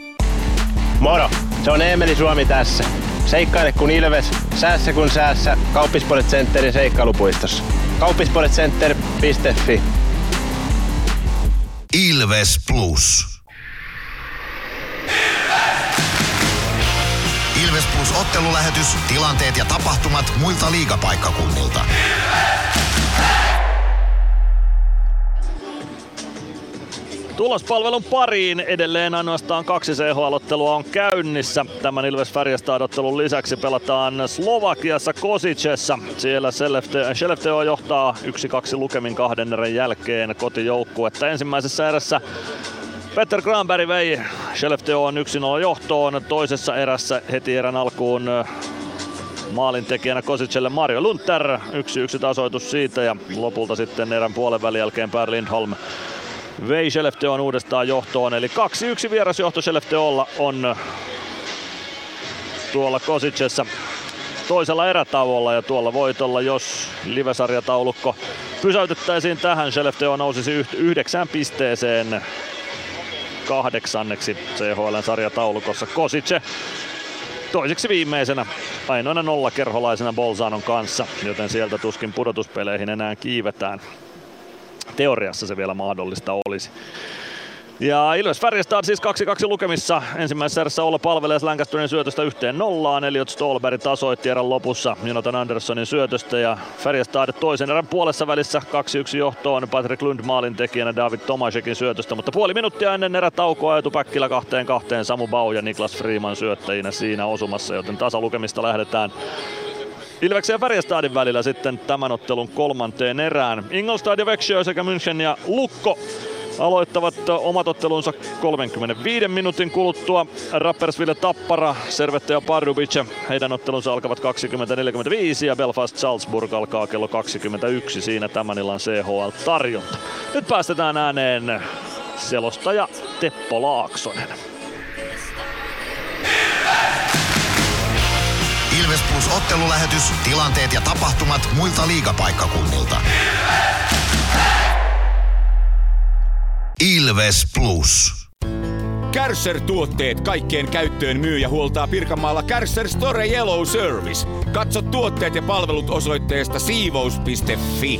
Moro! Se on Eemeli Suomi tässä. Seikkaile kun ilves, säässä kun säässä. Kauppispoilet Centerin seikkailupuistossa. Kauppispoiletcenter.fi Ilves Plus. Ilves Plus ottelulähetys, tilanteet ja tapahtumat muilta liigapaikkakunnilta. Tulospalvelun pariin edelleen ainoastaan kaksi CHL-ottelua on käynnissä. Tämän Ilves Färjestad-ottelun lisäksi pelataan Slovakiassa Kosicessa. Siellä Shelefteo johtaa 1-2 lukemin kahden erän jälkeen kotijoukkuetta. Ensimmäisessä erässä Peter Granberg vei Shellefteon 1-0 johtoon. Toisessa erässä heti erän alkuun maalintekijänä Kosicelle Mario Lunter. 1-1 tasoitus siitä ja lopulta sitten erän puolen välin jälkeen Per Lindholm vei Skellefteån uudestaan johtoon. Eli 2-1 vierasjohto Skellefteålla on tuolla Kosicessa toisella erätauolla ja tuolla voitolla, jos livesarjataulukko pysäytettäisiin tähän, Skellefteå nousisi yhdeksään pisteeseen kahdeksanneksi CHLn sarjataulukossa. Kosice toiseksi viimeisenä ainoana nollakerholaisena Bolzanon kanssa, joten sieltä tuskin pudotuspeleihin enää kiivetään teoriassa se vielä mahdollista olisi. Ja Ilves Färjestad siis 2-2 lukemissa. Ensimmäisessä erässä Olla palvelee Lancasterin syötöstä yhteen nollaan. Elliot Stolberg tasoitti erän lopussa Jonathan Anderssonin syötöstä ja Färjestad toisen erän puolessa välissä 2-1 johtoon Patrick Lund maalin tekijänä David Tomasekin syötöstä, mutta puoli minuuttia ennen erätaukoa ajatu Päkkilä kahteen kahteen Samu Bau ja Niklas Freeman syöttäjinä siinä osumassa, joten tasalukemista lähdetään Ilveksen ja Färjestadin välillä sitten tämän ottelun kolmanteen erään. Ingolstad ja Växjö sekä München ja Lukko aloittavat omat ottelunsa 35 minuutin kuluttua. Rappersville Tappara, Servette ja Pardubice. Heidän ottelunsa alkavat 20.45 ja Belfast Salzburg alkaa kello 21. Siinä tämän illan CHL-tarjonta. Nyt päästetään ääneen selostaja Teppo Laaksonen. Ilves Plus ottelulähetys, tilanteet ja tapahtumat muilta liigapaikkakunnilta. Ilves Plus. Kärsser-tuotteet kaikkeen käyttöön myy ja huoltaa Pirkanmaalla Kärsser Store Yellow Service. Katso tuotteet ja palvelut osoitteesta siivous.fi.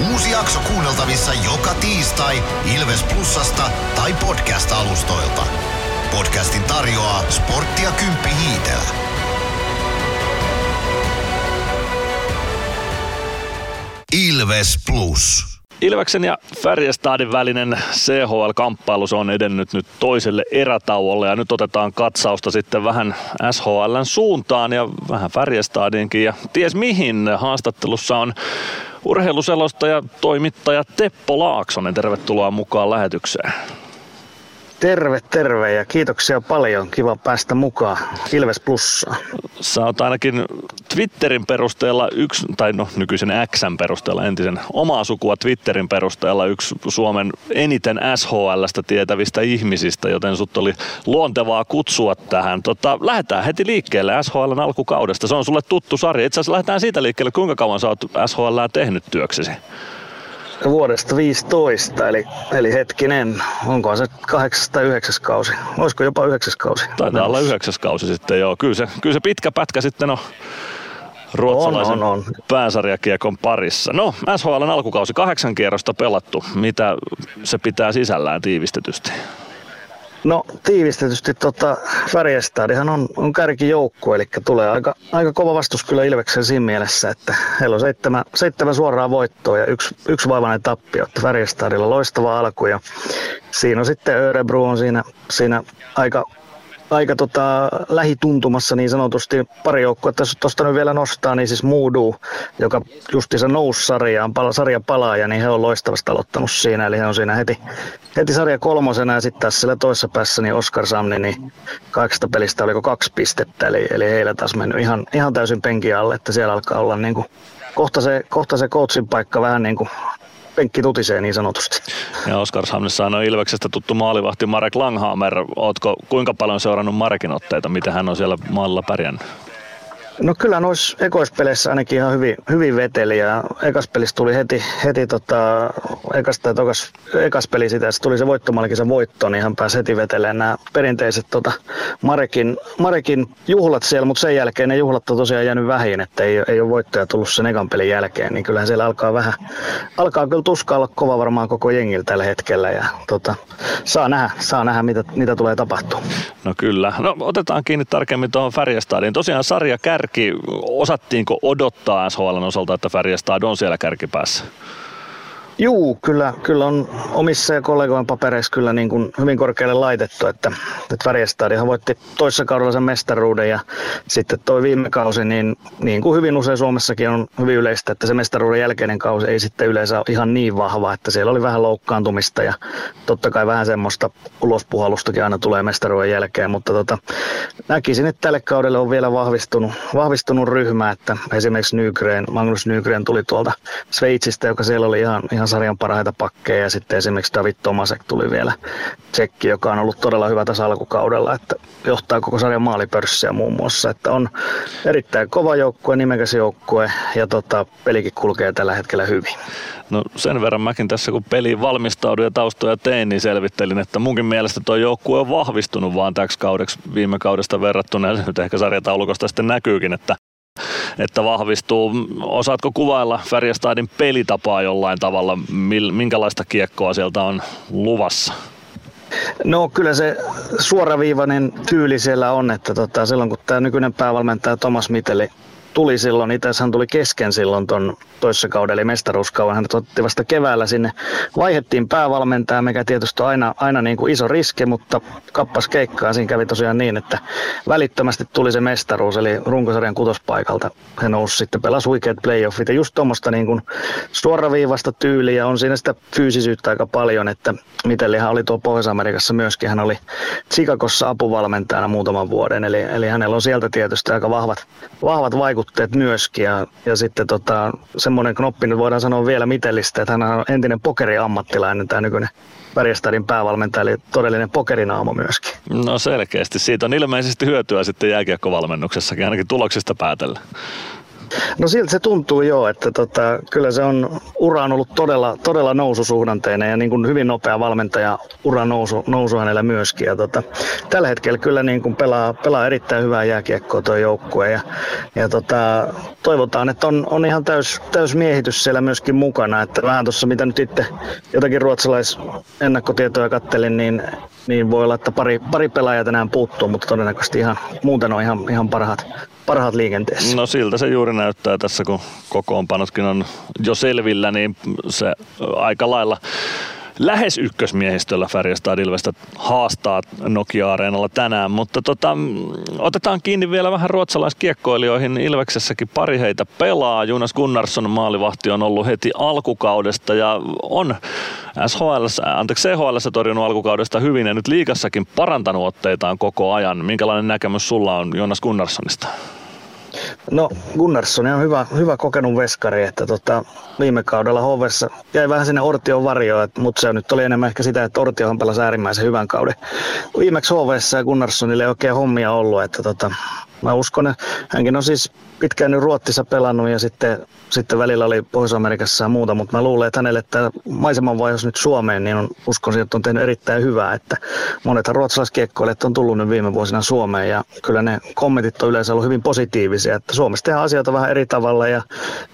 Uusi jakso kuunneltavissa joka tiistai Ilves Plusasta tai podcast-alustoilta. Podcastin tarjoaa sporttia Kymppi Hiitellä. Ilves Plus. Ilveksen ja Färjestadin välinen CHL-kamppailu se on edennyt nyt toiselle erätauolle ja nyt otetaan katsausta sitten vähän SHLn suuntaan ja vähän Färjestadinkin ja ties mihin haastattelussa on urheiluselostaja toimittaja Teppo Laaksonen. Tervetuloa mukaan lähetykseen. Terve, terve ja kiitoksia paljon. Kiva päästä mukaan Ilves Plussaan. Sä oot ainakin Twitterin perusteella yksi, tai no nykyisen Xn perusteella, entisen omaa sukua Twitterin perusteella yksi Suomen eniten SHLstä tietävistä ihmisistä, joten sut oli luontevaa kutsua tähän. Tota, lähdetään heti liikkeelle SHLn alkukaudesta. Se on sulle tuttu sarja. Itse asiassa lähdetään siitä liikkeelle, kuinka kauan sä oot SHL tehnyt työksesi? Vuodesta 15, eli, eli hetkinen, onko se kahdeksas tai yhdeksäs kausi? Olisiko jopa yhdeksäs kausi? Taitaa olla yhdeksäs kausi sitten, joo. Kyllä se, kyllä se pitkä pätkä sitten on ruotsalaisen on, on, on. pääsarjakiekon parissa. No, SHLn alkukausi kahdeksan kierrosta pelattu. Mitä se pitää sisällään tiivistetysti? No tiivistetysti tota, Färjestadihan on, on kärkijoukku, eli tulee aika, aika kova vastus kyllä Ilveksen siinä mielessä, että heillä on seitsemän, seitsemän suoraa voittoa ja yksi, yksi vaivainen tappio, että Färjestadilla loistava alku ja siinä on sitten Örebro on siinä, siinä aika aika tota, lähituntumassa niin sanotusti pari joukkoa. Tuosta nyt vielä nostaa, niin siis Moodu, joka justiinsa nousi sarjaan, pala, sarja palaaja, niin he on loistavasti aloittanut siinä. Eli he on siinä heti, heti sarja kolmosena ja sitten tässä siellä toisessa päässä niin Oskar Samni, niin kahdeksasta pelistä oliko kaksi pistettä. Eli, eli heillä taas mennyt ihan, ihan täysin penki alle, että siellä alkaa olla niin kuin, kohta se, kohta se coachin paikka vähän niin kuin penkki tutisee niin sanotusti. Ja Oskarshamnissa on Ilveksestä tuttu maalivahti Marek Langhammer. Ootko kuinka paljon seurannut Marekin otteita, miten hän on siellä maalla pärjännyt? No kyllä noissa ekoispeleissä ainakin ihan hyvin, hyvin veteli ja ekas pelissä tuli heti, heti tota, ekas tai tokas, ekas peli sitä, se tuli se voittomallikin se voitto, niin hän pääsi heti vetelemään nämä perinteiset tota, Marekin, Marekin juhlat siellä, mutta sen jälkeen ne juhlat on tosiaan jäänyt vähin, että ei, ei ole voittoja tullut sen ekan pelin jälkeen, niin kyllähän siellä alkaa vähän, alkaa kyllä tuska olla kova varmaan koko jengillä tällä hetkellä ja tota, saa nähdä, saa nähdä mitä, mitä tulee tapahtua. No kyllä. No otetaan kiinni tarkemmin tuohon Färjestadiin. Tosiaan sarja kär kärki, osattiinko odottaa SHLn osalta, että Färjestad on siellä kärkipäässä? Juu, kyllä, kyllä on omissa ja kollegojen papereissa kyllä niin kuin hyvin korkealle laitettu, että, että Färjestadihan voitti toissa kaudella sen mestaruuden ja sitten toi viime kausi, niin, niin kuin hyvin usein Suomessakin on hyvin yleistä, että se mestaruuden jälkeinen kausi ei sitten yleensä ole ihan niin vahva, että siellä oli vähän loukkaantumista ja totta kai vähän semmoista ulospuhalustakin aina tulee mestaruuden jälkeen, mutta tota, näkisin, että tälle kaudelle on vielä vahvistunut, vahvistunut ryhmä, että esimerkiksi Nygren, Magnus Nygren tuli tuolta Sveitsistä, joka siellä oli ihan, ihan sarjan parhaita pakkeja ja sitten esimerkiksi David Tomasek tuli vielä tsekki, joka on ollut todella hyvä tässä alkukaudella, että johtaa koko sarjan maalipörssiä muun muassa, että on erittäin kova joukkue, nimekäs joukkue ja tota, pelikin kulkee tällä hetkellä hyvin. No sen verran mäkin tässä kun peliin valmistaudun ja taustoja tein, niin selvittelin, että munkin mielestä tuo joukkue on vahvistunut vaan täksi kaudeksi viime kaudesta verrattuna. Ja nyt ehkä sarjataulukosta sitten näkyykin, että että vahvistuu. Osaatko kuvailla Färjestadin pelitapaa jollain tavalla, minkälaista kiekkoa sieltä on luvassa? No kyllä se suoraviivainen tyyli siellä on, että tota, silloin kun tämä nykyinen päävalmentaja Thomas Miteli tuli silloin, itse hän tuli kesken silloin tuon toissa kauden, eli mestaruuskauan. Hän otti vasta keväällä sinne. Vaihettiin päävalmentaja, mikä tietysti on aina, aina niin kuin iso riski, mutta kappas keikkaa. Siinä kävi tosiaan niin, että välittömästi tuli se mestaruus, eli runkosarjan kutospaikalta. He nousi sitten, pelasi huikeat playoffit ja just tuommoista niin kuin suoraviivasta tyyliä. On siinä sitä fyysisyyttä aika paljon, että Mitellihän oli tuo Pohjois-Amerikassa myöskin. Hän oli Chicagossa apuvalmentajana muutaman vuoden, eli, eli hänellä on sieltä tietysti aika vahvat, vahvat vaikutteet myöskin. Ja, ja sitten tota, semmoinen knoppi nyt voidaan sanoa vielä mitellistä, että hän on entinen pokeriammattilainen, tämä nykyinen Värjestadin päävalmentaja, eli todellinen pokerinaamo myöskin. No selkeästi. Siitä on ilmeisesti hyötyä sitten jääkiekkovalmennuksessakin, ainakin tuloksista päätellä. No siltä se tuntuu jo, että tota, kyllä se on, ura on ollut todella, todella noususuhdanteinen ja niin kuin hyvin nopea valmentaja ura nousu, nousu hänellä myöskin. Ja tota, tällä hetkellä kyllä niin kuin pelaa, pelaa erittäin hyvää jääkiekkoa tuo joukkue ja, ja tota, toivotaan, että on, on ihan täys, täys miehitys siellä myöskin mukana. Että vähän tuossa mitä nyt itse jotakin ruotsalais ennakkotietoja kattelin, niin, niin voi olla, että pari, pari pelaajaa tänään puuttuu, mutta todennäköisesti ihan, muuten on ihan, ihan parhaat, parhaat liikenteessä. No siltä se juuri näyttää tässä, kun kokoonpanotkin on jo selvillä, niin se aika lailla lähes ykkösmiehistöllä Färjestad Ilvestä haastaa Nokia-areenalla tänään, mutta tota, otetaan kiinni vielä vähän ruotsalaiskiekkoilijoihin. Ilveksessäkin pari heitä pelaa. Jonas Gunnarsson maalivahti on ollut heti alkukaudesta ja on SHL, anteeksi CHL torjunut alkukaudesta hyvin ja nyt liikassakin parantanut otteitaan koko ajan. Minkälainen näkemys sulla on Jonas Gunnarssonista? No Gunnarsson on hyvä, hyvä kokenut veskari, että tota, viime kaudella Hovessa jäi vähän sinne Ortion varjoon, mutta se nyt oli enemmän ehkä sitä, että Ortiohan pelasi äärimmäisen hyvän kauden. Viimeksi Hovessa ja Gunnarssonille ei oikein hommia ollut, että tota, mä uskon, että hänkin on siis pitkään nyt Ruottissa pelannut ja sitten, sitten välillä oli Pohjois-Amerikassa ja muuta, mutta mä luulen, että hänelle tämä maisemanvaihdos nyt Suomeen, niin on, uskon, että on tehnyt erittäin hyvää, että monet ruotsalaiskiekkoilijat on tullut nyt viime vuosina Suomeen ja kyllä ne kommentit on yleensä ollut hyvin positiivisia, että Suomessa tehdään asioita vähän eri tavalla ja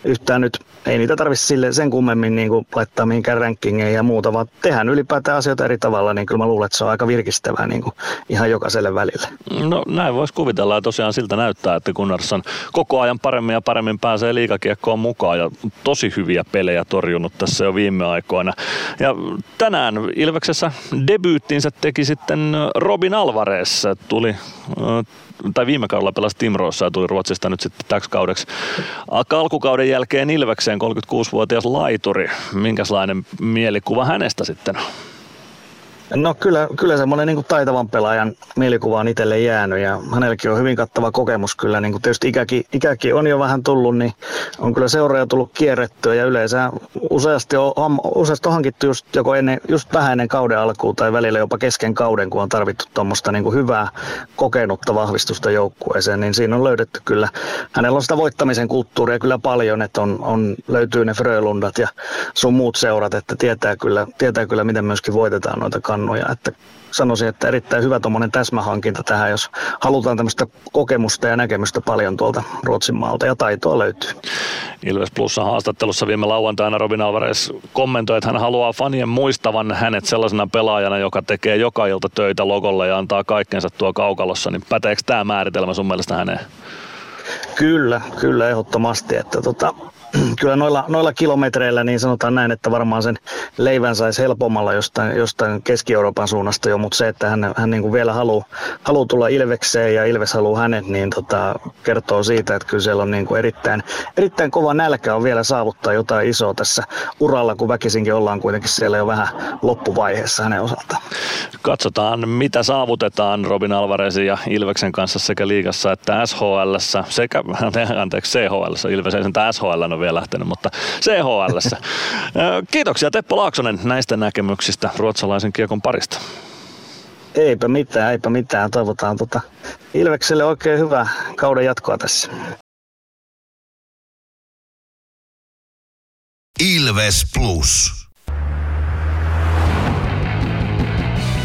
yhtään nyt ei niitä tarvitse sille sen kummemmin niin kuin laittaa mihinkään rankingeihin ja muuta, vaan tehdään ylipäätään asioita eri tavalla, niin kyllä mä luulen, että se on aika virkistävää niin kuin ihan jokaiselle välille. No näin voisi kuvitella ja tosiaan siltä näyttää, että Gunnarsson koko ajan paremmin ja paremmin pääsee liikakiekkoon mukaan ja tosi hyviä pelejä torjunut tässä jo viime aikoina. Ja tänään Ilveksessä debyyttinsä teki sitten Robin Alvarez, tuli tai viime kaudella pelasi Timroossa ja tuli Ruotsista nyt sitten täksi kaudeksi. Alkukauden jälkeen Ilvekseen 36-vuotias laituri. Minkälainen mielikuva hänestä sitten on? No kyllä, kyllä semmoinen niin taitavan pelaajan mielikuva on itselle jäänyt ja hänelläkin on hyvin kattava kokemus kyllä. Niin kuin tietysti ikäkin, ikäkin on jo vähän tullut, niin on kyllä seuraaja tullut kierrettyä ja yleensä useasti on, useasti on hankittu just, joko ennen, just vähän ennen kauden alkuun tai välillä jopa kesken kauden, kun on tarvittu tuommoista niin hyvää kokenutta vahvistusta joukkueeseen, niin siinä on löydetty kyllä. Hänellä on sitä voittamisen kulttuuria kyllä paljon, että on, on löytyy ne Frölundat ja sun muut seurat, että tietää kyllä, tietää kyllä miten myöskin voitetaan noita kannattaa kannoja. Että sanoisin, että erittäin hyvä tuommoinen täsmähankinta tähän, jos halutaan tämmöistä kokemusta ja näkemystä paljon tuolta Ruotsin maalta ja taitoa löytyy. Ilves Plussa haastattelussa viime lauantaina Robin Alvarez kommentoi, että hän haluaa fanien muistavan hänet sellaisena pelaajana, joka tekee joka ilta töitä logolle ja antaa kaikkensa tuo kaukalossa, niin päteekö tämä määritelmä sun mielestä häneen? Kyllä, kyllä ehdottomasti. Että tota, kyllä noilla, noilla kilometreillä niin sanotaan näin, että varmaan sen leivän saisi helpommalla jostain, jostain Keski-Euroopan suunnasta jo, mutta se, että hän, hän niin kuin vielä haluaa haluu tulla Ilvekseen ja Ilves haluaa hänet, niin tota, kertoo siitä, että kyllä siellä on niin kuin erittäin, erittäin kova nälkä on vielä saavuttaa jotain isoa tässä uralla, kun väkisinkin ollaan kuitenkin siellä jo vähän loppuvaiheessa hänen osaltaan. Katsotaan, mitä saavutetaan Robin Alvarezin ja Ilveksen kanssa sekä liigassa että SHL sekä, anteeksi, CHL, Ilves ei sen SHL on vielä lähtenyt, mutta CHL. Kiitoksia Teppo Laaksonen näistä näkemyksistä ruotsalaisen kiekon parista. Eipä mitään, eipä mitään. Toivotaan tota Ilvekselle oikein hyvää kauden jatkoa tässä. Ilves Plus.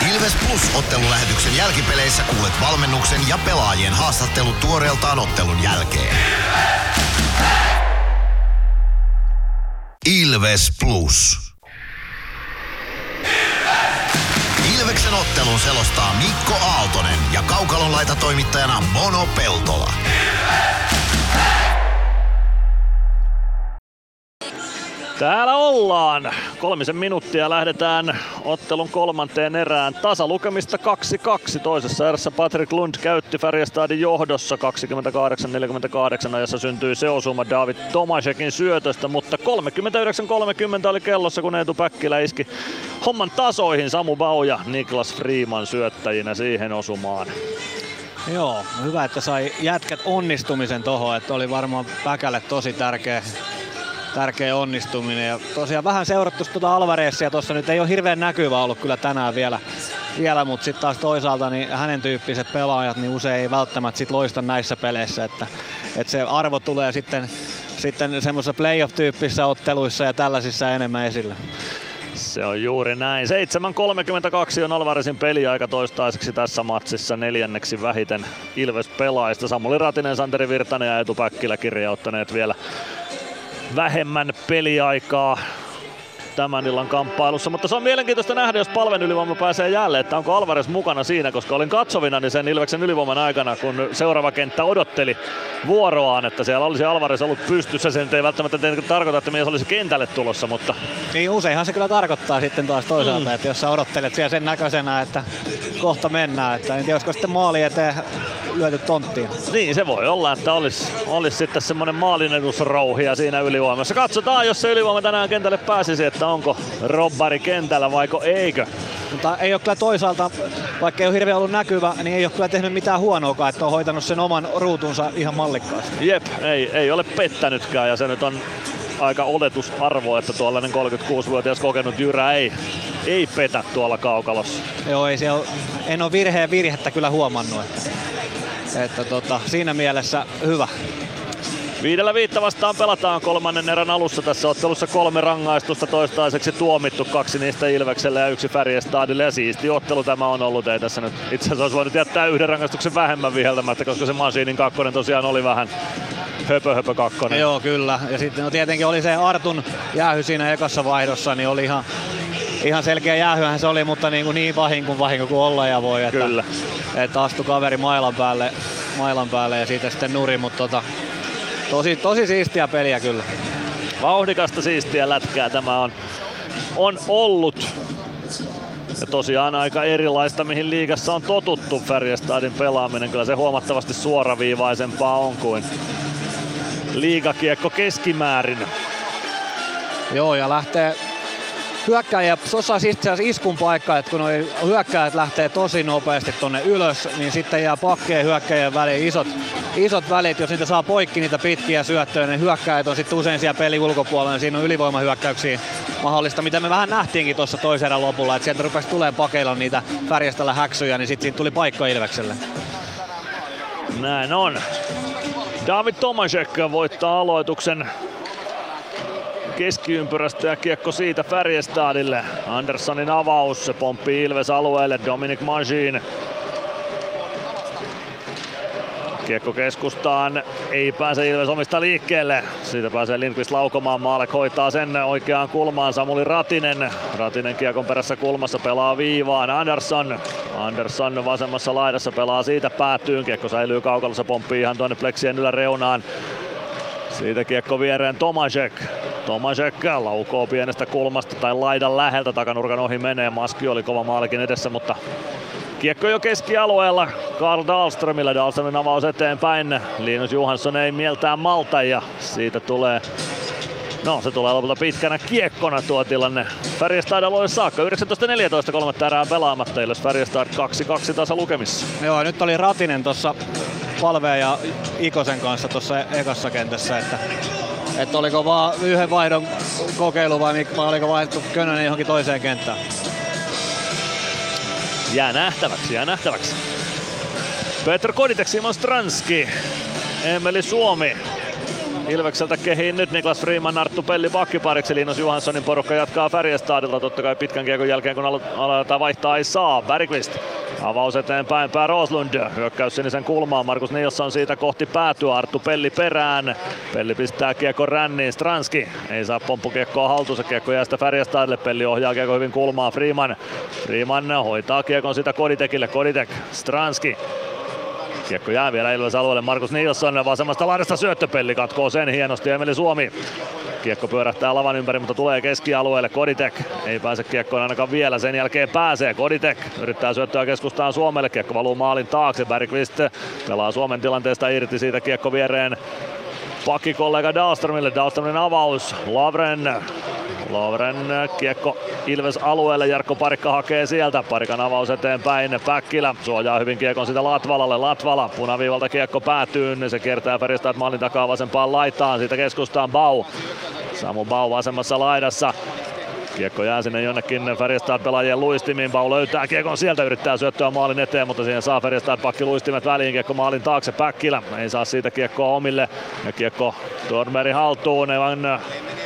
Ilves Plus-ottelulähetyksen jälkipeleissä kuulet valmennuksen ja pelaajien haastattelut tuoreeltaan ottelun jälkeen. Ilves Plus. Ilveksen ottelun selostaa Mikko Aaltonen ja Kaukalon laita toimittajana Mono Peltola. Täällä ollaan. Kolmisen minuuttia lähdetään ottelun kolmanteen erään. Tasalukemista 2-2. Toisessa erässä Patrick Lund käytti Färjestadin johdossa 28-48 ajassa syntyi se osuma David Tomasekin syötöstä, mutta 39-30 oli kellossa kun Eetu Päkkilä iski homman tasoihin Samu Bau ja Niklas Freeman syöttäjinä siihen osumaan. Joo, hyvä, että sai jätkät onnistumisen tohon, että oli varmaan Päkälle tosi tärkeä tärkeä onnistuminen. Ja tosiaan vähän seurattu tuota Alvarezia tuossa nyt ei ole hirveän näkyvä ollut kyllä tänään vielä, vielä mutta sitten taas toisaalta niin hänen tyyppiset pelaajat niin usein ei välttämättä sit loista näissä peleissä, että, että se arvo tulee sitten, sitten semmoisissa playoff-tyyppisissä otteluissa ja tällaisissa enemmän esille. Se on juuri näin. 7.32 on Alvarezin peliaika toistaiseksi tässä matsissa neljänneksi vähiten Ilves pelaajista. Samuli Ratinen, Santeri Virtanen ja Etu Päkkilä kirjauttaneet vielä vähemmän peliaikaa tämän illan kamppailussa. Mutta se on mielenkiintoista nähdä, jos palven ylivoima pääsee jälleen, että onko Alvarez mukana siinä, koska olin katsovina niin sen Ilveksen ylivoiman aikana, kun seuraava kenttä odotteli vuoroaan, että siellä olisi Alvarez ollut pystyssä. Sen ei välttämättä tarkoita, että mies olisi kentälle tulossa, mutta... Niin useinhan se kyllä tarkoittaa sitten taas toisaalta, mm. että jos sä odottelet siellä sen näköisenä, että kohta mennään, että en tiedä, olisiko sitten maali eteen lyöty tonttiin. Niin, se voi olla, että olisi, olisi sitten semmoinen maalinedusrouhia siinä ylivoimassa. Katsotaan, jos se ylivoima tänään kentälle pääsisi, että onko Robbari kentällä vaiko eikö. Mutta ei ole kyllä toisaalta, vaikka ei ole hirveän ollut näkyvä, niin ei ole kyllä tehnyt mitään huonoa, että on hoitanut sen oman ruutunsa ihan mallikkaasti. Jep, ei, ei ole pettänytkään ja se nyt on aika oletusarvo, että tuollainen 36-vuotias kokenut Jyrä ei, ei petä tuolla kaukalossa. Joo, ei se ole, en ole virheen virhettä kyllä huomannut. Että, että tota, siinä mielessä hyvä. Viidellä viitta vastaan pelataan kolmannen erän alussa. Tässä ottelussa kolme rangaistusta toistaiseksi tuomittu. Kaksi niistä Ilvekselle ja yksi Färjestadille. Ja siisti ottelu tämä on ollut. Ei tässä nyt itse asiassa olisi voinut jättää yhden rangaistuksen vähemmän viheltämättä, koska se Masiinin kakkonen tosiaan oli vähän höpö höpö kakkonen. Joo, kyllä. Ja sitten no tietenkin oli se Artun jäähy siinä ekassa vaihdossa, niin oli ihan, ihan selkeä jäähyhän se oli, mutta niin, kuin niin vahinko kuin vahinko kuin olla ja voi. Että, Kyllä. Että astui kaveri mailan päälle, mailan päälle ja siitä sitten nuri, mutta tota, tosi, tosi siistiä peliä kyllä. Vauhdikasta siistiä lätkää tämä on, on ollut. Ja tosiaan aika erilaista, mihin liigassa on totuttu Färjestadin pelaaminen. Kyllä se huomattavasti suoraviivaisempaa on kuin liigakiekko keskimäärin. Joo, ja lähtee hyökkäjä, on itse asiassa iskun paikka, että kun noi hyökkäjät lähtee tosi nopeasti tonne ylös, niin sitten jää pakkeen hyökkäjien väliin isot, isot välit, jos niitä saa poikki niitä pitkiä syöttöjä, niin hyökkäjät on sitten usein siellä pelin ulkopuolella, niin siinä on ylivoimahyökkäyksiä mahdollista, mitä me vähän nähtiinkin tuossa toisen erän lopulla, että sieltä rupesi tulee pakeilla niitä Färjestellä häksyjä, niin sitten siitä tuli paikka Ilvekselle. Näin on. David Tomasek voittaa aloituksen keskiympyrästä ja kiekko siitä Färjestadille. Anderssonin avaus, se pomppii Ilves alueelle, Dominic Magin. Kiekko keskustaan, ei pääse Ilves omista liikkeelle. Siitä pääsee Lindqvist laukomaan, Maalek hoitaa sen oikeaan kulmaan, Samuli Ratinen. Ratinen kiekon perässä kulmassa pelaa viivaan, Andersson. Andersson vasemmassa laidassa pelaa siitä päätyyn, kiekko säilyy kaukalossa, pomppii ihan tuonne pleksien yläreunaan. Siitä kiekko viereen Tomasek. Tomasek laukoo pienestä kulmasta tai laidan läheltä takanurkan ohi menee. Maski oli kova maalikin edessä, mutta kiekko jo keskialueella. Karl Dahlströmillä Dahlströmin avaus eteenpäin. Linus Johansson ei mieltään malta ja siitä tulee No se tulee lopulta pitkänä kiekkona tuo tilanne. Färjestad aloille saakka. 19.14 kolmatta erää pelaamatta. Ilves Färjestad 2-2 tasa lukemissa. Joo, nyt oli Ratinen tuossa Palveen ja Ikosen kanssa tuossa ekassa kentässä, että, että oliko vaan yhden vaihdon kokeilu vai, vai oliko vaihdettu Könönen johonkin toiseen kenttään? Jää nähtäväksi, jää nähtäväksi. Petr Koditek, Simon Stranski, Emeli Suomi, Ilvekseltä kehiin nyt Niklas Freeman, Arttu Pelli pakkipariksi. Linus Johanssonin porukka jatkaa Färjestadilta. Totta kai pitkän kiekon jälkeen kun aletaan vaihtaa ei saa. Bergqvist Avaus eteenpäin, Pää Roslund. Hyökkäys sinisen kulmaan. Markus Nilsson siitä kohti päätyä. Arttu Pelli perään. Pelli pistää kiekko ränniin. Stranski ei saa pomppukiekkoa haltuunsa. Kiekko jää sitä Färjestadille. Pelli ohjaa kiekko hyvin kulmaan. Freeman. Freeman hoitaa kiekon sitä Koditekille. Koditek. Stranski. Kiekko jää vielä Ilves alueelle. Markus Nilsson vasemmasta laidasta syöttöpelli katkoo sen hienosti. Emeli Suomi Kiekko pyörähtää lavan ympäri, mutta tulee keskialueelle. Koditek ei pääse kiekkoon ainakaan vielä. Sen jälkeen pääsee. Koditek yrittää syöttöä keskustaan Suomelle. Kiekko valuu maalin taakse. Bergqvist pelaa Suomen tilanteesta irti siitä kiekko viereen pakkikollega Dahlströmille. Dahlströmin avaus. Lavren Lovren kiekko Ilves alueelle, Jarkko Parikka hakee sieltä, Parikan avaus eteenpäin, Päkkilä suojaa hyvin kiekon sitä Latvalalle, Latvala punaviivalta kiekko päätyy, se kiertää Färjestad maalin takaa vasempaan laitaan, siitä keskustaan Bau, Samu Bau vasemmassa laidassa, Kiekko jää sinne jonnekin Färjestad pelaajien luistimiin. Pau löytää kiekon sieltä, yrittää syöttöä maalin eteen, mutta siihen saa Färjestad pakki luistimet väliin. Kiekko maalin taakse Päkkilä. Ei saa siitä kiekkoa omille. Ja kiekko Tormeri haltuun. Evan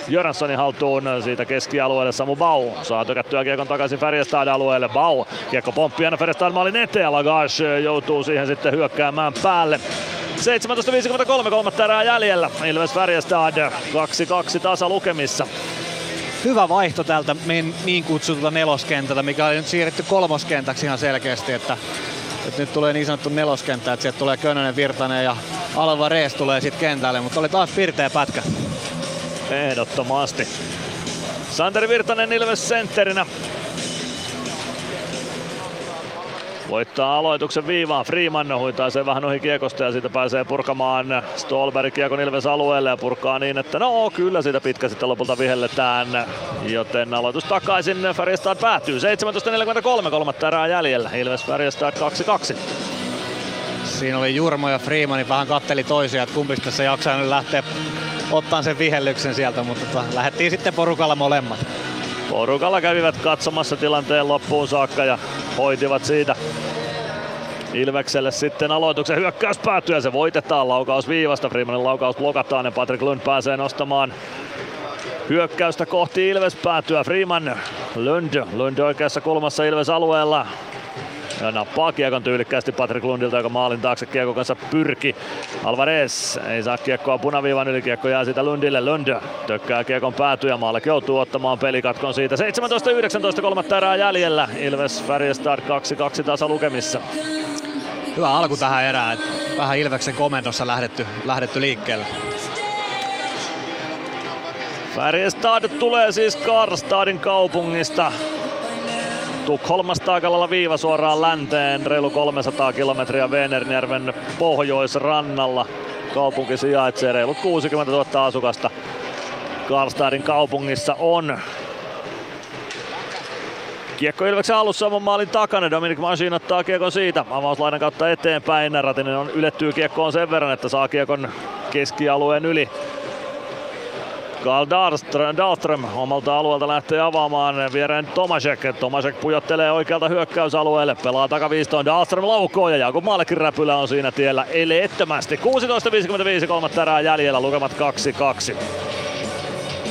Jöranssonin haltuun siitä keskialueelle Samu Bau. Saa tökättyä kiekon takaisin Färjestad alueelle. Bau. Kiekko pomppii aina Färjestad maalin eteen. Lagash joutuu siihen sitten hyökkäämään päälle. 17.53 kolmatta erää jäljellä. Ilves Färjestad 2-2 tasa lukemissa. Hyvä vaihto tältä niin kutsutulta neloskentältä, mikä oli nyt siirretty kolmoskentäksi ihan selkeästi, että, että nyt tulee niin sanottu neloskenttä, että sieltä tulee Könönen, Virtanen ja Alvarez tulee sitten kentälle, mutta oli taas pirteä pätkä. Ehdottomasti. Santeri Virtanen Ilves sentterinä voittaa aloituksen viivaan. Freeman huitaa sen vähän ohi kiekosta ja siitä pääsee purkamaan Stolberg kiekon Ilves alueelle ja purkaa niin, että no kyllä siitä pitkä sitten lopulta vihelletään. Joten aloitus takaisin Färjestad päättyy. 17.43 kolmatta erää jäljellä. Ilves Färjestad 2-2. Siinä oli Jurmo ja Freeman vähän katteli toisia, että kumpi tässä jaksaa nyt lähteä ottaa sen vihellyksen sieltä, mutta tota, lähdettiin sitten porukalla molemmat. Porukalla kävivät katsomassa tilanteen loppuun saakka ja hoitivat siitä Ilvekselle sitten aloituksen hyökkäys päättyy ja se voitetaan laukaus viivasta. Freemanin laukaus blokataan ja Patrick Lund pääsee nostamaan hyökkäystä kohti Ilves päätyä. Freeman Lund, Lund oikeassa kulmassa Ilves alueella. Ja nappaa kiekon tyylikkäästi Patrick Lundilta, joka maalin taakse kiekon kanssa pyrki. Alvarez ei saa kiekkoa punaviivan yli, kiekko jää siitä Lundille. Lund tökkää kiekon päätyä, maalle joutuu ottamaan pelikatkon siitä. 17-19 kolmatta erää jäljellä. Ilves Färjestad 2-2 tasa lukemissa. Hyvä alku tähän erään. Vähän Ilveksen komentossa lähdetty, lähdetty liikkeelle. Färjestad tulee siis Karstadin kaupungista Tukholmasta aika lailla viiva suoraan länteen, reilu 300 kilometriä Venernjärven pohjoisrannalla. Kaupunki sijaitsee reilut 60 000 asukasta. Karlstadin kaupungissa on. Kiekko Ilveksen alussa oman maalin takana. Dominic Masin ottaa kiekon siitä. Avauslaidan kautta eteenpäin. Ratinen on ylettyy kiekkoon sen verran, että saa kiekon keskialueen yli. Karl Dahlström, Dahlström omalta alueelta lähtee avaamaan viereen Tomasek. Tomasek pujottelee oikealta hyökkäysalueelle, pelaa takaviistoon, Dahlström laukoo ja Jakub Malkin räpylä on siinä tiellä eleettömästi. 16.55 kolmatta erää jäljellä, lukemat 2-2.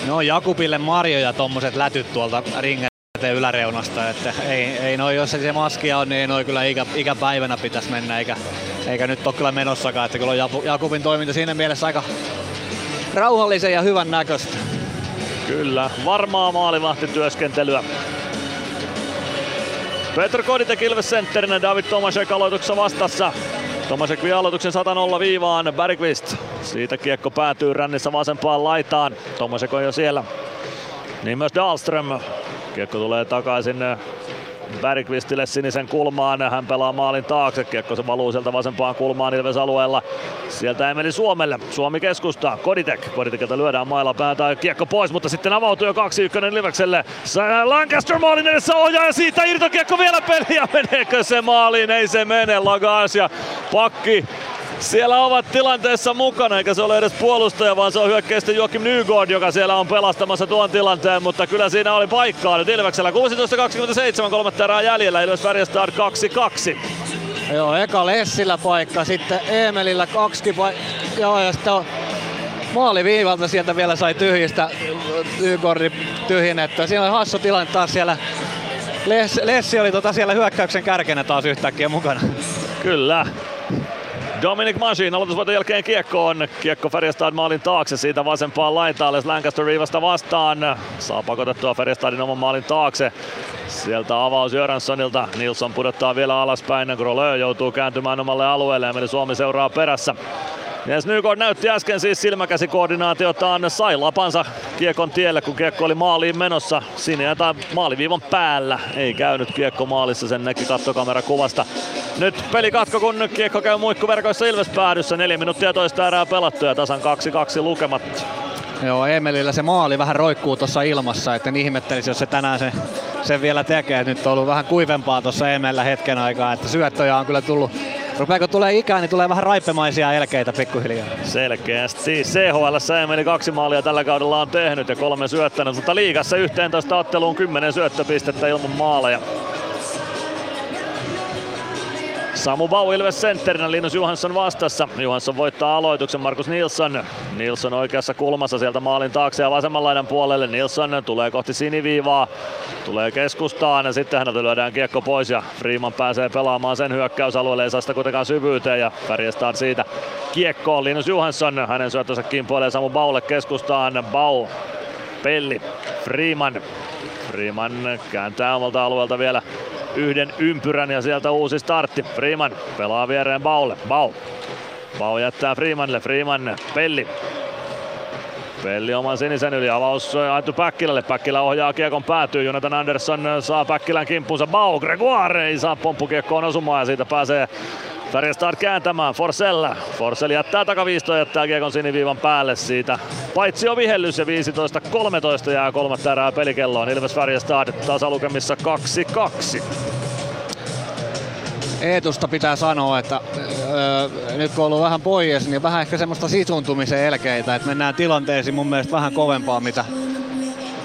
No Jakubille Marjo ja tommoset lätyt tuolta ringen yläreunasta, että ei, ei noi, jos se maskia on, niin ei noi kyllä ikä, ikäpäivänä pitäisi mennä, eikä, eikä nyt ole kyllä menossakaan, että kyllä on Jakubin toiminta siinä mielessä aika rauhallisen ja hyvän näköistä. Kyllä, varmaa maalivahtityöskentelyä. Petr Koditek Ilves sentterinä, David Tomasek aloituksessa vastassa. Tomasek vie aloituksen 100 viivaan, Bergqvist. Siitä kiekko päätyy rännissä vasempaan laitaan. Tomasek on jo siellä. Niin myös Dahlström. Kiekko tulee takaisin Bergqvistille sinisen kulmaan. Hän pelaa maalin taakse. Kiekko se valuu sieltä vasempaan kulmaan Ilves alueella. Sieltä ei Suomelle. Suomi keskustaa. Koditek. Koditekilta lyödään mailla päätä. Kiekko pois, mutta sitten avautuu jo 2-1 Ilvekselle. Lancaster maalin edessä ohjaa ja siitä irtokiekko vielä peliä. Meneekö se maaliin? Ei se mene. Lagas ja pakki siellä ovat tilanteessa mukana, eikä se ole edes puolustaja, vaan se on hyökkäistä Joakim Nygård, joka siellä on pelastamassa tuon tilanteen, mutta kyllä siinä oli paikkaa nyt Ilveksellä. 16.27, kolmatta erää jäljellä, Ilves Färjestad 2-2. Joo, eka Lessillä paikka, sitten Emelillä kaksi paikkaa. Joo, ja sitten maaliviivalta sieltä vielä sai tyhjistä Nygårdin tyhjennettyä. Siinä oli hassu tilanne taas siellä. Lessi oli tota siellä hyökkäyksen kärkenä taas yhtäkkiä mukana. Kyllä. Dominic Masin aloitusvoiton jälkeen kiekkoon. Kiekko Färjestad maalin taakse siitä vasempaan laitaan. Les Lancaster viivasta vastaan. Saa pakotettua Färjestadin oman maalin taakse. Sieltä avaus Jöränssonilta. Nilsson pudottaa vielä alaspäin. Grolö joutuu kääntymään omalle alueelle ja Suomi seuraa perässä. Jens Nygård näytti äsken siis silmäkäsikoordinaatiotaan, sai lapansa kiekon tielle, kun kiekko oli maaliin menossa. Siinä tai maaliviivan päällä. Ei käynyt kiekko maalissa, sen näki kattokamera kuvasta. Nyt pelikatko, kun kiekko käy muikkuverkoissa Ilves päädyssä. Neljä minuuttia toista erää pelattu ja tasan 2-2 lukemat. Joo, Emelillä se maali vähän roikkuu tuossa ilmassa, että ihmettelisi, jos se tänään se, sen vielä tekee. Nyt on ollut vähän kuivempaa tuossa Emellä hetken aikaa, että syöttöjä on kyllä tullut Rupeako tulee ikään, niin tulee vähän raippemaisia elkeitä pikkuhiljaa. Selkeästi. CHL Emeli kaksi maalia tällä kaudella on tehnyt ja kolme syöttänyt, mutta liigassa 11 otteluun 10 syöttöpistettä ilman maaleja. Samu Bau Ilves sentterinä, Linus Johansson vastassa. Johansson voittaa aloituksen, Markus Nilsson. Nilsson oikeassa kulmassa sieltä maalin taakse ja vasemman laidan puolelle. Nilsson tulee kohti siniviivaa, tulee keskustaan ja sitten häneltä lyödään kiekko pois ja Freeman pääsee pelaamaan sen hyökkäysalueelle. Ei saa sitä kuitenkaan syvyyteen ja pärjestään siitä kiekkoon. Linus Johansson, hänen syöttönsä kimpoilee Samu Baulle keskustaan. Bau Pelli, Freeman. Freeman kääntää omalta alueelta vielä yhden ympyrän ja sieltä uusi startti. Freeman pelaa viereen Baulle. Bau. Bau jättää Freemanille. Freeman, Pelli. Pelli oman sinisen yli, avaus ajettu Päkkilälle. Päkkilä ohjaa kiekon päätyy. Jonathan Andersson saa Päkkilän kimppuunsa. Bau, Gregoire ei saa pomppukiekkoon osumaan ja siitä pääsee Färjestad kääntämään Forsell. Forsell jättää takaviisto ja jättää kiekon siniviivan päälle siitä. Paitsi on vihellys ja 15-13 jää kolmatta erää pelikelloon. Ilves Färjestad tasalukemissa 2-2. Eetusta pitää sanoa, että öö, nyt kun on ollut vähän pois, niin vähän ehkä semmoista sisuntumisen elkeitä, että mennään tilanteisiin mun mielestä vähän kovempaa, mitä,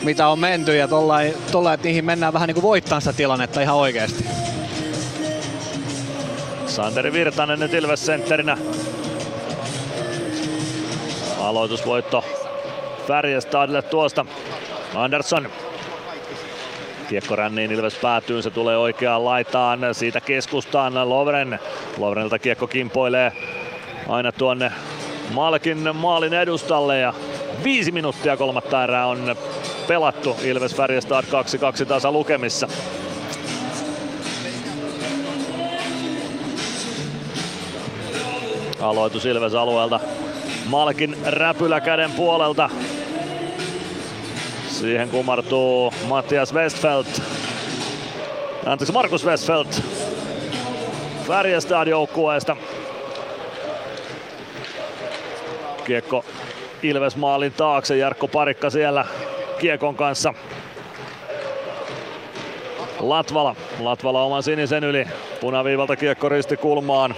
mitä on menty ja tollain, että niihin mennään vähän niin kuin voittaa sitä tilannetta ihan oikeasti. Santeri Virtanen nyt Ilves sentterinä. Aloitusvoitto Färjestadille tuosta. Andersson. Kiekko ränniin Ilves päätyy, se tulee oikeaan laitaan, siitä keskustaan Lovren. Lovrenilta kiekko kimpoilee aina tuonne Malkin maalin edustalle ja viisi minuuttia kolmatta erää on pelattu Ilves Färjestad 2-2 tasa lukemissa. Aloitus Ilves alueelta. Malkin räpylä käden puolelta. Siihen kumartuu Mattias Westfeldt. Anteeksi, Markus Westfeldt. Färjestad joukkueesta. Kiekko Ilves maalin taakse. Jarkko Parikka siellä kiekon kanssa. Latvala. Latvala oman sinisen yli. Punaviivalta kiekko risti kulmaan.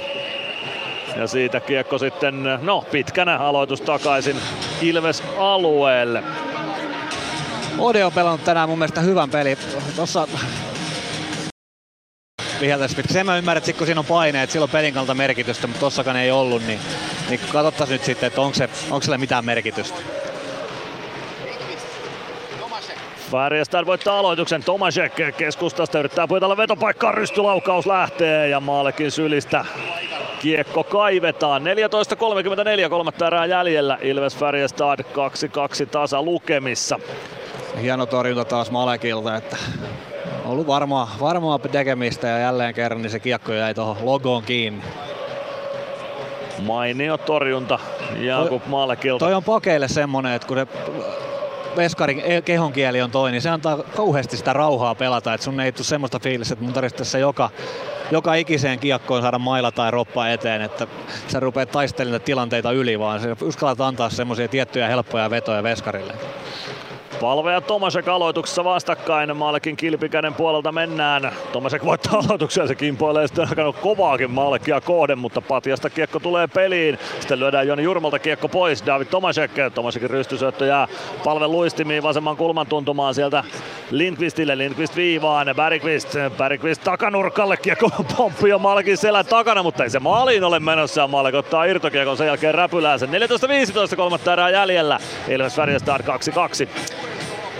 Ja siitä kiekko sitten, no pitkänä aloitus takaisin Ilves alueelle. Ode on pelannut tänään mun mielestä hyvän peli. Tossa Sen mä ymmärrän, että kun siinä on paine, että silloin pelin kannalta merkitystä, mutta tossakaan ei ollut, niin, niin katsottaisiin nyt sitten, että onko, se, onko sillä mitään merkitystä. Färjestad voittaa aloituksen. Tomasek keskustasta yrittää puitella vetopaikkaa. Rystylaukaus lähtee ja Maalekin sylistä kiekko kaivetaan. 14.34 kolmatta erää jäljellä. Ilves Färjestad 2-2 tasa lukemissa. Hieno torjunta taas Malekilta, että on ollut varmaa, varmaa tekemistä ja jälleen kerran niin se kiekko jäi tuohon logoon kiinni. Mainio torjunta Jakub Malekilta. Toi on pakeille semmonen, että kun se veskarin kehonkieli on toi, niin se antaa kauheasti sitä rauhaa pelata, että sun ei tule semmoista fiilistä, että mun tarvitsisi tässä joka, joka ikiseen kiekkoon saada maila tai roppa eteen, että sä rupeat taistelemaan tilanteita yli, vaan uskallat antaa semmoisia tiettyjä helppoja vetoja veskarille. Palve ja Tomasek aloituksessa vastakkain. Malkin kilpikäden puolelta mennään. Tomasek voittaa aloituksen se kimpoilee sitten aika kovaakin Malkia kohden, mutta Patjasta kiekko tulee peliin. Sitten lyödään Joni Jurmalta kiekko pois. David Tomasek. Tomasekin rystysyöttö jää palve luistimiin vasemman kulman tuntumaan sieltä Lindqvistille. Lindqvist viivaan. Bergqvist. Bergqvist takanurkalle. Kiekko pomppi jo Malkin selän takana, mutta ei se maaliin ole menossa. Ja Malk ottaa irtokiekon sen jälkeen räpylää sen. 14-15 kolmatta erää jäljellä. Ilves Färjestad 2-2.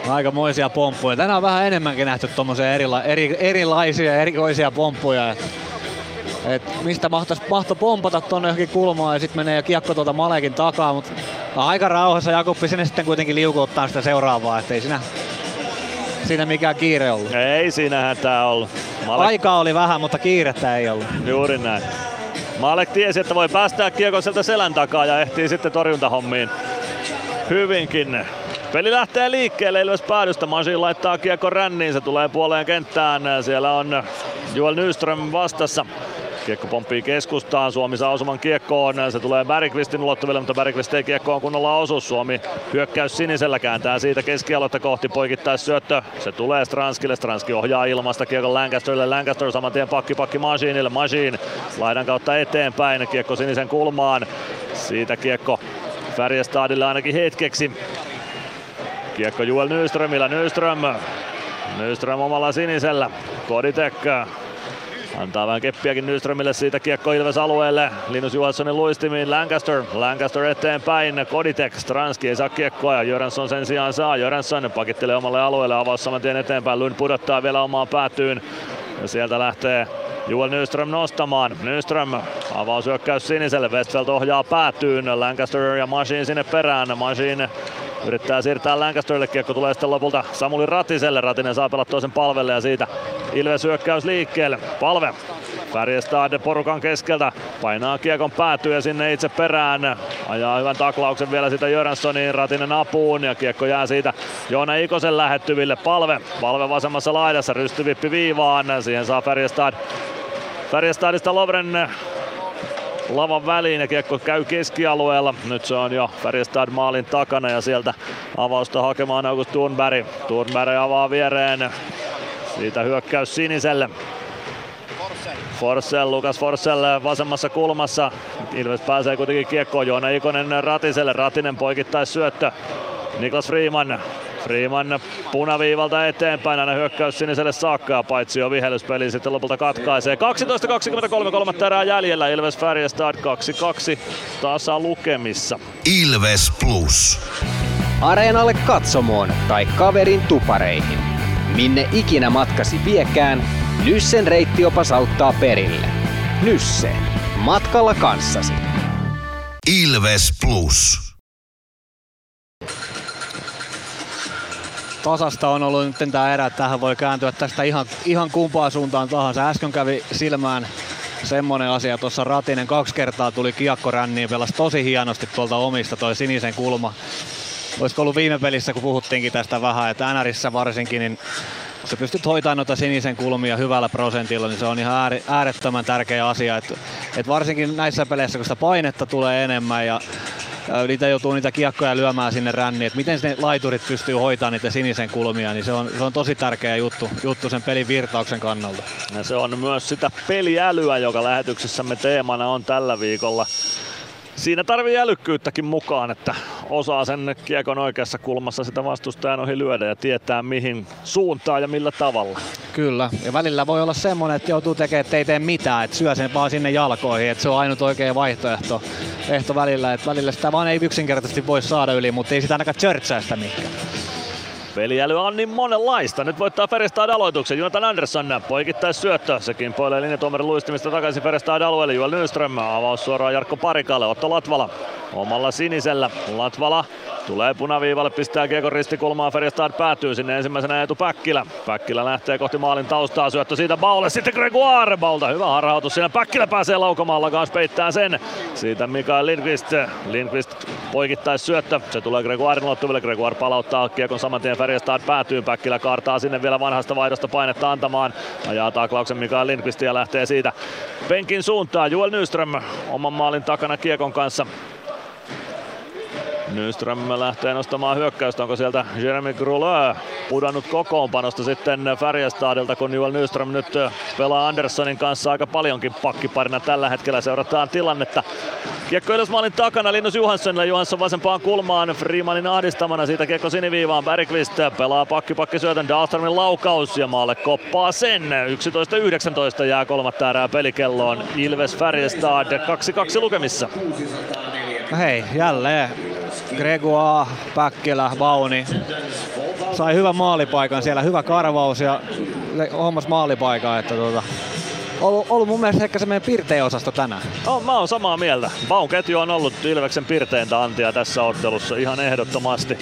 Aikamoisia pomppuja. Tänään on vähän enemmänkin nähty tuommoisia erila- eri, erilaisia erikoisia pomppuja. Et, et mistä mahtaisi mahto pompata tuonne johonkin kulmaan ja sitten menee kiekko tuolta Malekin takaa, mutta aika rauhassa Jakuppi sinne sitten kuitenkin liukuuttaa sitä seuraavaa, ettei siinä, siinä mikään kiire ollut. Ei siinä hätää ollut. Malek... Aikaa oli vähän, mutta kiirettä ei ollut. Juuri näin. Malek tiesi, että voi päästää kiekon sieltä selän takaa ja ehtii sitten torjuntahommiin hyvinkin. Peli lähtee liikkeelle Ilves päädystä. Masin laittaa kiekko ränniin. Se tulee puoleen kenttään. Siellä on Joel Nyström vastassa. Kiekko pomppii keskustaan, Suomi saa osuman kiekkoon, se tulee Bergqvistin ulottuville, mutta Bergqvist ei kiekkoon kunnolla osu. Suomi hyökkäys sinisellä kääntää siitä keskialoitta kohti poikittais syöttö. Se tulee Stranskille, Stranski ohjaa ilmasta kiekon Lancasterille, Lancaster saman tien pakki pakki Masinille, Masin laidan kautta eteenpäin, kiekko sinisen kulmaan. Siitä kiekko Färjestadille ainakin hetkeksi. Kiekko Juel Nyströmillä, Nyström. Nyström omalla sinisellä. Koditek Antaa vähän keppiäkin Nyströmille siitä kiekko Ilves alueelle. Linus Johanssonin luistimiin Lancaster. Lancaster eteenpäin. Koditek. Stranski ei saa kiekkoa ja Jöransson sen sijaan saa. Jöransson pakittelee omalle alueelle. Avaus saman tien eteenpäin. Lund pudottaa vielä omaan päätyyn. Ja sieltä lähtee Juel Nyström nostamaan. Nyström hyökkäys siniselle. Westfeldt ohjaa päätyyn. Lancaster ja Machine sinne perään. Machine Yrittää siirtää Lancasterille, kiekko tulee sitten lopulta Samuli Ratiselle. Ratinen saa pelata toisen palvelle ja siitä Ilves hyökkäys liikkeelle. Palve Färjestad porukan keskeltä painaa kiekon päätyy ja sinne itse perään. Ajaa hyvän taklauksen vielä sitä Jöränssoniin, Ratinen apuun ja kiekko jää siitä Joona Ikosen lähettyville. Palve, palve vasemmassa laidassa, rystyvippi viivaan. Siihen saa Färjestad Färjestadista Lovren lavan väliin ja kiekko käy keskialueella. Nyt se on jo Färjestad maalin takana ja sieltä avausta hakemaan August Thunberg. Thunberg avaa viereen. Siitä hyökkäys siniselle. Forsell, Lukas Forsell vasemmassa kulmassa. Ilves pääsee kuitenkin kiekkoon. Joona Ikonen Ratiselle. Ratinen poikittais syöttö. Niklas Freeman Freeman punaviivalta eteenpäin, aina hyökkäys siniselle saakka, paitsi jo vihellyspeli sitten lopulta katkaisee. 12.23 kolmatta erää jäljellä, Ilves Färjestad 2-2 tasa lukemissa. Ilves Plus. Areenalle katsomoon tai kaverin tupareihin. Minne ikinä matkasi viekään, Nyssen reittiopas auttaa perille. Nysse. Matkalla kanssasi. Ilves Plus. Tasasta on ollut nyt tämä erä, tähän voi kääntyä tästä ihan, ihan kumpaan suuntaan tahansa. Äsken kävi silmään semmonen asia, tuossa Ratinen kaksi kertaa tuli kiekko ränniin, pelasi tosi hienosti tuolta omista toi sinisen kulma. Olisiko ollut viime pelissä, kun puhuttiinkin tästä vähän, että NRissä varsinkin, niin kun sä pystyt hoitamaan noita sinisen kulmia hyvällä prosentilla, niin se on ihan äärettömän tärkeä asia. Et, et varsinkin näissä peleissä, kun sitä painetta tulee enemmän ja niitä joutuu niitä kiekkoja lyömään sinne ränniin, että miten ne laiturit pystyy hoitamaan niitä sinisen kulmia, niin se on, se on tosi tärkeä juttu, juttu sen pelin virtauksen kannalta. Ja se on myös sitä peliälyä, joka lähetyksessämme teemana on tällä viikolla. Siinä tarvii älykkyyttäkin mukaan, että osaa sen kiekon oikeassa kulmassa sitä vastustajan ohi lyödä ja tietää mihin suuntaan ja millä tavalla. Kyllä, ja välillä voi olla semmonen, että joutuu tekemään, että ei tee mitään, että syö sen vaan sinne jalkoihin, että se on ainut oikea vaihtoehto ehto välillä, että välillä sitä vaan ei yksinkertaisesti voi saada yli, mutta ei sitä ainakaan chörtsää sitä mikään. Peliälyä on niin monenlaista. Nyt voittaa Ferestad aloituksen. Jonathan Andersson poikittais syöttö. Sekin poilee linjatuomarin luistimista takaisin Ferestad alueelle. Juel Nyström avaus suoraan Jarkko Parikalle. Otto Latvala omalla sinisellä. Latvala Tulee punaviivalle, pistää Kiekon ristikulmaa, Ferjestad päätyy sinne ensimmäisenä Eetu Päkkilä. Päkkilä lähtee kohti maalin taustaa, syöttö siitä Baulle, sitten Gregoire Baulta. Hyvä harhautus siinä, Päkkilä pääsee laukomalla, kanssa peittää sen. Siitä Mikael Lindqvist, Lindqvist poikittais syöttö, se tulee Gregoirin ulottuville, Gregoire palauttaa Kiekon saman tien Ferjestad päätyy, Päkkilä kaartaa sinne vielä vanhasta vaihdosta painetta antamaan. Ajaa taklauksen Mikael Lindqvist ja lähtee siitä penkin suuntaan. Juel Nyström oman maalin takana Kiekon kanssa Nyström lähtee nostamaan hyökkäystä. Onko sieltä Jeremy Grulö pudonnut kokoonpanosta sitten Färjestadilta, kun Joel Nyström nyt pelaa Anderssonin kanssa aika paljonkin pakkiparina tällä hetkellä. Seurataan tilannetta. Kiekko maalin takana Linus Johanssonille. Johansson vasempaan kulmaan Freemanin ahdistamana. Siitä kiekko siniviivaan. Bergqvist pelaa pakki pakki syötön. Dahlströmin laukaus ja maalle koppaa sen. 11-19 jää kolmatta erää pelikelloon. Ilves Färjestad 2-2 lukemissa. No hei, jälleen Gregoire, Päkkilä, Vauni sai hyvän maalipaikan siellä, hyvä karvaus ja hommas maalipaikan, että tuota, ollut, ollut mun mielestä ehkä se meidän pirtein osasto tänään. No, mä oon samaa mieltä. Vaun ketju on ollut Ilveksen pirteintä antia tässä ottelussa ihan ehdottomasti.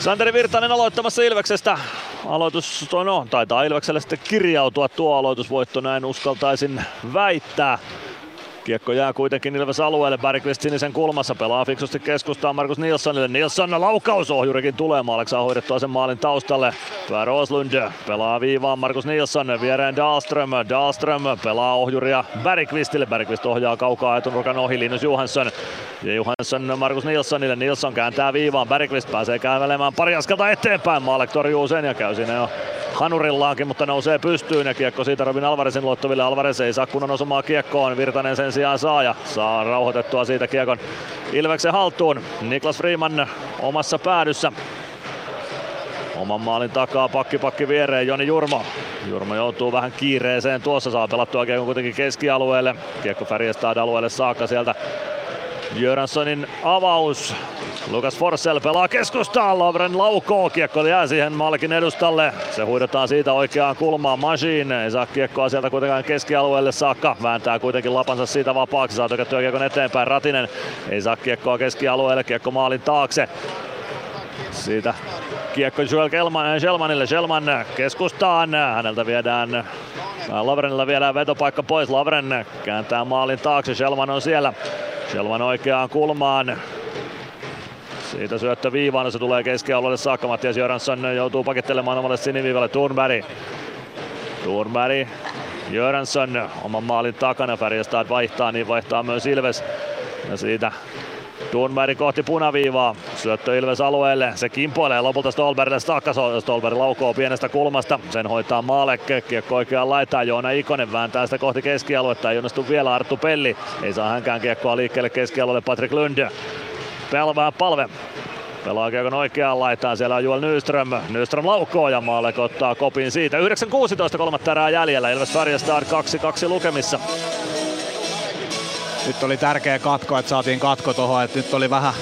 Santeri Virtanen aloittamassa Ilveksestä. Aloitus, no, taitaa Ilvekselle sitten kirjautua tuo aloitusvoitto, näin uskaltaisin väittää. Kiekko jää kuitenkin Ilves alueelle. Bergqvist sinisen kulmassa pelaa fiksusti keskustaan Markus Nilssonille. Nilsson laukausohjurikin tulee maaleksi saa hoidettua sen maalin taustalle. Tvär Oslund pelaa viivaan Markus Nilsson. Viereen Dahlström. Dahlström pelaa ohjuria Bergqvistille. Bergqvist ohjaa kaukaa etunurkan ohi Linus Johansson. Ja Johansson Markus Nilssonille. Nilsson kääntää viivaan. Bergqvist pääsee kävelemään pari askelta eteenpäin. Maalek torjuu sen ja käy siinä jo hanurillaankin, mutta nousee pystyyn ja kiekko siitä Robin Alvarezin luottaville. Alvarez ei saa kunnon osumaa kiekkoon. Virtanen sen sijaan saa ja saa rauhoitettua siitä kiekon Ilveksen haltuun. Niklas Freeman omassa päädyssä. Oman maalin takaa pakki pakki viereen Joni Jurmo. Jurmo joutuu vähän kiireeseen tuossa, saa pelattua kiekko kuitenkin keskialueelle. Kiekko Färjestad alueelle saakka sieltä Jöranssonin avaus. Lukas Forsell pelaa keskustaan, Lovren laukoo, kiekko jää siihen Malkin edustalle. Se huidetaan siitä oikeaan kulmaan Machine. Ei saa kiekkoa sieltä kuitenkaan keskialueelle saakka. Vääntää kuitenkin lapansa siitä vapaaksi, saa tökättyä kiekon eteenpäin. Ratinen ei saa kiekkoa keskialueelle, kiekko maalin taakse. Siitä kiekko Joel Kelman, Shelmanille. Shelman keskustaan. Häneltä viedään Lavrenilla viedään vetopaikka pois. Lavren kääntää maalin taakse. Shelman on siellä. Shelman oikeaan kulmaan. Siitä syöttö viivaan, se tulee keskialueelle saakka. Mattias Jöransson joutuu pakittelemaan omalle siniviivalle Thunberg. Thunberg Jöransson oman maalin takana. Färjestad vaihtaa, niin vaihtaa myös Ilves. Ja siitä Thunberg kohti punaviivaa. Syöttö Ilves alueelle. Se kimpoilee lopulta Stolbergille saakka. Stolberg laukoo pienestä kulmasta. Sen hoitaa Maalek. Kiekko oikeaan laitaan. Joona Ikonen vääntää sitä kohti keskialuetta. Ei onnistu vielä Arttu Pelli. Ei saa hänkään kiekkoa liikkeelle keskialueelle Patrick Lund. Pelvää palve. Pelaa kiekon oikeaan laitaan, siellä on Joel Nyström. Nyström laukoo ja Maalek ottaa kopin siitä. 9.16 kolmatta erää jäljellä, Ilves Färjestad 2-2 lukemissa. Nyt oli tärkeä katko, että saatiin katko tuohon, että nyt oli vähän,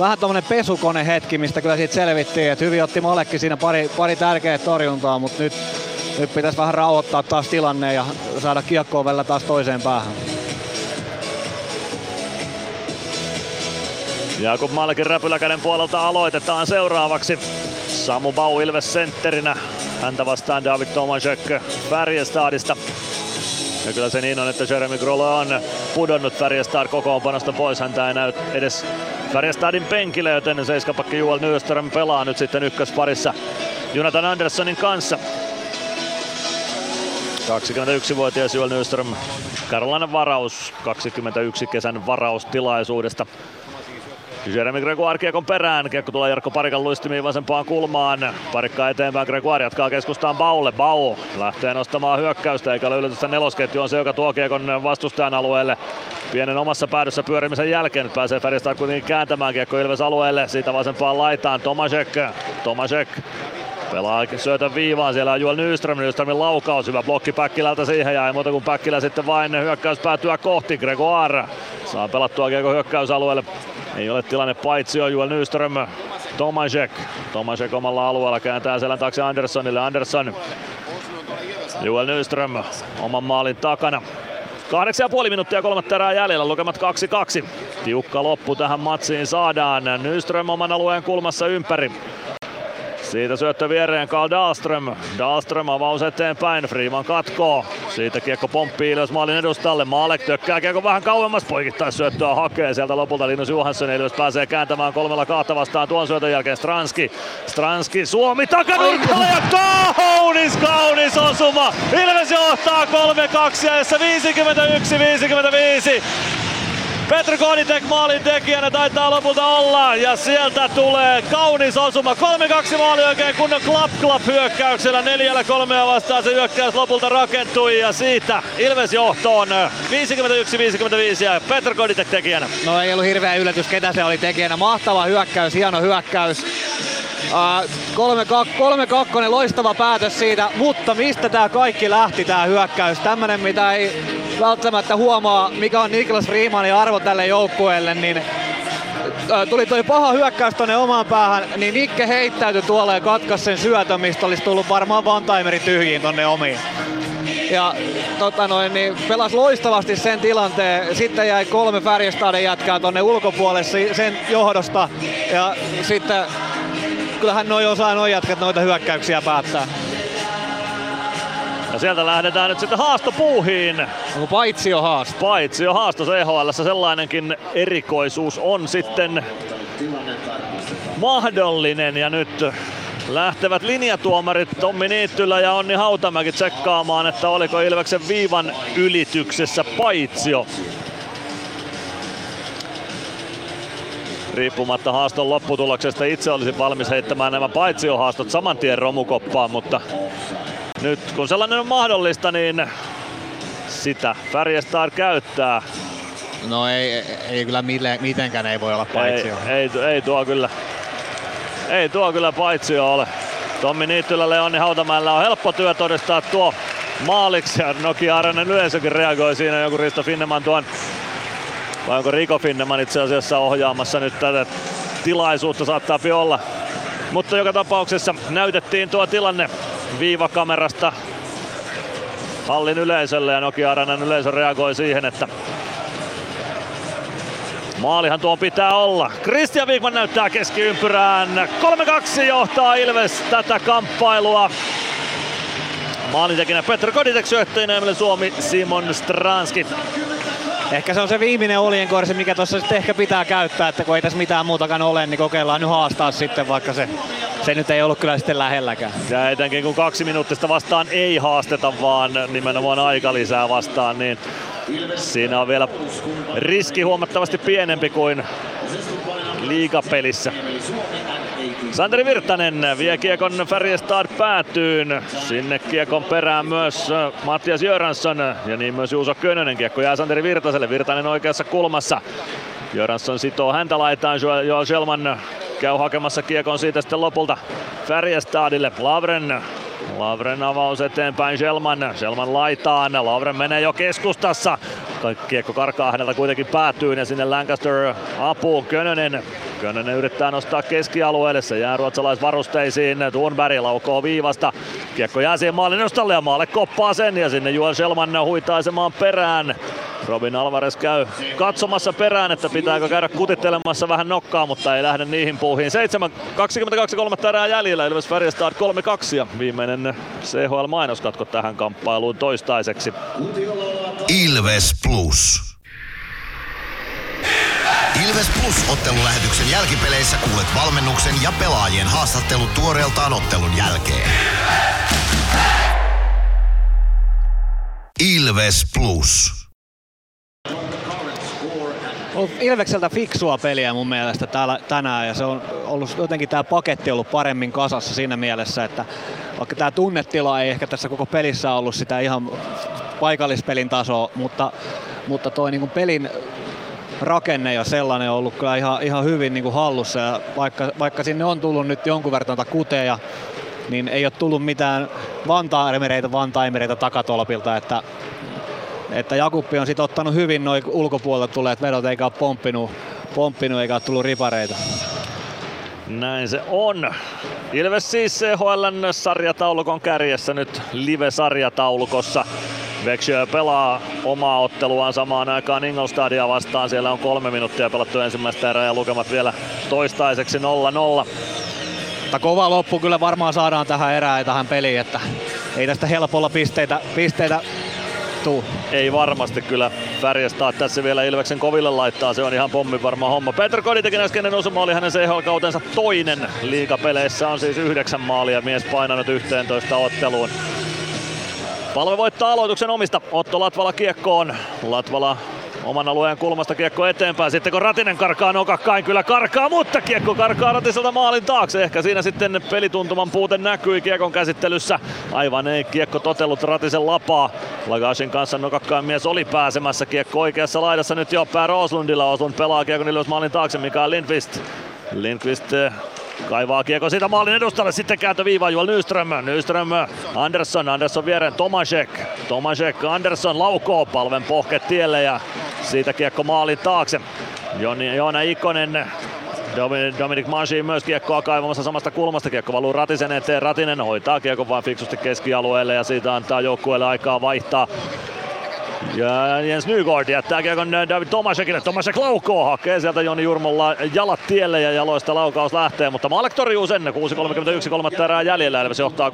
vähän tommonen pesukone hetki, mistä kyllä siitä selvittiin, että hyvin otti Malekki siinä pari, pari tärkeää torjuntaa, mutta nyt, nyt pitäisi vähän rauhoittaa taas tilanne ja saada kiekkoa välillä taas toiseen päähän. Jakub Malkin räpyläkäden puolelta aloitetaan seuraavaksi. Samu Bau Ilves sentterinä. Häntä vastaan David Tomasek Färjestadista. Ja kyllä se niin on, että Jeremy Grolle on pudonnut Färjestad kokoonpanosta pois. Häntä ei näy edes Färjestadin penkille, joten seiskapakki Joel Nyström pelaa nyt sitten ykkösparissa Jonathan Anderssonin kanssa. 21-vuotias Joel Nyström, Karolainen varaus, 21 kesän varaustilaisuudesta. Jeremy Gregoire kiekon perään. Kiekko tulee Jarkko Parikan luistimiin vasempaan kulmaan. Parikka eteenpäin. Gregoire jatkaa keskustaan Baulle. Bau lähtee nostamaan hyökkäystä eikä ole yllätystä nelosketju on se, joka tuo kiekon vastustajan alueelle. Pienen omassa päädyssä pyörimisen jälkeen nyt pääsee Färjestad kuitenkin kääntämään kiekko Ilves alueelle. Siitä vasempaan laitaan Tomasek. Tomasek Pelaa syötön viivaan, siellä on Juel Nyström, Nyströmin laukaus, hyvä blokki Päkkilältä siihen ja ei muuta kuin Päkkilä sitten vain hyökkäys päätyä kohti. Gregoire saa pelattua kiekko hyökkäysalueelle. Ei ole tilanne paitsi on Juel Nyström. Tomasek. Tomasek omalla alueella kääntää selän taakse Anderssonille. Andersson. Juel Nyström oman maalin takana. 8,5 minuuttia kolmatta erää jäljellä, lukemat 2-2. Tiukka loppu tähän matsiin saadaan. Nyström oman alueen kulmassa ympäri. Siitä syöttö viereen Karl Dahlström. Dahlström avaus eteenpäin. Freeman katkoo. Siitä kiekko pomppii ylös maalin edustalle. Maalek tökkää kiekko vähän kauemmas. Poikittais syöttöä hakee. Sieltä lopulta Linus Johansson Ilves pääsee kääntämään kolmella kahta vastaan tuon syötön jälkeen Stranski. Stranski Suomi takanurkalle ja kaunis kaunis osuma. Ilves johtaa 3-2 ja 51-55. Petr Koditek maalin tekijänä taitaa lopulta olla ja sieltä tulee kaunis osuma. 3-2 maali oikein kunnon klap klap hyökkäyksellä. Neljällä kolmea vastaan se hyökkäys lopulta rakentui ja siitä Ilves johtoon 51-55 ja Petr Koditek tekijänä. No ei ollut hirveä yllätys ketä se oli tekijänä. Mahtava hyökkäys, hieno hyökkäys. 3-2, loistava päätös siitä, mutta mistä tämä kaikki lähti tämä hyökkäys? Tämmönen mitä ei välttämättä huomaa, mikä on Niklas Riimanin arvo tälle joukkueelle, niin tuli toi paha hyökkäys tonne omaan päähän, niin Nikke heittäytyi tuolla ja katkas sen syötön, mistä olisi tullut varmaan one tyhjiin tonne omiin. Ja tota noin, niin pelas loistavasti sen tilanteen. Sitten jäi kolme Färjestadin jätkää tonne ulkopuolelle sen johdosta. Ja sitten kyllähän noi osaa noi jätkät noita hyökkäyksiä päättää. Ja sieltä lähdetään nyt sitten haastopuuhiin. Onko paitsi jo haasto? Paitsi jo haasto CHL. Sellainenkin erikoisuus on sitten mahdollinen. Ja nyt lähtevät linjatuomarit Tommi Niittylä ja Onni Hautamäki tsekkaamaan, että oliko Ilveksen viivan ylityksessä paitsio. Riippumatta haaston lopputuloksesta itse olisin valmis heittämään nämä paitsiohaastot saman tien romukoppaan, mutta nyt kun sellainen on mahdollista, niin sitä Färjestad käyttää. No ei, ei, kyllä mille, mitenkään ei voi olla paitsio. Ei, ei, ei tuo kyllä, ei tuo kyllä paitsio ole. Tommi Niittylälle ja Onni Hautamäellä on helppo työ todistaa tuo maaliksi ja Nokia Arenen yleisökin reagoi siinä joku Risto Finneman tuon vai onko Riko Finneman itse asiassa ohjaamassa nyt tätä tilaisuutta, saattaa olla. Mutta joka tapauksessa näytettiin tuo tilanne viivakamerasta hallin yleisölle ja Nokia Arenan yleisö reagoi siihen, että Maalihan tuo pitää olla. Christian Wigman näyttää keskiympyrään. 3-2 johtaa Ilves tätä kamppailua. Maalintekijänä Petr Koditek syöttöinä Emeli Suomi, Simon Stranski. Ehkä se on se viimeinen oljenkorsi, mikä tuossa sitten ehkä pitää käyttää, että kun ei tässä mitään muutakaan ole, niin kokeillaan nyt haastaa sitten, vaikka se, se nyt ei ollut kyllä sitten lähelläkään. Ja etenkin kun kaksi minuuttista vastaan ei haasteta, vaan nimenomaan aika lisää vastaan, niin siinä on vielä riski huomattavasti pienempi kuin liigapelissä. Santeri Virtanen vie kiekon Färjestad päätyyn. Sinne kiekon perään myös Mattias Jöransson ja niin myös Juuso Könönen. Kiekko jää Santeri Virtaselle. Virtanen oikeassa kulmassa. Jöransson sitoo häntä laitaan. Joel Selman käy hakemassa kiekon siitä sitten lopulta Färjestadille. Lavren Lavren avaus eteenpäin Selman. Selman laitaan. Lavren menee jo keskustassa. Kiekko karkaa häneltä kuitenkin päätyy ja sinne Lancaster apuun. Könönen Könönen yrittää nostaa keskialueelle, se jää ruotsalaisvarusteisiin. Thunberg laukoo viivasta. Kiekko jää siihen maalin nostalle ja maalle koppaa sen ja sinne Juan Selman huitaisemaan perään. Robin Alvarez käy katsomassa perään, että pitääkö käydä kutittelemassa vähän nokkaa, mutta ei lähde niihin puuhiin. 7, 22 kolmatta erää jäljellä, Ilves Färjestad 3-2 ja viimeinen CHL-mainoskatko tähän kamppailuun toistaiseksi. Ilves Plus. Ilves Plus ottelulähetyksen jälkipeleissä kuulet valmennuksen ja pelaajien haastattelut tuoreeltaan ottelun jälkeen. Ilves Plus. On Ilvekseltä fiksua peliä mun mielestä täällä, tänään ja se on ollut jotenkin tämä paketti ollut paremmin kasassa siinä mielessä, että vaikka tämä tunnetila ei ehkä tässä koko pelissä ollut sitä ihan paikallispelin tasoa, mutta, mutta toi niin pelin rakenne ja sellainen on ollut kyllä ihan, ihan hyvin niin hallussa. Ja vaikka, vaikka sinne on tullut nyt jonkun verran kuteja, niin ei ole tullut mitään vantaimereita vantaimereita takatolpilta, että, että Jakuppi on sitten ottanut hyvin noin ulkopuolelta tulleet vedot eikä ole pomppinut, pomppinut eikä ole tullut ripareita. Näin se on. Ilves siis CHLn sarjataulukon kärjessä nyt live-sarjataulukossa. Växjö pelaa omaa otteluaan samaan aikaan Ingolstadia vastaan. Siellä on kolme minuuttia pelattu ensimmäistä erää ja lukemat vielä toistaiseksi 0-0. Mutta kova loppu kyllä varmaan saadaan tähän erään ja tähän peliin, että ei tästä helpolla pisteitä, pisteitä tuu. Ei varmasti kyllä Färjestad tässä vielä Ilveksen koville laittaa, se on ihan pommin varma homma. Petr Koditekin äskeinen osuma oli hänen CHL-kautensa toinen liigapeleissä, on siis yhdeksän maalia mies painanut 11 otteluun. Palve voittaa aloituksen omista. Otto Latvala kiekkoon. Latvala oman alueen kulmasta kiekko eteenpäin. Sitten kun Ratinen karkaa nokakkain, kyllä karkaa, mutta kiekko karkaa Ratiselta maalin taakse. Ehkä siinä sitten pelituntuman puute näkyi kiekon käsittelyssä. Aivan ei kiekko totellut Ratisen lapaa. Lagashin kanssa nokakkain mies oli pääsemässä. Kiekko oikeassa laidassa nyt jo pää Roslundilla. Oslund pelaa kiekon Ilves maalin taakse, mikä Lindqvist. Lindqvist eh, Kaivaa kiekko siitä maalin edustalle, sitten kääntö viivaan Joel Nyström. Nyström, Andersson, Andersson viereen Tomasek. Tomasek, Andersson laukoo palven pohket tielle ja siitä kiekko maalin taakse. Joni, Joona Ikonen Dominic Manchi myös kiekkoa kaivamassa samasta kulmasta. Kiekko valuu Ratisen eteen. Ratinen hoitaa kiekko vain fiksusti keskialueelle ja siitä antaa joukkueelle aikaa vaihtaa. Ja Jens Nygård jättää kiekon David Tomasekille. Tomasek laukoo, hakee sieltä Joni Jurmolla jalat tielle ja jaloista laukaus lähtee, mutta Maalek torjuu sen. 6.31 kolmatta erää jäljellä, se johtaa 3-2.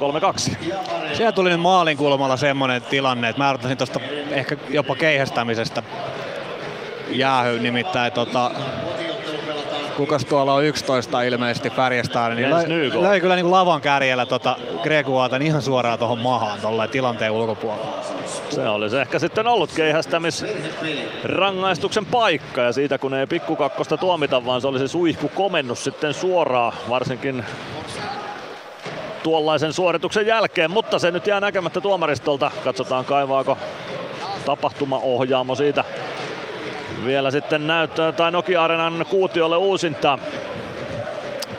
Siellä tuli nyt maalin kulmalla semmonen tilanne, että mä odottaisin tuosta ehkä jopa keihästämisestä jäähy nimittäin tota, kukas tuolla on 11 ilmeisesti Färjestad, niin löi, löi, kyllä niin lavan kärjellä tota Greguata ihan suoraan tuohon maahan tuolla tilanteen ulkopuolella. Se olisi ehkä sitten ollut keihästämis rangaistuksen paikka ja siitä kun ei pikkukakkosta tuomita, vaan se olisi suihku komennus sitten suoraan, varsinkin tuollaisen suorituksen jälkeen, mutta se nyt jää näkemättä tuomaristolta. Katsotaan kaivaako tapahtumaohjaamo siitä vielä sitten näyttää tai Nokia Arenan kuutiolle uusinta.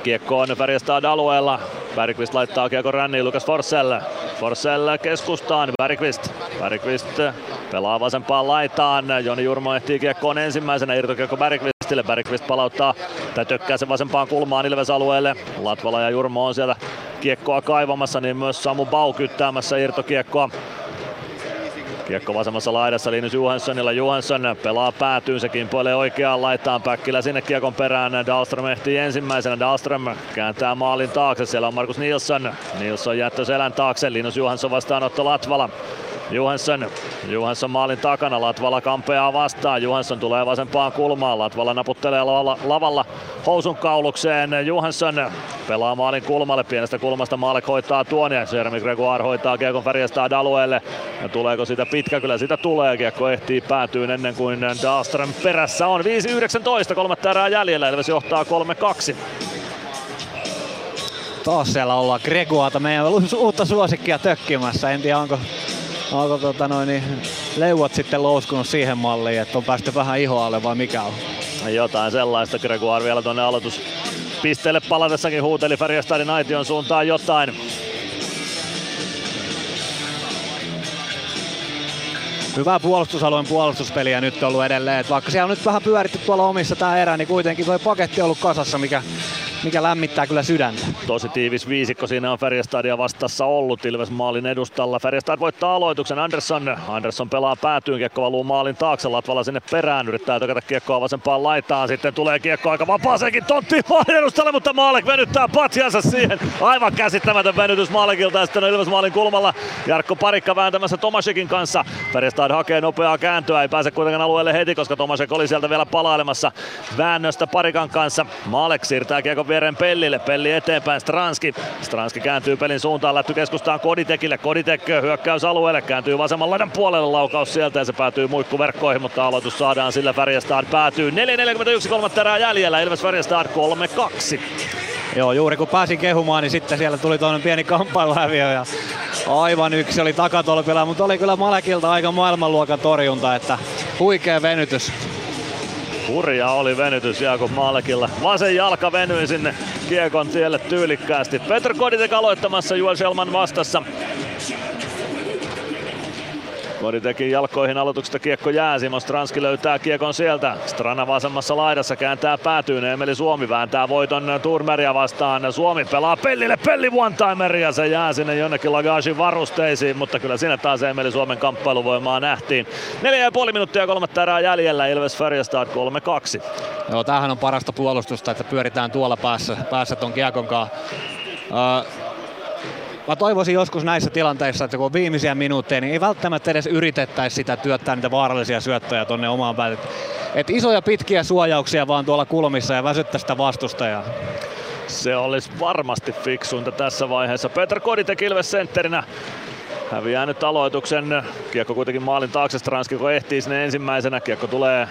Kiekko on Färjestad alueella. Bergqvist laittaa kiekko ränniin Lukas Forsell. Forsell keskustaan. Bergqvist. Bergqvist pelaa vasempaan laitaan. Joni Jurmo ehtii kiekkoon ensimmäisenä. Irtokiekko Bergqvistille. Bergqvist palauttaa tai tökkää sen vasempaan kulmaan Ilves alueelle. Latvala ja Jurmo on siellä kiekkoa kaivamassa, niin myös Samu Bau kyttäämässä irtokiekkoa Kiekko vasemmassa laidassa Linus Johanssonilla. Johansson pelaa päätyyn, se kimpoilee oikeaan laitaan. Päkkilä sinne kiekon perään. Dahlström ehtii ensimmäisenä. Dahlström kääntää maalin taakse. Siellä on Markus Nilsson. Nilsson jättö selän taakse. Linus Johansson vastaanotto Latvala. Johansson, Johansson maalin takana, Latvala kampeaa vastaan, Johansson tulee vasempaan kulmaan, Latvala naputtelee lavalla, lavalla housun kaulukseen, Johansson pelaa maalin kulmalle, pienestä kulmasta Maalek hoitaa tuon ja Jeremy Gregoire hoitaa Kiekon Färjestad alueelle. Ja tuleeko sitä pitkä? Kyllä sitä tulee, Kiekko ehtii päätyyn ennen kuin Dahlström perässä on. 5-19, kolmatta erää jäljellä, Ilves johtaa 3-2. Taas siellä ollaan Gregoata, meidän uutta suosikkia tökkimässä. En tiedä onko onko tota noin, niin leuat sitten louskunut siihen malliin, että on päästy vähän ihoalle vai mikä on? Jotain sellaista. Gregoire vielä tuonne aloituspisteelle palatessakin huuteli Färjestadin aition suuntaan jotain. Hyvää puolustusalueen puolustuspeliä nyt on ollut edelleen. Et vaikka siellä on nyt vähän pyöritty tuolla omissa tää erä, niin kuitenkin tuo paketti on ollut kasassa, mikä mikä lämmittää kyllä sydäntä. Tosi tiivis viisikko siinä on Färjestadia vastassa ollut Ilves maalin edustalla. Färjestad voittaa aloituksen. Andersson, Andersson pelaa päätyyn, kiekko valuu maalin taakse. Latvala sinne perään, yrittää tökätä kiekkoa vasempaan laitaan. Sitten tulee kiekko aika vapaaseenkin tontti maalin edustalle, mutta Maalek venyttää patjansa siihen. Aivan käsittämätön venytys Maalekilta ja sitten on Ilves maalin kulmalla. Jarkko Parikka vääntämässä Tomasekin kanssa. Färjestad hakee nopeaa kääntöä, ei pääse kuitenkaan alueelle heti, koska Tomasek oli sieltä vielä palailemassa väännöstä Parikan kanssa. Maalek siirtää kiekon viereen Pellille. Pelli eteenpäin Stranski. Stranski kääntyy pelin suuntaan, lätty keskustaan Koditekille. Koditek hyökkäys alueelle, kääntyy vasemman laidan puolelle laukaus sieltä ja se päätyy muikkuverkkoihin, mutta aloitus saadaan sillä Färjestad päätyy. 4.41 kolmatta erää jäljellä, Ilves Färjestad 3-2. Joo, juuri kun pääsin kehumaan, niin sitten siellä tuli toinen pieni kamppailuhäviö ja aivan yksi oli takatolpilla, mutta oli kyllä Malekilta aika maailmanluokan torjunta, että huikea venytys. Hurja oli venytys Jaakob Malekilla. Vasen jalka venyi sinne kiekon tielle tyylikkäästi. Petr Koditek aloittamassa Juel Selman vastassa. Koditekin jalkoihin aloituksesta kiekko jää. Simo Stranski löytää kiekon sieltä. Strana vasemmassa laidassa kääntää päätyyn. Emeli Suomi vääntää voiton Turmeria vastaan. Suomi pelaa Pellille. Pelli one ja se jää sinne jonnekin Lagasin varusteisiin. Mutta kyllä siinä taas Emeli Suomen kamppailuvoimaa nähtiin. Neljä ja puoli minuuttia kolmatta erää jäljellä. Ilves Färjestad 3-2. Joo, tämähän on parasta puolustusta, että pyöritään tuolla päässä, päässä ton kiekon kanssa. Uh, mä toivoisin joskus näissä tilanteissa, että kun on viimeisiä minuutteja, niin ei välttämättä edes yritettäisi sitä työttää niitä vaarallisia syöttöjä tonne omaan päälle. Et isoja pitkiä suojauksia vaan tuolla kulmissa ja väsyttää sitä vastustajaa. Se olisi varmasti fiksuinta tässä vaiheessa. Peter Koditek Ilves sentterinä häviää nyt aloituksen. Kiekko kuitenkin maalin taakse, Stranski kun ehtii sinne ensimmäisenä. Kiekko tulee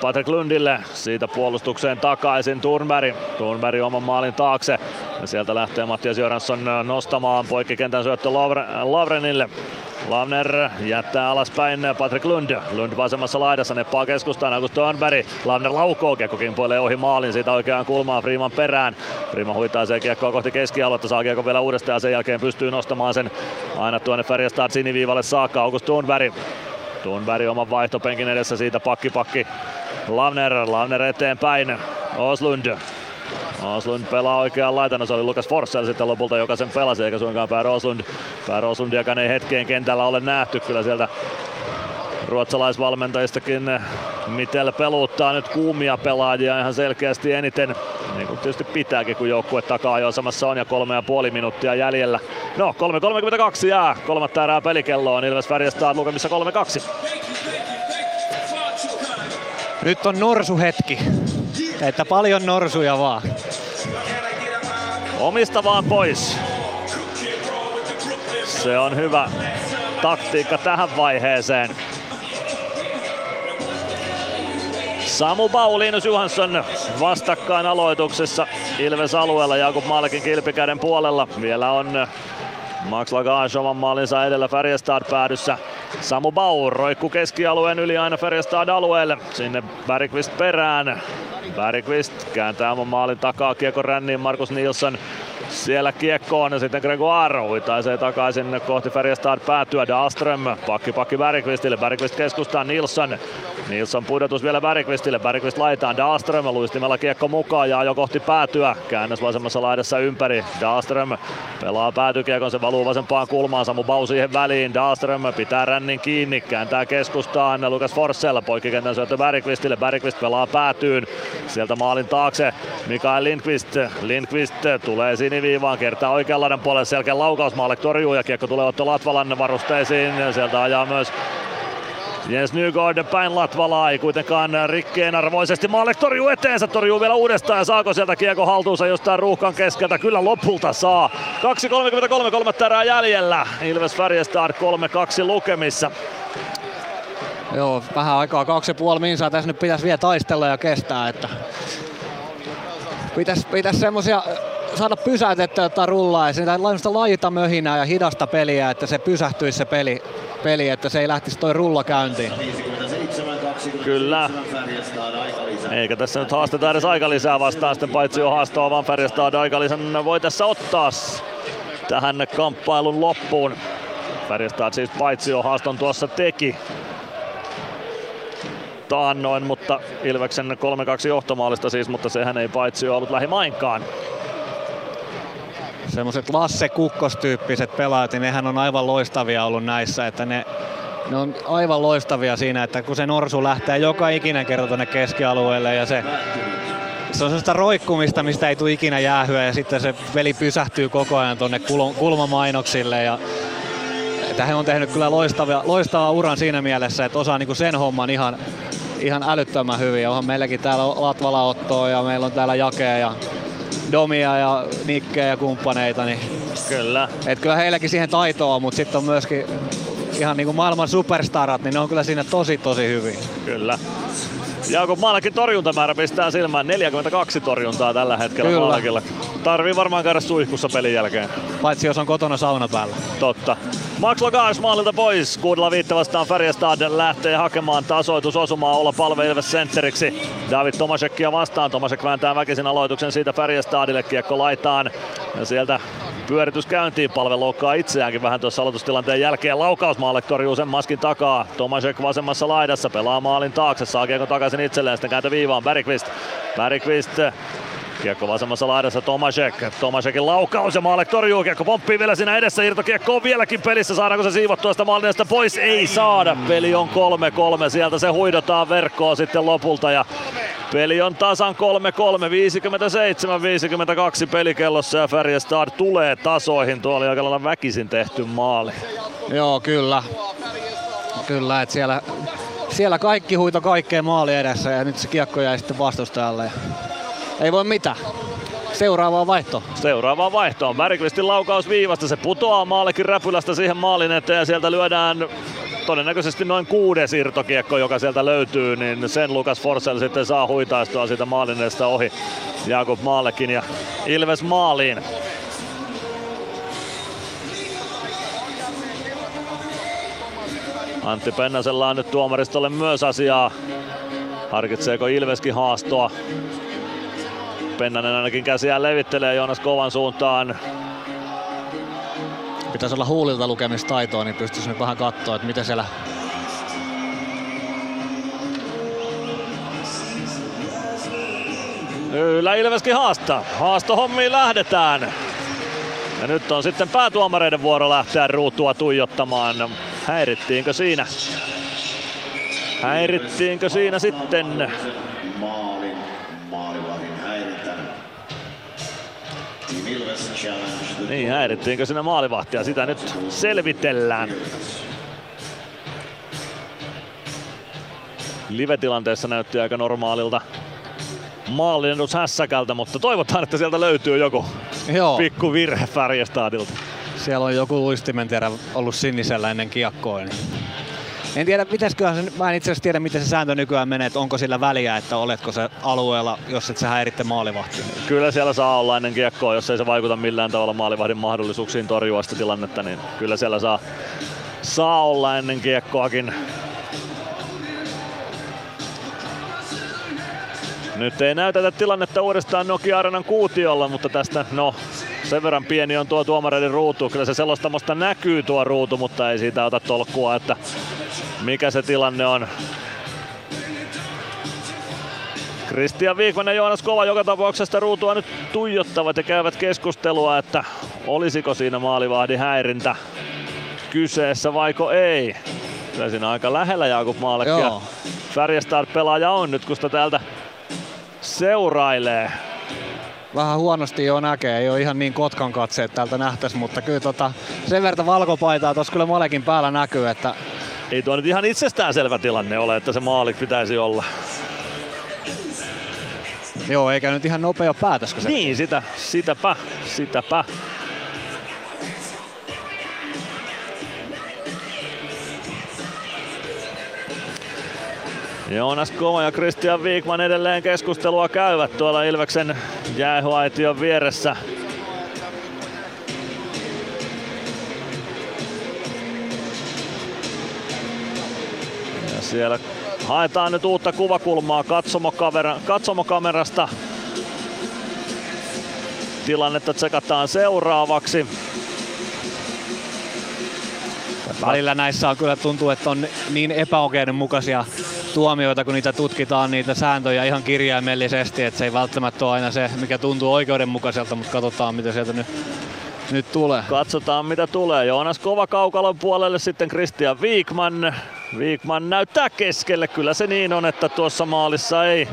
Patrick Lundille. Siitä puolustukseen takaisin Turnberg. Turnberg oman maalin taakse. Ja sieltä lähtee Mattias Joransson nostamaan poikkikentän syöttö Lavrenille. Lavner jättää alaspäin Patrick Lund. Lund vasemmassa laidassa neppaa keskustaan August Thornberg. Lavner laukoo, kiekko kimpoilee ohi maalin siitä oikeaan kulmaan Freeman perään. Freeman huitaa se kiekkoa kohti keskialuetta, saa kiekko vielä uudestaan ja sen jälkeen pystyy nostamaan sen aina tuonne Färjestad siniviivalle saakka. August Thornberg Thunberg oman vaihtopenkin edessä siitä pakki pakki Lavner, Lavner eteenpäin. Oslund. Oslund pelaa oikeaan laitana, se oli Lukas Forssell sitten lopulta, joka sen pelasi, eikä suinkaan Pär Oslund. Pär Oslundiakaan ei hetkeen kentällä ole nähty, kyllä sieltä ruotsalaisvalmentajistakin Mitel peluttaa nyt kuumia pelaajia ihan selkeästi eniten. Niin kuin tietysti pitääkin, kun joukkue takaa jo samassa on ja kolme ja puoli minuuttia jäljellä. No, 3.32 jää. Kolmatta erää pelikelloon. Ilves Färjestad lukemissa 3-2. Nyt on norsuhetki. Että paljon norsuja vaan. Omista vaan pois. Se on hyvä taktiikka tähän vaiheeseen. Samu Bau, Linus Johansson vastakkain aloituksessa Ilves alueella Jakub Malkin kilpikäden puolella. Vielä on Max Lagage oman maalinsa edellä Färjestad päädyssä. Samu Bau roikku keskialueen yli aina Färjestad alueelle. Sinne Bergqvist perään. Bergqvist kääntää oman maalin takaa kiekko ränniin Markus Nilsson siellä kiekkoon ja sitten Gregoire huitaisee takaisin kohti Färjestad päätyä. Dahlström pakki pakki Bergqvistille. Bergqvist keskustaa Nilsson. Nilsson pudotus vielä Bergqvistille. Bergqvist laitaan Dahlström luistimella kiekko mukaan ja jo kohti päätyä. Käännös vasemmassa laidassa ympäri. Dahlström pelaa päätykiekon, se valuu vasempaan kulmaan. Samu Bau siihen väliin. Dahlström pitää rännin kiinni, kääntää keskustaan. Lukas Forssell poikkikentän syöttö Bergqvistille. Bergqvist pelaa päätyyn. Sieltä maalin taakse Mikael Lindqvist. Lindqvist tulee siniviivaan, kertaa oikean laidan puolelle selkeä laukaus. Maalek torjuu ja kiekko tulee Otto Latvalan varusteisiin. Sieltä ajaa myös Jens Nygård päin Latvalaa, ei kuitenkaan rikkeen arvoisesti. Maalek torjuu eteensä, torjuu vielä uudestaan ja saako sieltä kiekko haltuunsa jostain ruuhkan keskeltä? Kyllä lopulta saa. 2.33, kolme tärää jäljellä. Ilves Färjestad 3-2 lukemissa. Joo, vähän aikaa kaksi ja puoli minsaa tässä nyt pitäisi vielä taistella ja kestää, että pitäisi, pitäisi semmosia saada pysäytettyä jotain rullaa ja sitä lajita möhinää ja hidasta peliä, että se pysähtyisi se peli, peli että se ei lähtisi toi rulla käyntiin. Kyllä. Eikä tässä nyt haasteta edes lisää vastaan sitten paitsi jo haastaa, vaan Färjestad aikalisän voi tässä ottaa tähän kamppailun loppuun. Färjestad siis paitsi jo haaston tuossa teki taannoin, mutta Ilveksen 3-2 johtomaalista siis, mutta sehän ei paitsi ollut lähimainkaan semmoiset Lasse Kukkos-tyyppiset pelaajat, niin nehän on aivan loistavia ollut näissä, että ne, ne on aivan loistavia siinä, että kun se norsu lähtee joka ikinen kerta tuonne keskialueelle ja se, se on sellaista roikkumista, mistä ei tule ikinä jäähyä ja sitten se veli pysähtyy koko ajan tuonne kulmamainoksille ja että he on tehnyt kyllä loistavia, loistava uran siinä mielessä, että osaa niinku sen homman ihan, ihan älyttömän hyvin. Onhan meilläkin täällä Latvala Ottoa ja meillä on täällä Jakea ja Domia ja Nikkeä ja kumppaneita. Niin kyllä. Et kyllä heilläkin siihen taitoa, mutta sitten on myöskin ihan niin kuin maailman superstarat, niin ne on kyllä siinä tosi tosi hyvin. Kyllä. Jaakob Maalakin torjuntamäärä pistää silmään 42 torjuntaa tällä hetkellä Kyllä. Maalakilla. Tarvii varmaan käydä suihkussa pelin jälkeen. Paitsi jos on kotona sauna päällä. Totta. Max Lagars maalilta pois. Kuudella viitta vastaan Färjestad lähtee hakemaan tasoitusosumaa olla palve Ilves sentteriksi. David Tomasekia vastaan. Tomasek vääntää väkisin aloituksen siitä Färjestadille. Kiekko laitaan. Ja sieltä pyöritys käyntiin. Palve loukkaa itseäänkin vähän tuossa aloitustilanteen jälkeen. Laukausmaalle torjuu sen maskin takaa. Tomasek vasemmassa laidassa pelaa maalin taakse. Saa kiekko takaisin itselleen. Sitten kääntö viivaan. Bergqvist. Bergqvist Kiekko vasemmassa laidassa Tomasek. Tomasekin laukaus ja Maalek torjuu. Kiekko pomppii vielä siinä edessä. Irtokiekko on vieläkin pelissä. Saadaanko se siivottua sitä maalinesta pois? Ei saada. Peli on 3-3. Sieltä se huidotaan verkkoon sitten lopulta. Ja Peli on tasan 3-3, 57-52 pelikellossa ja Färjestad tulee tasoihin. Tuo oli aika väkisin tehty maali. Joo, kyllä. Kyllä, että siellä, siellä kaikki huito kaikkeen maali edessä ja nyt se kiekko jäi sitten vastustajalle. Ei voi mitään. Vaihto. Seuraavaan vaihtoon. Bergqvistin laukaus viivasta. Se putoaa maallekin räpylästä siihen maalin eteen ja sieltä lyödään todennäköisesti noin kuudes irtokiekko, joka sieltä löytyy, niin sen Lukas Forsell sitten saa huitaistua siitä maalineesta ohi Jakub Maallekin ja Ilves maaliin. Antti Pennasella on nyt tuomaristolle myös asiaa. Harkitseeko Ilveskin haastoa? Pennanen ainakin käsiään levittelee Joonas Kovan suuntaan pitäisi olla huulilta lukemistaitoa, niin pystyisi nyt vähän katsoa, että miten siellä Kyllä Ilveskin haastaa. Haastohommiin lähdetään. Ja nyt on sitten päätuomareiden vuoro lähteä ruutua tuijottamaan. Häirittiinkö siinä? Häirittiinkö siinä sitten? Niin, häirittiinkö sinä maalivahtia? Sitä nyt selvitellään. Live-tilanteessa näytti aika normaalilta maalinnus hässäkältä, mutta toivotaan, että sieltä löytyy joku Joo. pikku virhe Färjestadilta. Siellä on joku luistimenterä ollut sinisellä ennen kiekkoa. Niin en tiedä, pitäisiköhän se, mä en itse asiassa tiedä, miten se sääntö nykyään menee, että onko sillä väliä, että oletko se alueella, jos et sä häiritte maalivahtia. Kyllä siellä saa olla ennen kiekkoa, jos ei se vaikuta millään tavalla maalivahdin mahdollisuuksiin torjua sitä tilannetta, niin kyllä siellä saa, saa olla ennen kiekkoakin. Nyt ei näytetä tilannetta uudestaan Nokia Arenan kuutiolla, mutta tästä no sen verran pieni on tuo tuomareiden ruutu. Kyllä se selostamosta näkyy tuo ruutu, mutta ei siitä ota tolkkua, että mikä se tilanne on. Christian Wikman ja Joonas Kova joka tapauksessa ruutua nyt tuijottavat ja käyvät keskustelua, että olisiko siinä maalivahdin häirintä kyseessä vaiko ei. Kyllä siinä aika lähellä Jakub Maalekki ja Färjestad-pelaaja on nyt, kun sitä täältä seurailee. Vähän huonosti jo näkee, ei ole ihan niin kotkan katseet täältä nähtäisi, mutta kyllä tota, sen verran valkopaitaa tuossa kyllä Malekin päällä näkyy, että Ei tuo nyt ihan itsestäänselvä tilanne ole, että se maali pitäisi olla. Joo, eikä nyt ihan nopea päätöskö se? Niin, sitä, sitäpä, sitäpä. Joonas Kova ja Christian Wikman edelleen keskustelua käyvät tuolla Ilveksen jäähuaition vieressä. Ja siellä haetaan nyt uutta kuvakulmaa katsomokamera, katsomokamerasta. Tilannetta tsekataan seuraavaksi. Välillä näissä on kyllä tuntuu, että on niin epäoikeudenmukaisia tuomioita, kun niitä tutkitaan, niitä sääntöjä ihan kirjaimellisesti, että se ei välttämättä ole aina se, mikä tuntuu oikeudenmukaiselta, mutta katsotaan mitä sieltä nyt, nyt tulee. Katsotaan mitä tulee. Joonas Kova kaukalon puolelle sitten Christian Wikman. Wikman näyttää keskelle. Kyllä se niin on, että tuossa maalissa ei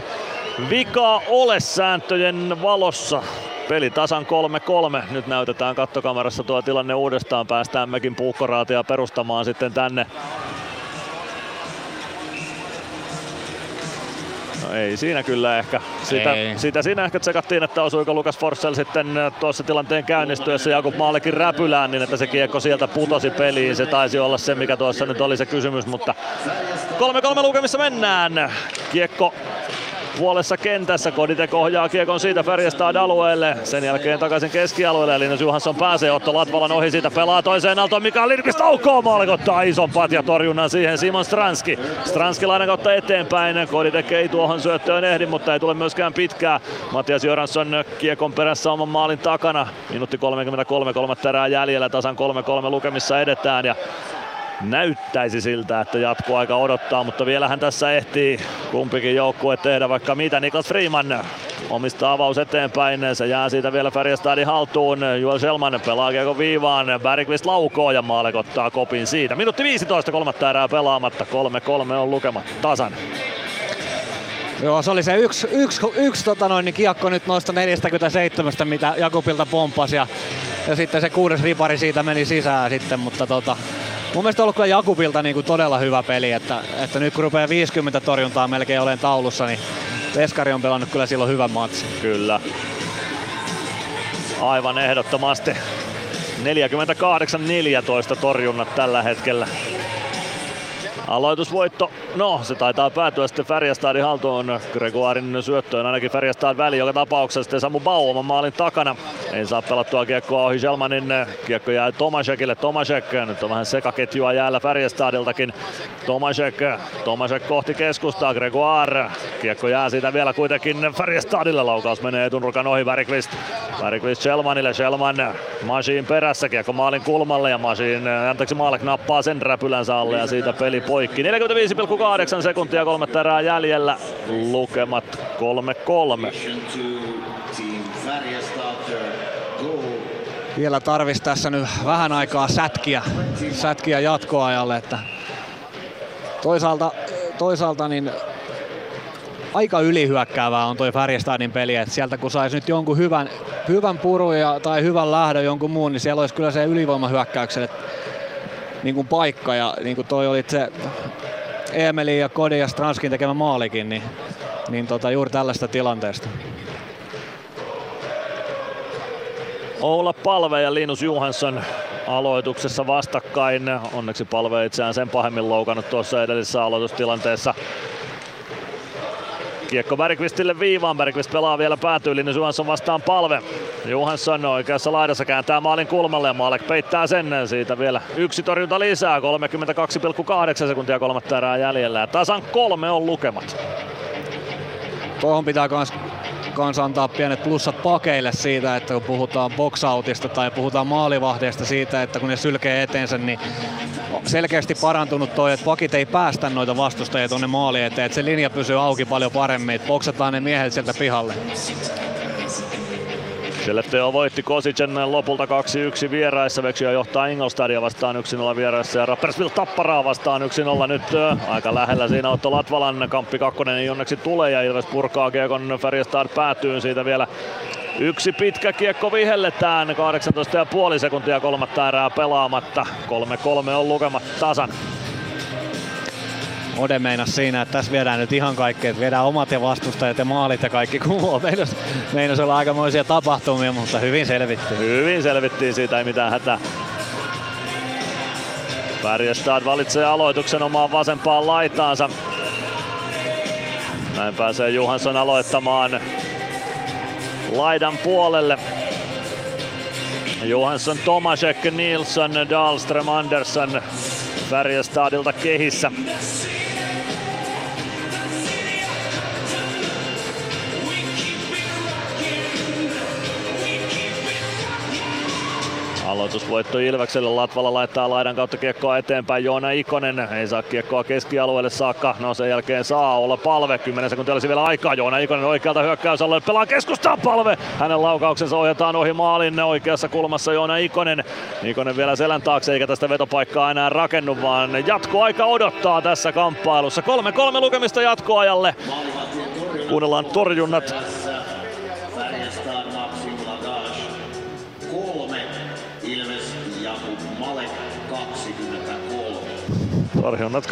vikaa ole sääntöjen valossa. Peli tasan 3-3. Nyt näytetään kattokamerassa tuo tilanne uudestaan. Päästään mekin puukkoraatia perustamaan sitten tänne. No ei siinä kyllä ehkä. Sitä, Ei. sitä siinä ehkä tsekattiin, että osuiko Lukas Forssell sitten tuossa tilanteen käynnistyessä Jakub Maalekin räpylään, niin että se kiekko sieltä putosi peliin. Se taisi olla se, mikä tuossa nyt oli se kysymys, mutta 3-3 lukemissa mennään. Kiekko puolessa kentässä. Koditek ohjaa kiekon siitä Färjestad alueelle. Sen jälkeen takaisin keskialueelle. Linus Johansson pääsee Otto Latvalan ohi siitä pelaa toiseen aaltoon. Mikael Lindqvist aukoo maalikottaa ison patja torjunnan siihen Simon Stranski. Stranski lainan kautta eteenpäin. Koditek ei tuohon syöttöön ehdi, mutta ei tule myöskään pitkää. Matias Joransson kiekon perässä oman maalin takana. Minuutti 33, kolmatta erää jäljellä. Tasan 3-3 lukemissa edetään. Ja näyttäisi siltä, että jatkoaika odottaa, mutta vielähän tässä ehtii kumpikin joukkue tehdä vaikka mitä. Niklas Freeman omistaa avaus eteenpäin, se jää siitä vielä Färjestadin haltuun. Joel Selman pelaa kiekon viivaan, Bergqvist laukoo ja Maalek ottaa kopin siitä. Minuutti 15, kolmatta erää pelaamatta, 3-3 on lukemat tasan. Joo, se oli se yksi, yksi, yksi tota noin, niin kiekko nyt noista 47, mitä Jakubilta pomppasi ja, ja sitten se kuudes ripari siitä meni sisään sitten, mutta tota, mun mielestä on ollut kyllä Jakubilta niin kuin todella hyvä peli, että, että nyt kun rupeaa 50 torjuntaa melkein olen taulussa, niin Veskari on pelannut kyllä silloin hyvän matsin. Kyllä. Aivan ehdottomasti. 48-14 torjunnat tällä hetkellä. Aloitusvoitto, no se taitaa päätyä sitten Färjestadin haltuun. Gregoirin syöttöön ainakin Färjestad väli joka tapauksessa sitten Samu Bau oman maalin takana. Ei saa pelattua kiekkoa ohi Selmanin. Kiekko jää Tomasekille. Tomasek, nyt on vähän sekaketjua jäällä Färjestadiltakin. Tomasek, Tomasek kohti keskustaa. Gregoire, kiekko jää siitä vielä kuitenkin Färjestadille. Laukaus menee etunurkan ohi Bergqvist. Bergqvist Selmanille. Selman Masiin perässä. Kiekko maalin kulmalle ja Masiin, anteeksi Maalek nappaa sen räpylänsä alle ja siitä peli poikki. 45,8 sekuntia kolmatta erää jäljellä. Lukemat 3-3. Vielä tarvisi tässä nyt vähän aikaa sätkiä, sätkiä jatkoajalle, että toisaalta, toisaalta niin aika ylihyökkäävää on toi Färjestadin peli, että sieltä kun saisi nyt jonkun hyvän, hyvän purun ja, tai hyvän lähdön jonkun muun, niin siellä olisi kyllä se ylivoimahyökkäykselle niin kuin paikka ja niin kuin toi oli se Emelin ja Kodin ja Stranskin tekemä maalikin, niin, niin tota, juuri tällaista tilanteesta. Oula Palve ja Linus Johansson aloituksessa vastakkain. Onneksi Palve itseään sen pahemmin loukannut tuossa edellisessä aloitustilanteessa. Kiekko Bergqvistille viivaan. Bergqvist pelaa vielä päätyy. Linus Johansson vastaan palve. Johansson oikeassa laidassa kääntää maalin kulmalle ja Maalek peittää sen. Siitä vielä yksi torjunta lisää. 32,8 sekuntia kolmatta erää jäljellä. Ja tasan kolme on lukemat. Tuohon pitää kans, kanssa antaa pienet plussat pakeille siitä, että kun puhutaan boxoutista tai puhutaan maalivahdeista siitä, että kun ne sylkee eteensä, niin selkeästi parantunut toi, että pakit ei päästä noita vastustajia tuonne maaliin eteen, että se linja pysyy auki paljon paremmin, että boksataan ne miehet sieltä pihalle. Skellefteå voitti Kosicen lopulta 2-1 vieraissa. Veksio johtaa Ingolstadia vastaan 1-0 vieraissa ja Rapperswil Tapparaa vastaan 1-0 nyt aika lähellä siinä Otto Latvalan kamppi kakkonen ei onneksi tule ja Ilves purkaa Kiekon Färjestad päätyyn siitä vielä Yksi pitkä kiekko vihelletään, 18,5 sekuntia kolmatta erää pelaamatta. 3-3 on lukemat tasan. Ode meinas siinä, että tässä viedään nyt ihan kaikki, että viedään omat ja vastustajat ja maalit ja kaikki kumoon. Meinas, meinas olla aikamoisia tapahtumia, mutta hyvin selvittiin. Hyvin selvittiin, siitä ei mitään hätää. Färjestad valitsee aloituksen omaan vasempaan laitaansa. Näin pääsee Johansson aloittamaan laidan puolelle. Johansson, Tomasek, Nilsson, Dahlström, Andersson Färjestadilta kehissä. Aloitusvoitto Ilvekselle. Latvala laittaa laidan kautta kiekkoa eteenpäin. Joona Ikonen ei saa kiekkoa keskialueelle saakka. No sen jälkeen saa olla palve. 10 sekuntia olisi vielä aikaa. Joona Ikonen oikealta hyökkäysalueelle pelaa keskustaa palve. Hänen laukauksensa ohjataan ohi maalin oikeassa kulmassa Joona Ikonen. Ikonen vielä selän taakse eikä tästä vetopaikkaa enää rakennu, vaan jatkoaika odottaa tässä kamppailussa. 3-3 lukemista jatkoajalle. Kuunnellaan torjunnat Torjunnat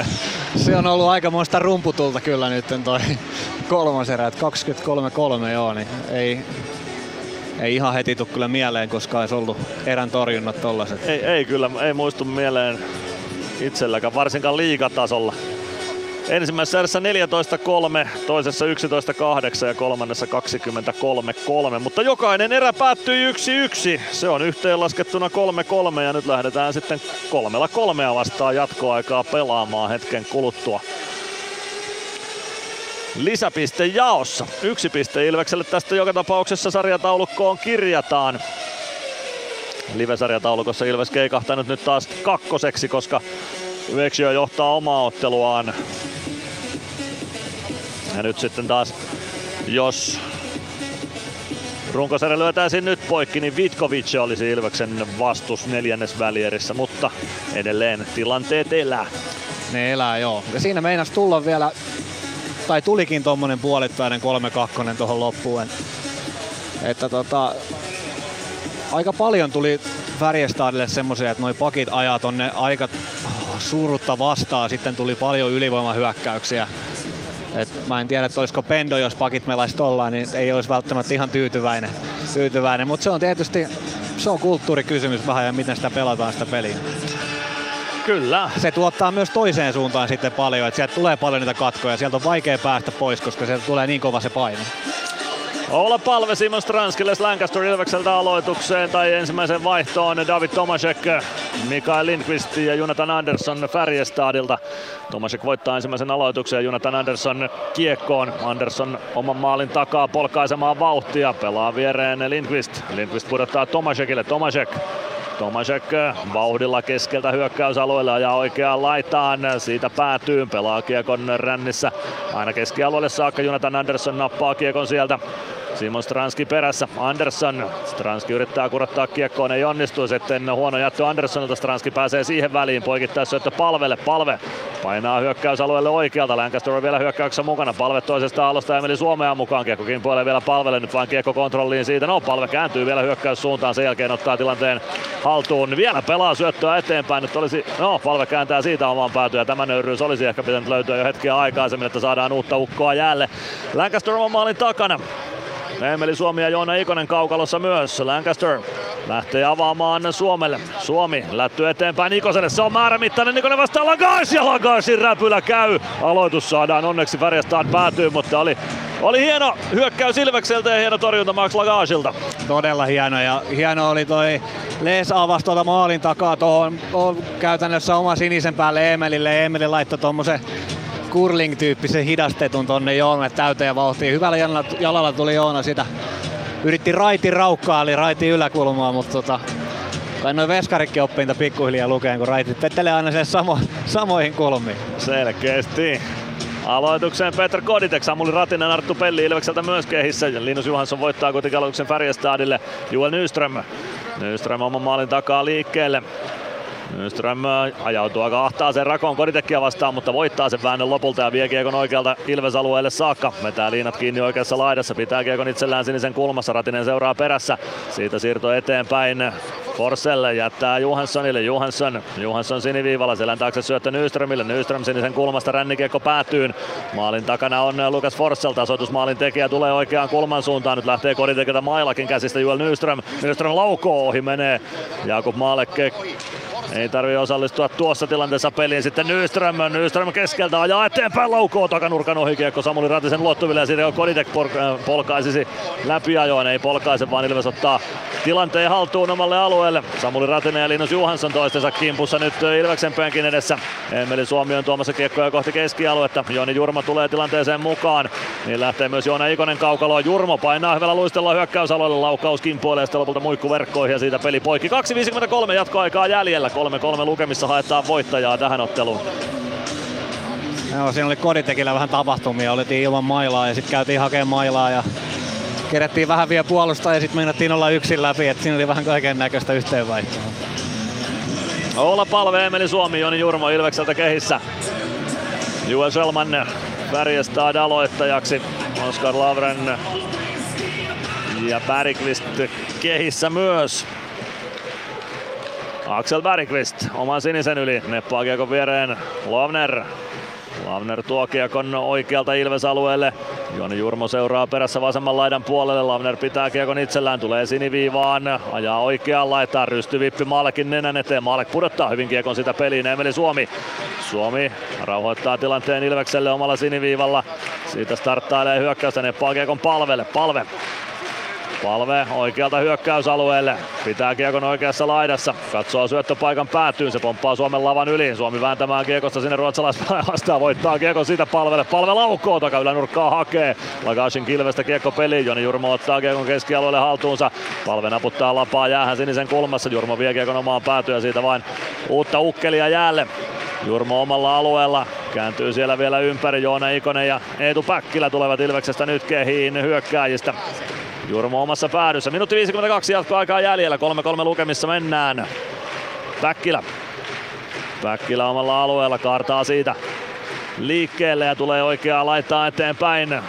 23-3. Se on ollut aika muista rumputulta kyllä nyt toi kolmas erä, 23-3 joo, niin ei, ei ihan heti tule kyllä mieleen, koska olisi ollut erän torjunnat tollaset. Ei, ei kyllä, ei muistu mieleen itselläkään, varsinkaan liigatasolla. Ensimmäisessä erässä 14-3, toisessa 11-8 ja kolmannessa 23-3. Mutta jokainen erä päättyi 1-1. Se on yhteenlaskettuna 3-3 ja nyt lähdetään sitten kolmella kolmea vastaan jatkoaikaa pelaamaan hetken kuluttua. Lisäpiste jaossa. Yksi piste Ilvekselle tästä joka tapauksessa sarjataulukkoon kirjataan. Live-sarjataulukossa Ilves keikahtanut nyt taas kakkoseksi, koska Vexio johtaa omaa otteluaan ja nyt sitten taas, jos runkosarja lyötäisiin nyt poikki, niin Vitkovic olisi Ilveksen vastus neljännes välierissä, mutta edelleen tilanteet elää. Ne elää, joo. Ja siinä meinas tulla vielä, tai tulikin tuommoinen puolittainen 3-2 tuohon loppuun. Että tota, aika paljon tuli Färjestadille semmoisia, että noi pakit ajaa tonne aika surutta vastaan. Sitten tuli paljon ylivoimahyökkäyksiä et mä en tiedä, että olisiko Pendo, jos pakit melaisi tollaan, niin ei olisi välttämättä ihan tyytyväinen. tyytyväinen. Mutta se on tietysti se on kulttuurikysymys vähän ja miten sitä pelataan sitä peliä. Kyllä. Se tuottaa myös toiseen suuntaan sitten paljon, että sieltä tulee paljon niitä katkoja. Sieltä on vaikea päästä pois, koska sieltä tulee niin kova se paine. Olla palve Simon Stranskille Lancaster Ilvekseltä aloitukseen tai ensimmäisen vaihtoon David Tomasek, Mikael Lindqvist ja Jonathan Andersson Färjestadilta. Tomasek voittaa ensimmäisen aloituksen ja Jonathan Andersson kiekkoon. Andersson oman maalin takaa polkaisemaan vauhtia. Pelaa viereen Lindqvist. Lindqvist pudottaa Tomasekille. Tomasek Tomasek vauhdilla keskeltä hyökkäysalueelle ja oikeaan laitaan. Siitä päätyy, pelaa kiekon rännissä aina keskialueelle saakka. Jonathan Andersson nappaa kiekon sieltä Simon Stranski perässä. Andersson. Stranski yrittää kurottaa kiekkoon, ei onnistu. Sitten huono jättö Anderssonilta. Stranski pääsee siihen väliin. Poikittaa syöttö palvelle. Palve painaa hyökkäysalueelle oikealta. Lancaster on vielä hyökkäyksessä mukana. Palve toisesta alusta Emeli Suomea mukaan. Kiekkokin puolelle vielä palvelle. Nyt vain kiekko kontrolliin siitä. No palve kääntyy vielä hyökkäyssuuntaan. Sen jälkeen ottaa tilanteen haltuun. Vielä pelaa syöttöä eteenpäin. Nyt olisi, no palve kääntää siitä omaan päätyä. Tämä nöyryys olisi ehkä pitänyt löytyä jo hetkiä aikaisemmin, että saadaan uutta ukkoa jäälle. Lancaster oman maalin takana. Emeli Suomi ja Joona Ikonen kaukalossa myös. Lancaster lähtee avaamaan Suomelle. Suomi lätty eteenpäin Ikoselle. Se on määrämittainen. Ikonen vastaa Lagars ja Lagarsin räpylä käy. Aloitus saadaan onneksi Färjestad päätyy, mutta oli, oli hieno hyökkäys Ilvekseltä ja hieno torjunta Max Lagarsilta. Todella hieno ja hieno oli toi Les avasi maalin takaa tuohon käytännössä oma sinisen päälle Emelille. Emeli laittoi tuommoisen curling-tyyppisen hidastetun tonne Joonalle täyteen vauhtiin. Hyvällä jalalla, tuli Joona sitä. Yritti raiti raukkaa, eli raiti yläkulmaa, mutta tota, kai noin veskarikki oppii niitä pikkuhiljaa lukeen, kun raitit pettelee aina sen samo, samoihin kulmiin. Selkeästi. Aloitukseen Petr Koditek, Samuli Ratinen, Arttu Pelli Ilvekseltä myös kehissä. Linus Johansson voittaa kuitenkin aloituksen Färjestadille. Juel Nyström. Nyström oman maalin takaa liikkeelle. Nyström ajautuu aika ahtaaseen rakoon Koditekkia vastaan, mutta voittaa sen väännön lopulta ja vie kiekon oikealta Ilves-alueelle saakka. Vetää liinat kiinni oikeassa laidassa, pitää kiekon itsellään sinisen kulmassa, Ratinen seuraa perässä. Siitä siirto eteenpäin Forselle jättää Johanssonille. Johansson, Johansson siniviivalla, selän taakse syöttö Nyströmille. Nyström sinisen kulmasta, rännikiekko päätyy. Maalin takana on Lukas Forssell, tasoitusmaalin tekijä tulee oikeaan kulman suuntaan. Nyt lähtee koditekeltä mailakin käsistä Juel Nyström. Nyström laukoo ohi menee. Jakub Maalekke ei tarvi osallistua tuossa tilanteessa peliin. Sitten Nyström, Nyström keskeltä ajaa eteenpäin laukoo takanurkan ohi kiekko Samuli Ratisen luottuville ja sitten Koditek polkaisisi läpiajoon. Ei polkaise vaan Ilves ottaa tilanteen haltuun omalle alueelle. Samuli Ratinen ja Linus Johansson toistensa kimpussa nyt Ilveksen penkin edessä. Emeli Suomi on tuomassa kiekkoja kohti keskialuetta. Joni Jurma tulee tilanteeseen mukaan. Niin lähtee myös Joona Ikonen kaukaloon. Jurmo painaa hyvällä luistella hyökkäysalueelle. Laukaus kimpoilee sitten lopulta muikku verkkoihin ja siitä peli poikki. 2.53 jatkoaikaa jäljellä. 3-3 lukemissa haetaan voittajaa tähän otteluun. Joo, siinä oli Koditekillä vähän tapahtumia. Oltiin ilman mailaa ja sitten käytiin hakemaan mailaa ja kerättiin vähän vielä puolustaa ja sitten meinattiin olla yksin läpi, että siinä oli vähän kaiken näköistä yhteenvaihtoa. Olla palve Emeli Suomi, Joni Jurmo Ilvekseltä kehissä. Juel Selman Färjestad aloittajaksi. Oskar Lavren ja Bergqvist kehissä myös. Axel Bergqvist oman sinisen yli, neppaa kiekon viereen Lavner. Lavner tuo kiekon oikealta Ilves-alueelle. Joni Jurmo seuraa perässä vasemman laidan puolelle. Lavner pitää kiekon itsellään, tulee siniviivaan, ajaa oikeaan laitaan, rystyvippi Maallekin nenän eteen. Maalek pudottaa hyvin kiekon sitä peliin. Emeli Suomi. Suomi rauhoittaa tilanteen Ilvekselle omalla siniviivalla. Siitä starttailee hyökkäystä, neppaa kiekon palvelle. Palve Palve oikealta hyökkäysalueelle. Pitää kiekon oikeassa laidassa. Katsoo syöttöpaikan päätyyn. Se pomppaa Suomen lavan yli. Suomi vääntämään kiekosta sinne ruotsalaispelaaja vastaan. Voittaa kiekon siitä palvelle. Palve laukoo taka ylänurkkaa hakee. Lagasin kilvestä kiekko peliin. Joni Jurmo ottaa kiekon keskialueelle haltuunsa. Palve naputtaa lapaa jäähän sinisen kulmassa. Jurmo vie kiekon omaan päätyyn ja siitä vain uutta ukkelia jäälle. Jurmo omalla alueella kääntyy siellä vielä ympäri. Joona Ikonen ja Eetu Päkkilä tulevat Ilveksestä nyt kehiin hyökkääjistä. Jurmo omassa päädyssä. Minuutti 52 jatkoaikaa jäljellä. 3-3 lukemissa mennään. Päkkilä. Päkkilä omalla alueella kaartaa siitä liikkeelle ja tulee oikeaa laittaa eteenpäin.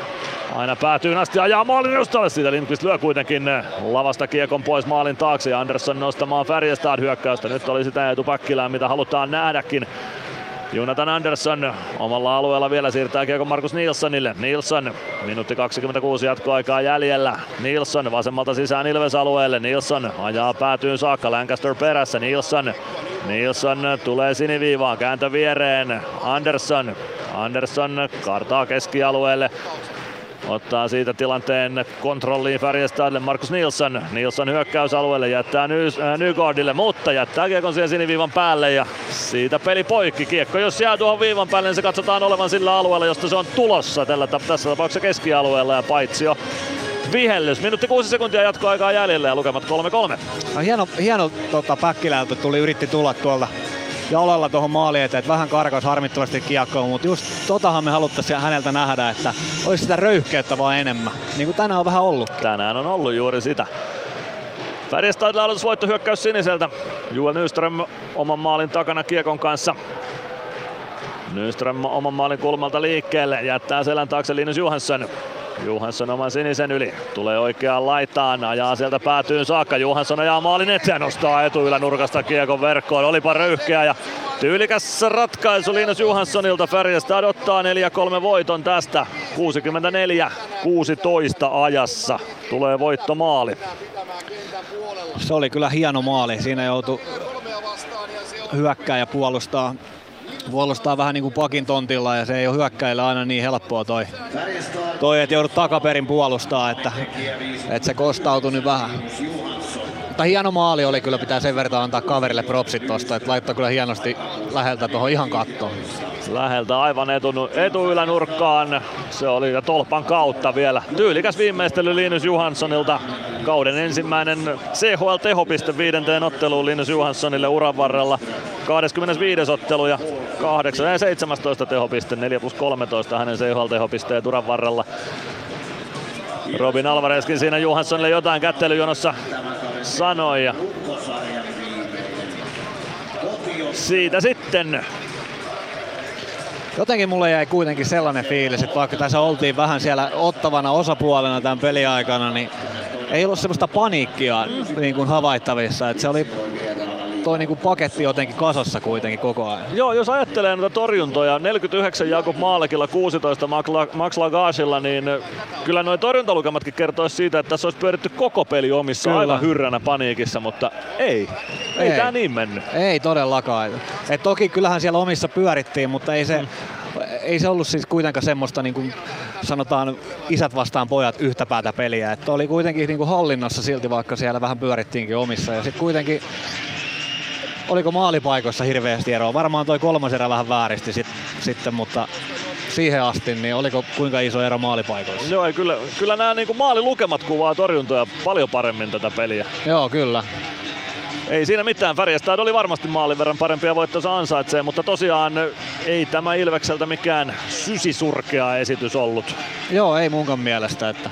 Aina päätyy asti ajaa maalin edustalle. Siitä Lindqvist lyö kuitenkin lavasta kiekon pois maalin taakse ja Andersson nostamaan Färjestad hyökkäystä. Nyt oli sitä Eetu Päkkilää, mitä halutaan nähdäkin. Jonathan Andersson omalla alueella vielä siirtää kiekon Markus Nilssonille. Nilsson, minuutti 26 jatkoaikaa jäljellä. Nilsson vasemmalta sisään Ilves-alueelle. Nilsson ajaa päätyyn saakka. Lancaster perässä. Nilsson, Nilsson tulee siniviivaan. Kääntö viereen. Andersson. Andersson kartaa keskialueelle. Ottaa siitä tilanteen kontrolliin Färjestadille Markus Nilsson. Nilsson hyökkäysalueelle jättää Ny- Nygardille, mutta jättää kiekon siihen siniviivan päälle ja siitä peli poikki. Kiekko jos jää tuohon viivan päälle, niin se katsotaan olevan sillä alueella, josta se on tulossa tällä, tässä tapauksessa keskialueella ja paitsio vihellys. Minuutti 6 sekuntia jatkoaikaa jäljellä ja lukemat 3-3. No, hieno, hieno tota, Päkkilältä tuli, yritti tulla tuolta jalalla tuohon maaliin eteen, että vähän karkas harmittavasti kiekkoon, mutta just totahan me haluttaisiin häneltä nähdä, että olisi sitä röyhkeyttä vaan enemmän, niin kuin tänään on vähän ollut. Tänään on ollut juuri sitä. Färjestadilla aloitusvoitto hyökkäys siniseltä. Juel Nyström oman maalin takana kiekon kanssa. Nyström oman maalin kulmalta liikkeelle, jättää selän taakse Linus Johansson. Johansson oman sinisen yli, tulee oikeaan laitaan, ajaa sieltä päätyyn saakka. Johansson ajaa maalin eteen, nostaa etuylänurkasta kiekon verkkoon. Olipa röyhkeä ja tyylikäs ratkaisu Linus Johanssonilta. Färjestad ottaa 4-3 voiton tästä. 64-16 ajassa tulee voittomaali. Se oli kyllä hieno maali. Siinä joutui hyökkää ja puolustaa puolustaa vähän niin kuin pakin tontilla ja se ei ole hyökkäillä aina niin helppoa toi, toi että joudut takaperin puolustaa, että, että se kostautui nyt vähän. Mutta hieno maali oli kyllä, pitää sen verran antaa kaverille propsit tosta, että laittoi kyllä hienosti läheltä tuohon ihan kattoon. Läheltä aivan etu, etuylänurkkaan. Se oli tolpan kautta vielä. Tyylikäs viimeistely Linus Johanssonilta. Kauden ensimmäinen CHL-tehopiste viidenteen otteluun Linus Johanssonille uran varrella. 25. ottelu ja 8 ja 17 tehopiste, 4 plus 13 hänen CHL-tehopisteet uran varrella. Robin Alvarezkin siinä Johanssonille jotain kättelyjonossa sanoi. Ja siitä sitten Jotenkin mulle jäi kuitenkin sellainen fiilis, että vaikka tässä oltiin vähän siellä ottavana osapuolena tämän peliaikana, niin ei ollut semmoista paniikkia niin kuin havaittavissa. Että se oli toi niinku paketti jotenkin kasassa kuitenkin koko ajan. Joo, jos ajattelee noita torjuntoja, 49 Jakub Maalekilla, 16 Max Lagaasilla, niin kyllä noin torjuntalukematkin kertoisi siitä, että tässä olisi pyöritty koko peli omissa kyllä. aivan hyrränä paniikissa, mutta ei. Ei, ei. tämä niin mennyt. Ei todellakaan. Et toki kyllähän siellä omissa pyörittiin, mutta ei se, mm. ei se ollut siis kuitenkaan semmoista niin kuin sanotaan isät vastaan pojat yhtä päätä peliä. Että oli kuitenkin niin kuin hallinnassa silti, vaikka siellä vähän pyörittiinkin omissa. Ja sitten kuitenkin oliko maalipaikoissa hirveästi eroa? Varmaan toi kolmas erä vähän vääristi sit, sitten, mutta siihen asti, niin oliko kuinka iso ero maalipaikoissa? Joo, kyllä, kyllä nämä niin maalilukemat kuvaa torjuntoja paljon paremmin tätä peliä. Joo, kyllä. Ei siinä mitään, Färjestad oli varmasti maalin verran parempia voittonsa ansaitsee, mutta tosiaan ei tämä Ilvekseltä mikään sysisurkea esitys ollut. Joo, ei munkaan mielestä, että,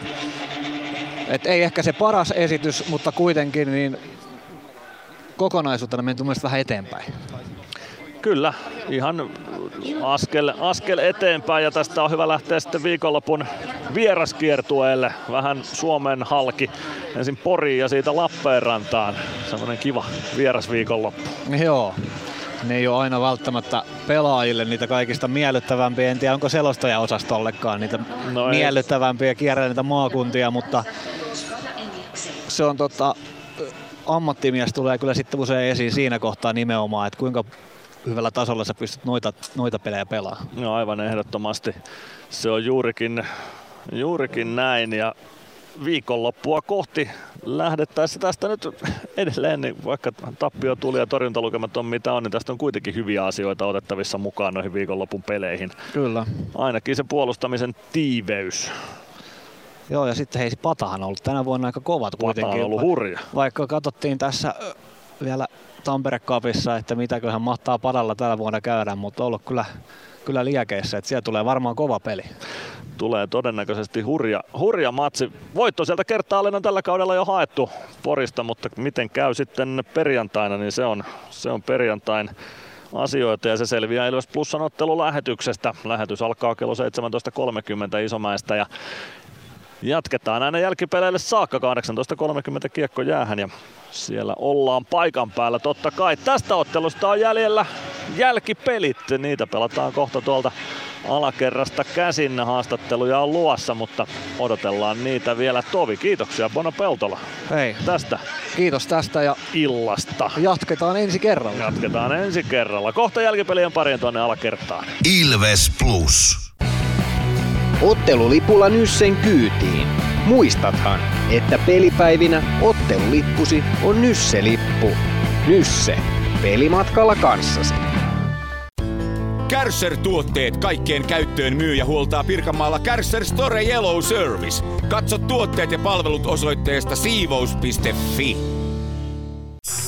että ei ehkä se paras esitys, mutta kuitenkin niin kokonaisuutena menty mielestäni vähän eteenpäin. Kyllä, ihan askel, askel eteenpäin ja tästä on hyvä lähteä sitten viikonlopun vieraskiertueelle. Vähän Suomen halki ensin Poriin ja siitä Lappeenrantaan. Semmoinen kiva vierasviikonloppu. Joo, ne ei ole aina välttämättä pelaajille niitä kaikista miellyttävämpiä. En tiedä, onko selostaja osastollekaan niitä no miellyttävämpiä kierrellä niitä maakuntia, mutta se on tota, ammattimies tulee kyllä sitten usein esiin siinä kohtaa nimenomaan, että kuinka hyvällä tasolla sä pystyt noita, noita pelejä pelaamaan. No aivan ehdottomasti. Se on juurikin, juurikin näin ja viikonloppua kohti lähdettäessä tästä nyt edelleen, niin vaikka tappio tuli ja torjuntalukemat on mitä on, niin tästä on kuitenkin hyviä asioita otettavissa mukaan noihin viikonlopun peleihin. Kyllä. Ainakin se puolustamisen tiiveys Joo, ja sitten hei, Patahan on ollut tänä vuonna aika kovat kuitenkin. Pata on ollut hurja. Vaikka katsottiin tässä vielä Tampere Cupissa, että mitäköhän mahtaa padalla tällä vuonna käydä, mutta on ollut kyllä, kyllä liekeissä, että siellä tulee varmaan kova peli. Tulee todennäköisesti hurja, hurja matsi. Voitto sieltä kertaalleen on tällä kaudella jo haettu Porista, mutta miten käy sitten perjantaina, niin se on, se on perjantain asioita ja se selviää Ilves Plusan ottelu lähetyksestä. Lähetys alkaa kello 17.30 Isomäestä ja jatketaan aina jälkipeleille saakka. 18.30 kiekko jäähän ja siellä ollaan paikan päällä totta kai. Tästä ottelusta on jäljellä jälkipelit. Niitä pelataan kohta tuolta alakerrasta käsin. Haastatteluja on luossa, mutta odotellaan niitä vielä. Tovi, kiitoksia Bono Peltola. Hei. Tästä. Kiitos tästä ja illasta. Jatketaan ensi kerralla. Jatketaan ensi kerralla. Kohta jälkipelien parien tuonne alakertaan. Ilves Plus. Ottelulipulla Nyssen kyytiin. Muistathan, että pelipäivinä ottelulippusi on Nysse-lippu. Nysse. Pelimatkalla kanssasi. Kärsser-tuotteet kaikkeen käyttöön myy ja huoltaa Pirkanmaalla Kärsser Store Yellow Service. Katso tuotteet ja palvelut osoitteesta siivous.fi.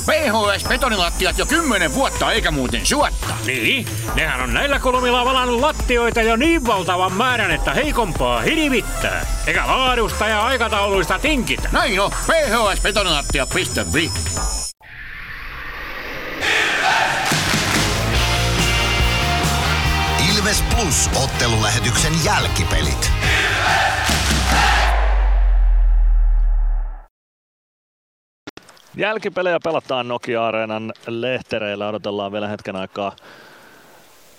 PHS-betonilattiat jo kymmenen vuotta eikä muuten suotta. Niin, nehän on näillä kolmilla valannut lattioita jo niin valtavan määrän, että heikompaa hirvittää. Eikä laadusta ja aikatauluista tinkitä. Näin on, phsbetonilattia.fi. Ilves Plus ottelulähetyksen jälkipelit. Jälkipelejä pelataan Nokia-areenan lehtereillä. Odotellaan vielä hetken aikaa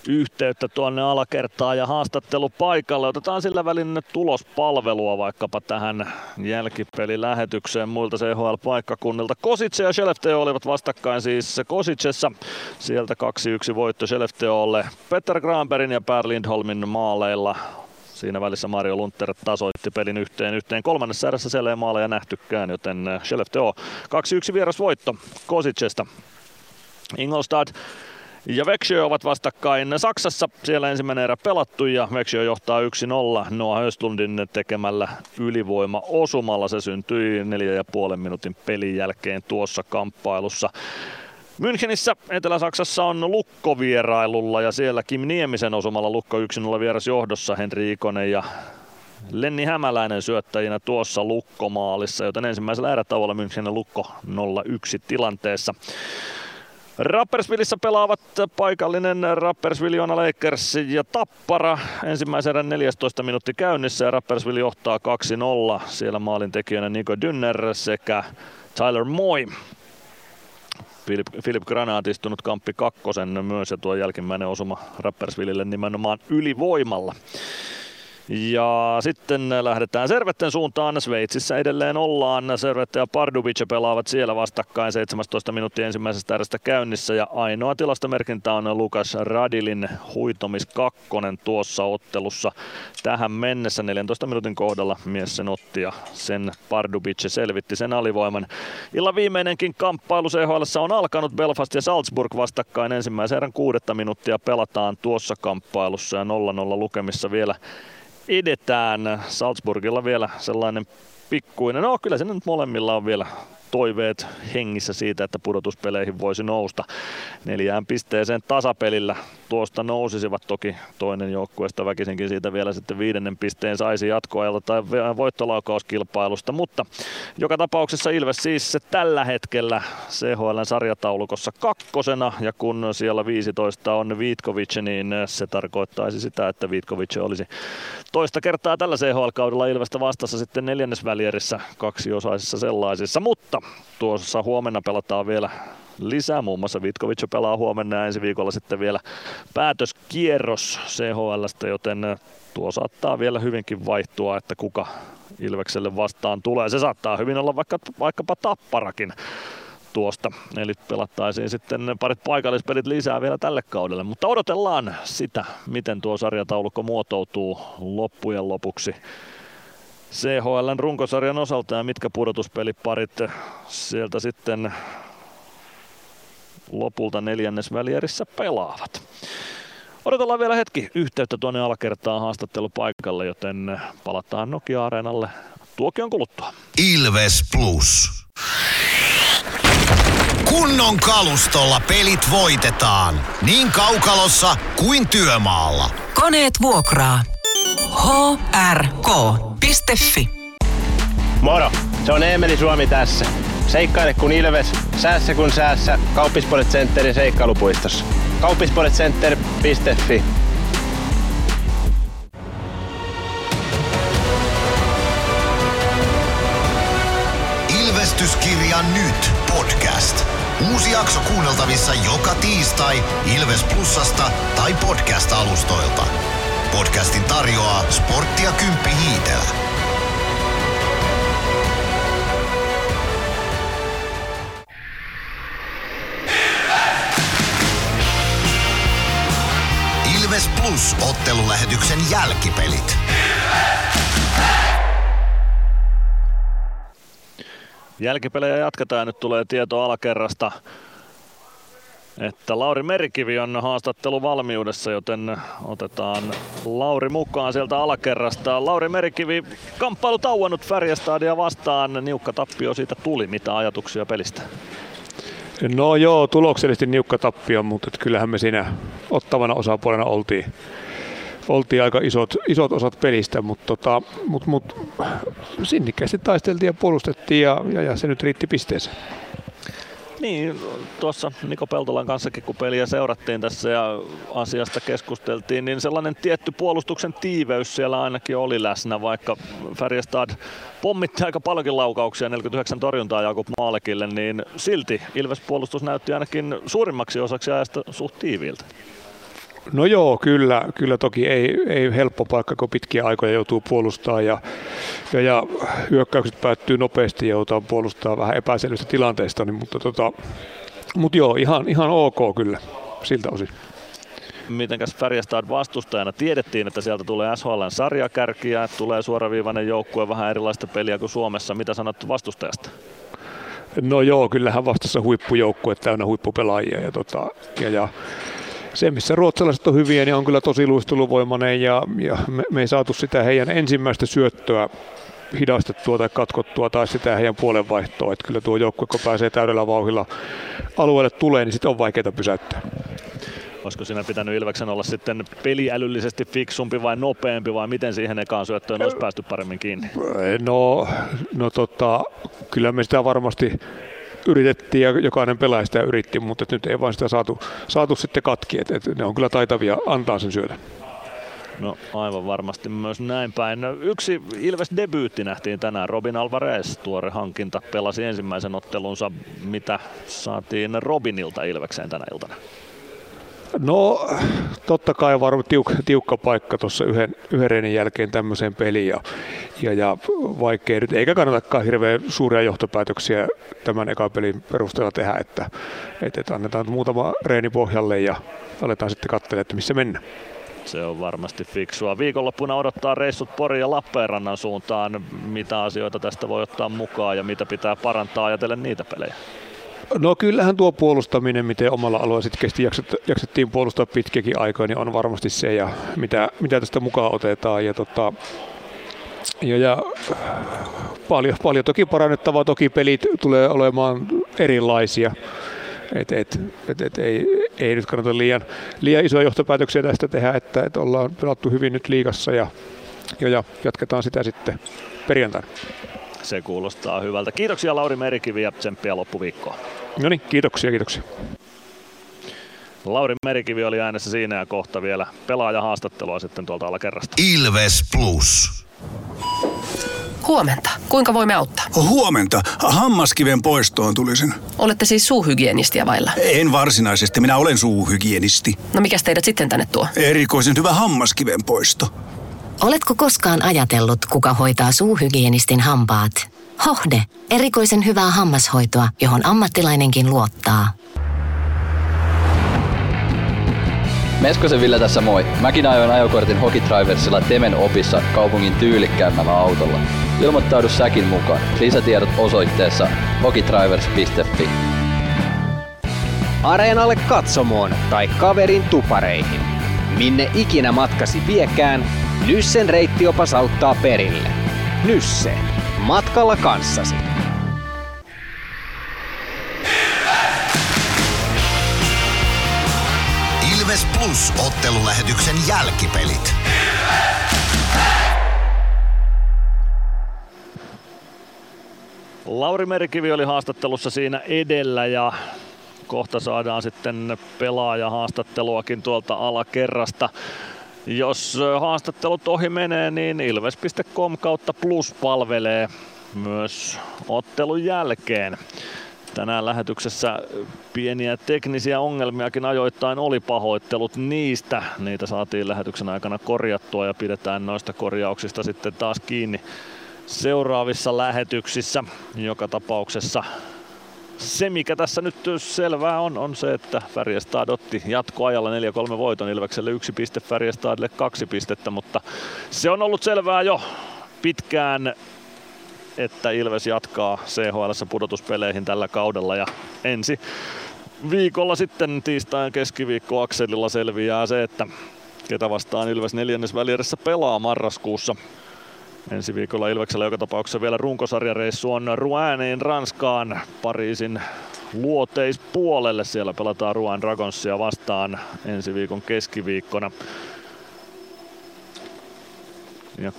yhteyttä tuonne alakertaan ja haastattelu paikalle. Otetaan sillä välin tulospalvelua vaikkapa tähän jälkipelilähetykseen muilta CHL-paikkakunnilta. Kosice ja Skellefteå olivat vastakkain siis Kosicessa. Sieltä 2-1 voitto Skellefteålle Petter Granbergin ja Per Lindholmin maaleilla Siinä välissä Mario Lunter tasoitti pelin yhteen yhteen. Kolmannessa erässä siellä ei maaleja nähtykään, joten Skellefteå 2-1 vierasvoitto Kosicesta. Ingolstad ja Växjö ovat vastakkain Saksassa. Siellä ensimmäinen erä pelattu ja Växjö johtaa 1-0 Noah Östlundin tekemällä ylivoima-osumalla. Se syntyi 4,5 minuutin pelin jälkeen tuossa kamppailussa. Münchenissä Etelä-Saksassa on Lukko vierailulla ja siellä Kim Niemisen osumalla Lukko 1-0 vieras johdossa Henri Ikonen ja Lenni Hämäläinen syöttäjinä tuossa Lukkomaalissa, joten ensimmäisellä erätauolla Münchenin Lukko 0-1 tilanteessa. Rappersvillissä pelaavat paikallinen Rapperswil Lakers ja Tappara. Ensimmäisen erän 14 minuutti käynnissä ja Rappersville johtaa 2-0. Siellä maalintekijänä Nico Dünner sekä Tyler Moy. Philip, Philip Granat istunut kamppi kakkosen myös ja tuo jälkimmäinen osuma Rappersvillille nimenomaan ylivoimalla. Ja sitten lähdetään Servetten suuntaan. Sveitsissä edelleen ollaan. Servette ja Pardubice pelaavat siellä vastakkain 17 minuuttia ensimmäisestä erästä käynnissä. Ja ainoa tilastomerkintä on Lukas Radilin huitomis kakkonen tuossa ottelussa. Tähän mennessä 14 minuutin kohdalla mies sen otti ja sen Pardubice selvitti sen alivoiman. Illan viimeinenkin kamppailu CHL on alkanut. Belfast ja Salzburg vastakkain ensimmäisen erän kuudetta minuuttia pelataan tuossa kamppailussa ja 0-0 lukemissa vielä edetään. Salzburgilla vielä sellainen pikkuinen, no kyllä se nyt molemmilla on vielä toiveet hengissä siitä, että pudotuspeleihin voisi nousta. Neljään pisteeseen tasapelillä tuosta nousisivat toki toinen joukkueesta väkisinkin siitä vielä sitten viidennen pisteen saisi jatkoajalta tai voittolaukauskilpailusta, mutta joka tapauksessa Ilves siis se tällä hetkellä CHL sarjataulukossa kakkosena ja kun siellä 15 on Vitkovic, niin se tarkoittaisi sitä, että Vitkovic olisi toista kertaa tällä CHL-kaudella Ilvestä vastassa sitten neljännesvälierissä kaksiosaisissa sellaisissa, mutta tuossa huomenna pelataan vielä lisää. Muun muassa Vitkovic pelaa huomenna ja ensi viikolla sitten vielä päätöskierros CHLstä, joten tuo saattaa vielä hyvinkin vaihtua, että kuka Ilvekselle vastaan tulee. Se saattaa hyvin olla vaikka, vaikkapa tapparakin tuosta. Eli pelattaisiin sitten parit paikallispelit lisää vielä tälle kaudelle. Mutta odotellaan sitä, miten tuo sarjataulukko muotoutuu loppujen lopuksi. CHLn runkosarjan osalta ja mitkä pudotuspeliparit sieltä sitten lopulta neljännesvälierissä pelaavat. Odotellaan vielä hetki yhteyttä tuonne alakertaan haastattelupaikalle, joten palataan Nokia-areenalle tuokion kuluttua. Ilves Plus. Kunnon kalustolla pelit voitetaan. Niin kaukalossa kuin työmaalla. Koneet vuokraa. hrk.fi Moro, se on Eemeli Suomi tässä. Seikkaile kun ilves, säässä kun säässä. Kauppispoilet Centerin seikkailupuistossa. Kauppispoiletcenter.fi Ilvestyskirja nyt podcast. Uusi jakso kuunneltavissa joka tiistai Ilves Plusasta tai podcast-alustoilta. Podcastin tarjoaa sporttia Kymppi Hiitellä. Ilves Plus ottelulähetyksen jälkipelit. Jälkipelejä jatketaan. Nyt tulee tieto alakerrasta, että Lauri Merikivi on haastattelu valmiudessa, joten otetaan Lauri mukaan sieltä alakerrasta. Lauri Merikivi, kamppailu tauonnut Färjestadia vastaan. Niukka tappio siitä tuli. Mitä ajatuksia pelistä? No joo, tuloksellisesti niukka tappio, mutta kyllähän me siinä ottavana osapuolena oltiin, oltiin aika isot, isot osat pelistä, mutta tota, mut, mut, sinnikkäästi taisteltiin ja puolustettiin ja, ja, ja se nyt riitti pisteeseen. Niin, tuossa Niko Peltolan kanssakin kun peliä seurattiin tässä ja asiasta keskusteltiin, niin sellainen tietty puolustuksen tiiveys siellä ainakin oli läsnä, vaikka Färjestad pommitti aika paljonkin laukauksia, 49 torjuntaa Jakub Maalekille, niin silti Ilves puolustus näytti ainakin suurimmaksi osaksi ajasta suht tiiviiltä. No joo, kyllä, kyllä toki ei, ei helppo paikka, kun pitkiä aikoja joutuu puolustamaan ja, ja, ja hyökkäykset päättyy nopeasti ja joutuu puolustaa vähän epäselvistä tilanteista, niin, mutta, tota, mutta joo, ihan, ihan ok kyllä siltä osin. mitenkäs Färjestad vastustajana? Tiedettiin, että sieltä tulee SHLn sarjakärkiä, tulee suoraviivainen joukkue, vähän erilaista peliä kuin Suomessa. Mitä sanot vastustajasta? No joo, kyllähän vastassa huippujoukkue täynnä huippupelaajia ja, tota, ja, ja se, missä ruotsalaiset on hyviä, niin on kyllä tosi luisteluvoimainen ja, ja me, me ei saatu sitä heidän ensimmäistä syöttöä hidastettua tai katkottua tai sitä heidän puolenvaihtoa. Että kyllä tuo joukkue, kun pääsee täydellä vauhilla alueelle tulee, niin sitten on vaikeaa pysäyttää. Olisiko siinä pitänyt Ilveksen olla sitten peliälyllisesti fiksumpi vai nopeampi vai miten siihen ekaan syöttöön olisi päästy paremmin kiinni? No, no tota, kyllä me sitä varmasti yritettiin ja jokainen pelaaja sitä yritti, mutta nyt ei vaan sitä saatu, saatu sitten katki. Et, et ne on kyllä taitavia antaa sen syödä. No aivan varmasti myös näin päin. No, yksi Ilves debyytti nähtiin tänään. Robin Alvarez, tuore hankinta, pelasi ensimmäisen ottelunsa. Mitä saatiin Robinilta Ilvekseen tänä iltana? No totta kai varmaan tiuk, tiukka paikka tuossa yhden, yhden jälkeen tämmöiseen peliin ja, ja, ja vaikea nyt, eikä kannatakaan hirveän suuria johtopäätöksiä tämän ekan pelin perusteella tehdä, että, että, että annetaan muutama reeni pohjalle ja aletaan sitten katsella, että missä mennään. Se on varmasti fiksua. Viikonloppuna odottaa reissut Porin ja Lappeenrannan suuntaan. Mitä asioita tästä voi ottaa mukaan ja mitä pitää parantaa ajatellen niitä pelejä? No kyllähän tuo puolustaminen, miten omalla alueella sitten jaksettiin puolustaa pitkäkin aikaa, niin on varmasti se, ja mitä, mitä tästä mukaan otetaan. Ja, tota, ja, ja paljon, paljon toki parannettavaa, toki pelit tulee olemaan erilaisia. Et, et, et, et, ei, ei nyt kannata liian, liian isoja johtopäätöksiä tästä tehdä, että, että ollaan pelattu hyvin nyt liigassa ja, ja, ja jatketaan sitä sitten perjantaina. Se kuulostaa hyvältä. Kiitoksia Lauri Merikivi ja tsemppiä loppuviikkoa. No niin, kiitoksia, kiitoksia. Lauri Merikivi oli äänessä siinä ja kohta vielä haastattelua sitten tuolta alakerrasta. Ilves Plus. Huomenta. Kuinka voimme auttaa? Huomenta. Hammaskiven poistoon tulisin. Olette siis suuhygienistiä vailla? En varsinaisesti. Minä olen suuhygienisti. No mikä teidät sitten tänne tuo? Erikoisen hyvä hammaskiven poisto. Oletko koskaan ajatellut, kuka hoitaa suuhygienistin hampaat? Hohde. Erikoisen hyvää hammashoitoa, johon ammattilainenkin luottaa. Meskosen Ville tässä moi. Mäkin ajoin ajokortin Hokitriversilla Temen opissa kaupungin tyylikkäämmällä autolla. Ilmoittaudu säkin mukaan. Lisätiedot osoitteessa hokitrivers.fi. Areenalle katsomoon tai kaverin tupareihin. Minne ikinä matkasi viekään, Nyssen reittiopas auttaa perille. Nysse. Matkalla kanssasi. Ilves Plus ottelulähetyksen jälkipelit. Lauri Merikivi oli haastattelussa siinä edellä ja kohta saadaan sitten pelaaja haastatteluakin tuolta alakerrasta. Jos haastattelut ohi menee, niin ilves.com kautta plus palvelee myös ottelun jälkeen. Tänään lähetyksessä pieniä teknisiä ongelmiakin ajoittain oli pahoittelut niistä. Niitä saatiin lähetyksen aikana korjattua ja pidetään noista korjauksista sitten taas kiinni seuraavissa lähetyksissä. Joka tapauksessa se, mikä tässä nyt selvää on, on se, että Färjestad otti jatkoajalla 4-3 voiton Ilvekselle yksi piste, Färjestadille kaksi pistettä, mutta se on ollut selvää jo pitkään, että Ilves jatkaa CHL pudotuspeleihin tällä kaudella ja ensi viikolla sitten tiistain keskiviikko Akselilla selviää se, että ketä vastaan Ilves neljännesvälierässä pelaa marraskuussa. Ensi viikolla Ilveksellä joka tapauksessa vielä runkosarjareissu on Roueniin Ranskaan Pariisin luoteispuolelle. Siellä pelataan Rouen Dragonsia vastaan ensi viikon keskiviikkona. Ja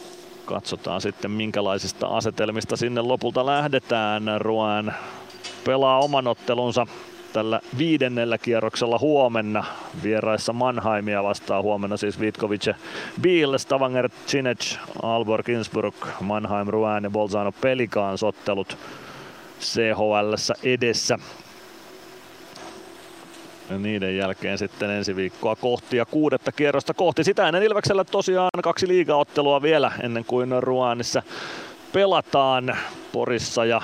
katsotaan sitten minkälaisista asetelmista sinne lopulta lähdetään. Rouen pelaa oman ottelunsa tällä viidennellä kierroksella huomenna vieraissa Mannheimia vastaa huomenna siis Vitkovic, Biel, Stavanger, Cinec, Alborg, Innsbruck, Mannheim, Rouen ja Bolzano Pelikans ottelut CHL edessä. Ja niiden jälkeen sitten ensi viikkoa kohti ja kuudetta kierrosta kohti. Sitä ennen Ilveksellä tosiaan kaksi liigaottelua vielä ennen kuin Ruanissa pelataan Porissa ja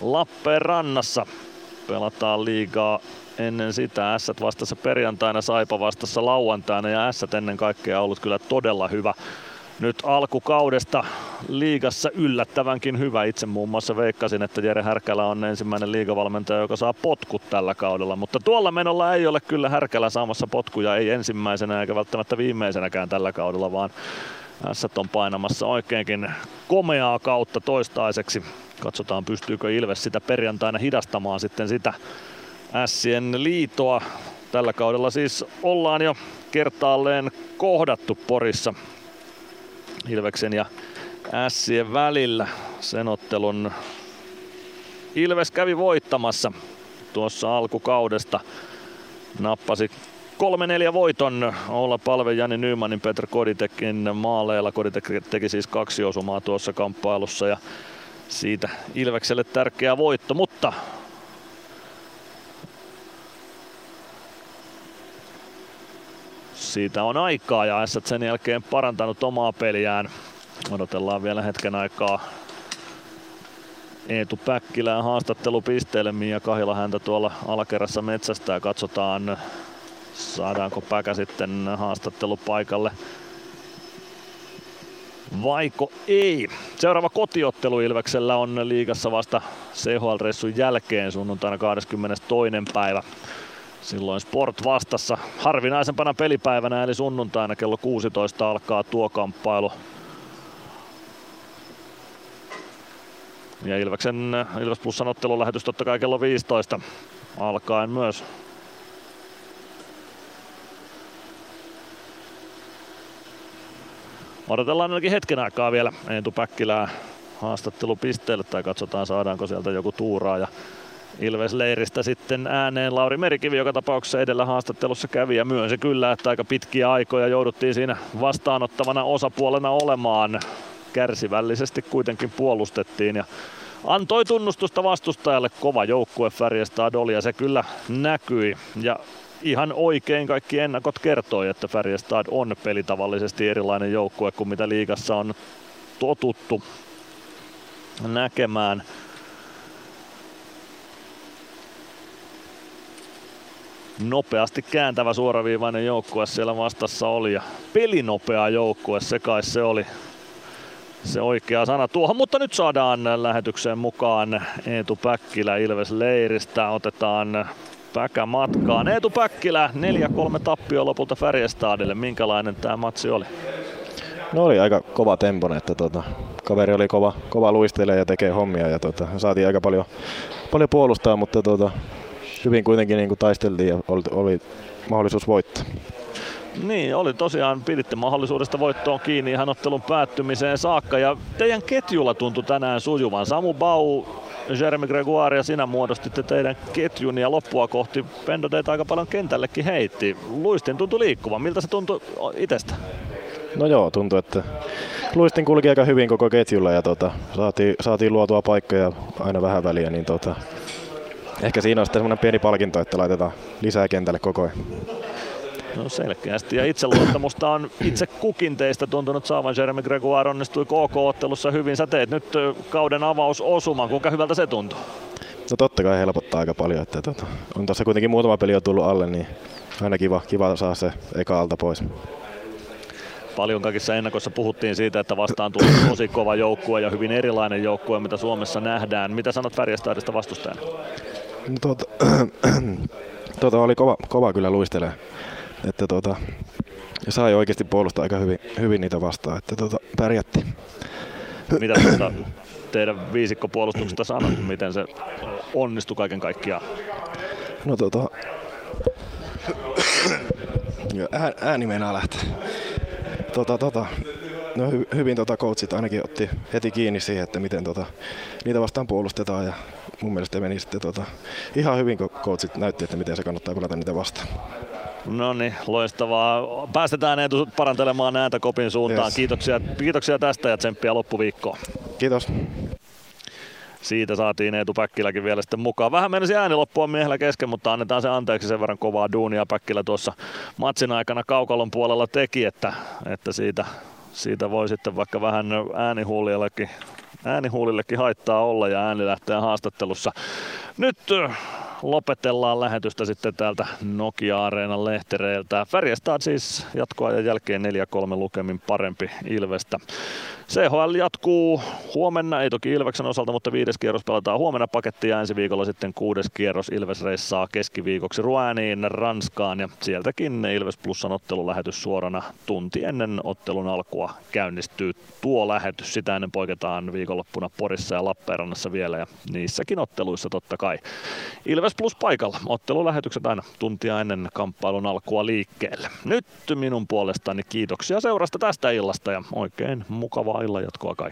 Lappeenrannassa pelataan liigaa ennen sitä. Ässät vastassa perjantaina, Saipa vastassa lauantaina ja Ässät ennen kaikkea ollut kyllä todella hyvä nyt alkukaudesta liigassa yllättävänkin hyvä. Itse muun muassa veikkasin, että Jere Härkälä on ensimmäinen liigavalmentaja, joka saa potkut tällä kaudella. Mutta tuolla menolla ei ole kyllä Härkälä saamassa potkuja, ei ensimmäisenä eikä välttämättä viimeisenäkään tällä kaudella, vaan S on painamassa oikeinkin komeaa kautta toistaiseksi. Katsotaan pystyykö Ilves sitä perjantaina hidastamaan sitten sitä Sien liitoa. Tällä kaudella siis ollaan jo kertaalleen kohdattu Porissa Ilveksen ja Ässien välillä. Sen ottelun Ilves kävi voittamassa tuossa alkukaudesta. Nappasi 3-4 voiton olla palve Jani Nymanin Petr Koditekin maaleilla. Koditek teki siis kaksi osumaa tuossa kamppailussa ja siitä Ilvekselle tärkeä voitto, mutta siitä on aikaa ja Ässät sen jälkeen parantanut omaa peliään. Odotellaan vielä hetken aikaa Eetu Päkkilään haastattelupisteelle. Mia Kahila häntä tuolla alakerrassa metsästä ja katsotaan saadaanko Päkä sitten haastattelupaikalle vaiko ei. Seuraava kotiottelu Ilveksellä on liigassa vasta CHL-reissun jälkeen sunnuntaina 22. päivä. Silloin Sport vastassa harvinaisempana pelipäivänä eli sunnuntaina kello 16 alkaa tuo kamppailu. Ja Ilveksen Ilves Plusan ottelulähetys totta kai kello 15 alkaen myös. Odotellaan ainakin hetken aikaa vielä Eetu Päkkilää haastattelupisteelle tai katsotaan saadaanko sieltä joku tuuraaja Ilves-leiristä sitten ääneen Lauri Merikivi, joka tapauksessa edellä haastattelussa kävi ja myönsi kyllä, että aika pitkiä aikoja jouduttiin siinä vastaanottavana osapuolena olemaan. Kärsivällisesti kuitenkin puolustettiin ja antoi tunnustusta vastustajalle kova joukkue Färjestad oli ja se kyllä näkyi. Ja ihan oikein kaikki ennakot kertoi, että Färjestad on pelitavallisesti erilainen joukkue kuin mitä liigassa on totuttu näkemään. nopeasti kääntävä suoraviivainen joukkue siellä vastassa oli ja pelinopea joukkue, se kai se oli se oikea sana tuohon, mutta nyt saadaan lähetykseen mukaan Eetu Päkkilä Ilves Leiristä. Otetaan Päkä matkaan. Eetu Päkkilä, 4-3 tappio lopulta Färjestadille. Minkälainen tämä matsi oli? No oli aika kova tempone, että tota, kaveri oli kova, kova luistelee ja tekee hommia ja tota, saatiin aika paljon, paljon puolustaa, mutta tota, hyvin kuitenkin niin kuin taisteltiin ja oli, oli mahdollisuus voittaa. Niin, oli tosiaan, piditte mahdollisuudesta voittoon kiinni ihan ottelun päättymiseen saakka. Ja teidän ketjulla tuntui tänään sujuvan. Samu Bau, Jeremy Gregoire ja sinä muodostitte teidän ketjun ja loppua kohti Pendo teitä aika paljon kentällekin heitti. Luistin tuntui liikkuvan. Miltä se tuntui itsestä? No joo, tuntui, että luistin kulki aika hyvin koko ketjulla ja tota, saatiin, saatiin luotua paikkoja aina vähän väliä, niin tota, ehkä siinä on sitten semmoinen pieni palkinto, että laitetaan lisää kentälle koko ajan. No selkeästi. Ja itseluottamusta on itse kukin teistä tuntunut saavan. Jeremy Gregoire onnistui KK-ottelussa hyvin. Sä teet nyt kauden avausosuman. Kuinka hyvältä se tuntuu? No totta kai helpottaa aika paljon. Että tota, on tässä kuitenkin muutama peli jo tullut alle, niin aina kiva, kiva saa se eka alta pois. Paljon kaikissa ennakossa puhuttiin siitä, että vastaan tuli tosi kova joukkue ja hyvin erilainen joukkue, mitä Suomessa nähdään. Mitä sanot Färjestadista vastustajana? No, tuota, tuota, oli kova, kova kyllä luistelee. Että tuota, sai oikeasti puolustaa aika hyvin, hyvin niitä vastaan, että tuota, pärjätti. Mitä tuota, teidän viisikkopuolustuksesta sanot, miten se onnistui kaiken kaikkiaan? No tota, ääni meinaa lähteä. Tota, tota, no hy, hyvin tota coachit ainakin otti heti kiinni siihen, että miten tota, niitä vastaan puolustetaan ja mun mielestä meni sitten tota, ihan hyvin, kun coachit näytti, että miten se kannattaa pelata niitä vastaan. No niin, loistavaa. Päästetään Eetu parantelemaan ääntä kopin suuntaan. Yes. Kiitoksia, kiitoksia tästä ja tsemppiä loppuviikkoon. Kiitos. Siitä saatiin Eetu Päkkiläkin vielä sitten mukaan. Vähän menisi ääni loppua miehellä kesken, mutta annetaan se anteeksi sen verran kovaa duunia Päkkilä tuossa matsin aikana kaukalon puolella teki, että, että siitä, siitä voi sitten vaikka vähän äänihuulillekin, äänihuulillekin haittaa olla ja ääni lähtee haastattelussa. Nyt lopetellaan lähetystä sitten täältä Nokia-areenan lehtereiltä. Färjestad siis jatkoajan jälkeen 4-3 lukemin parempi Ilvestä. CHL jatkuu huomenna, ei toki Ilveksen osalta, mutta viides kierros pelataan huomenna pakettia ensi viikolla sitten kuudes kierros Ilves reissaa keskiviikoksi Ruäniin Ranskaan ja sieltäkin Ilves Plusan ottelulähetys suorana tunti ennen ottelun alkua käynnistyy tuo lähetys. Sitä ennen poiketaan viikonloppuna Porissa ja Lappeenrannassa vielä ja niissäkin otteluissa totta kai. Ilves Plus paikalla. Ottelulähetykset aina tuntia ennen kamppailun alkua liikkeelle. Nyt minun puolestani kiitoksia seurasta tästä illasta ja oikein mukavaa illan jatkoa kaikille.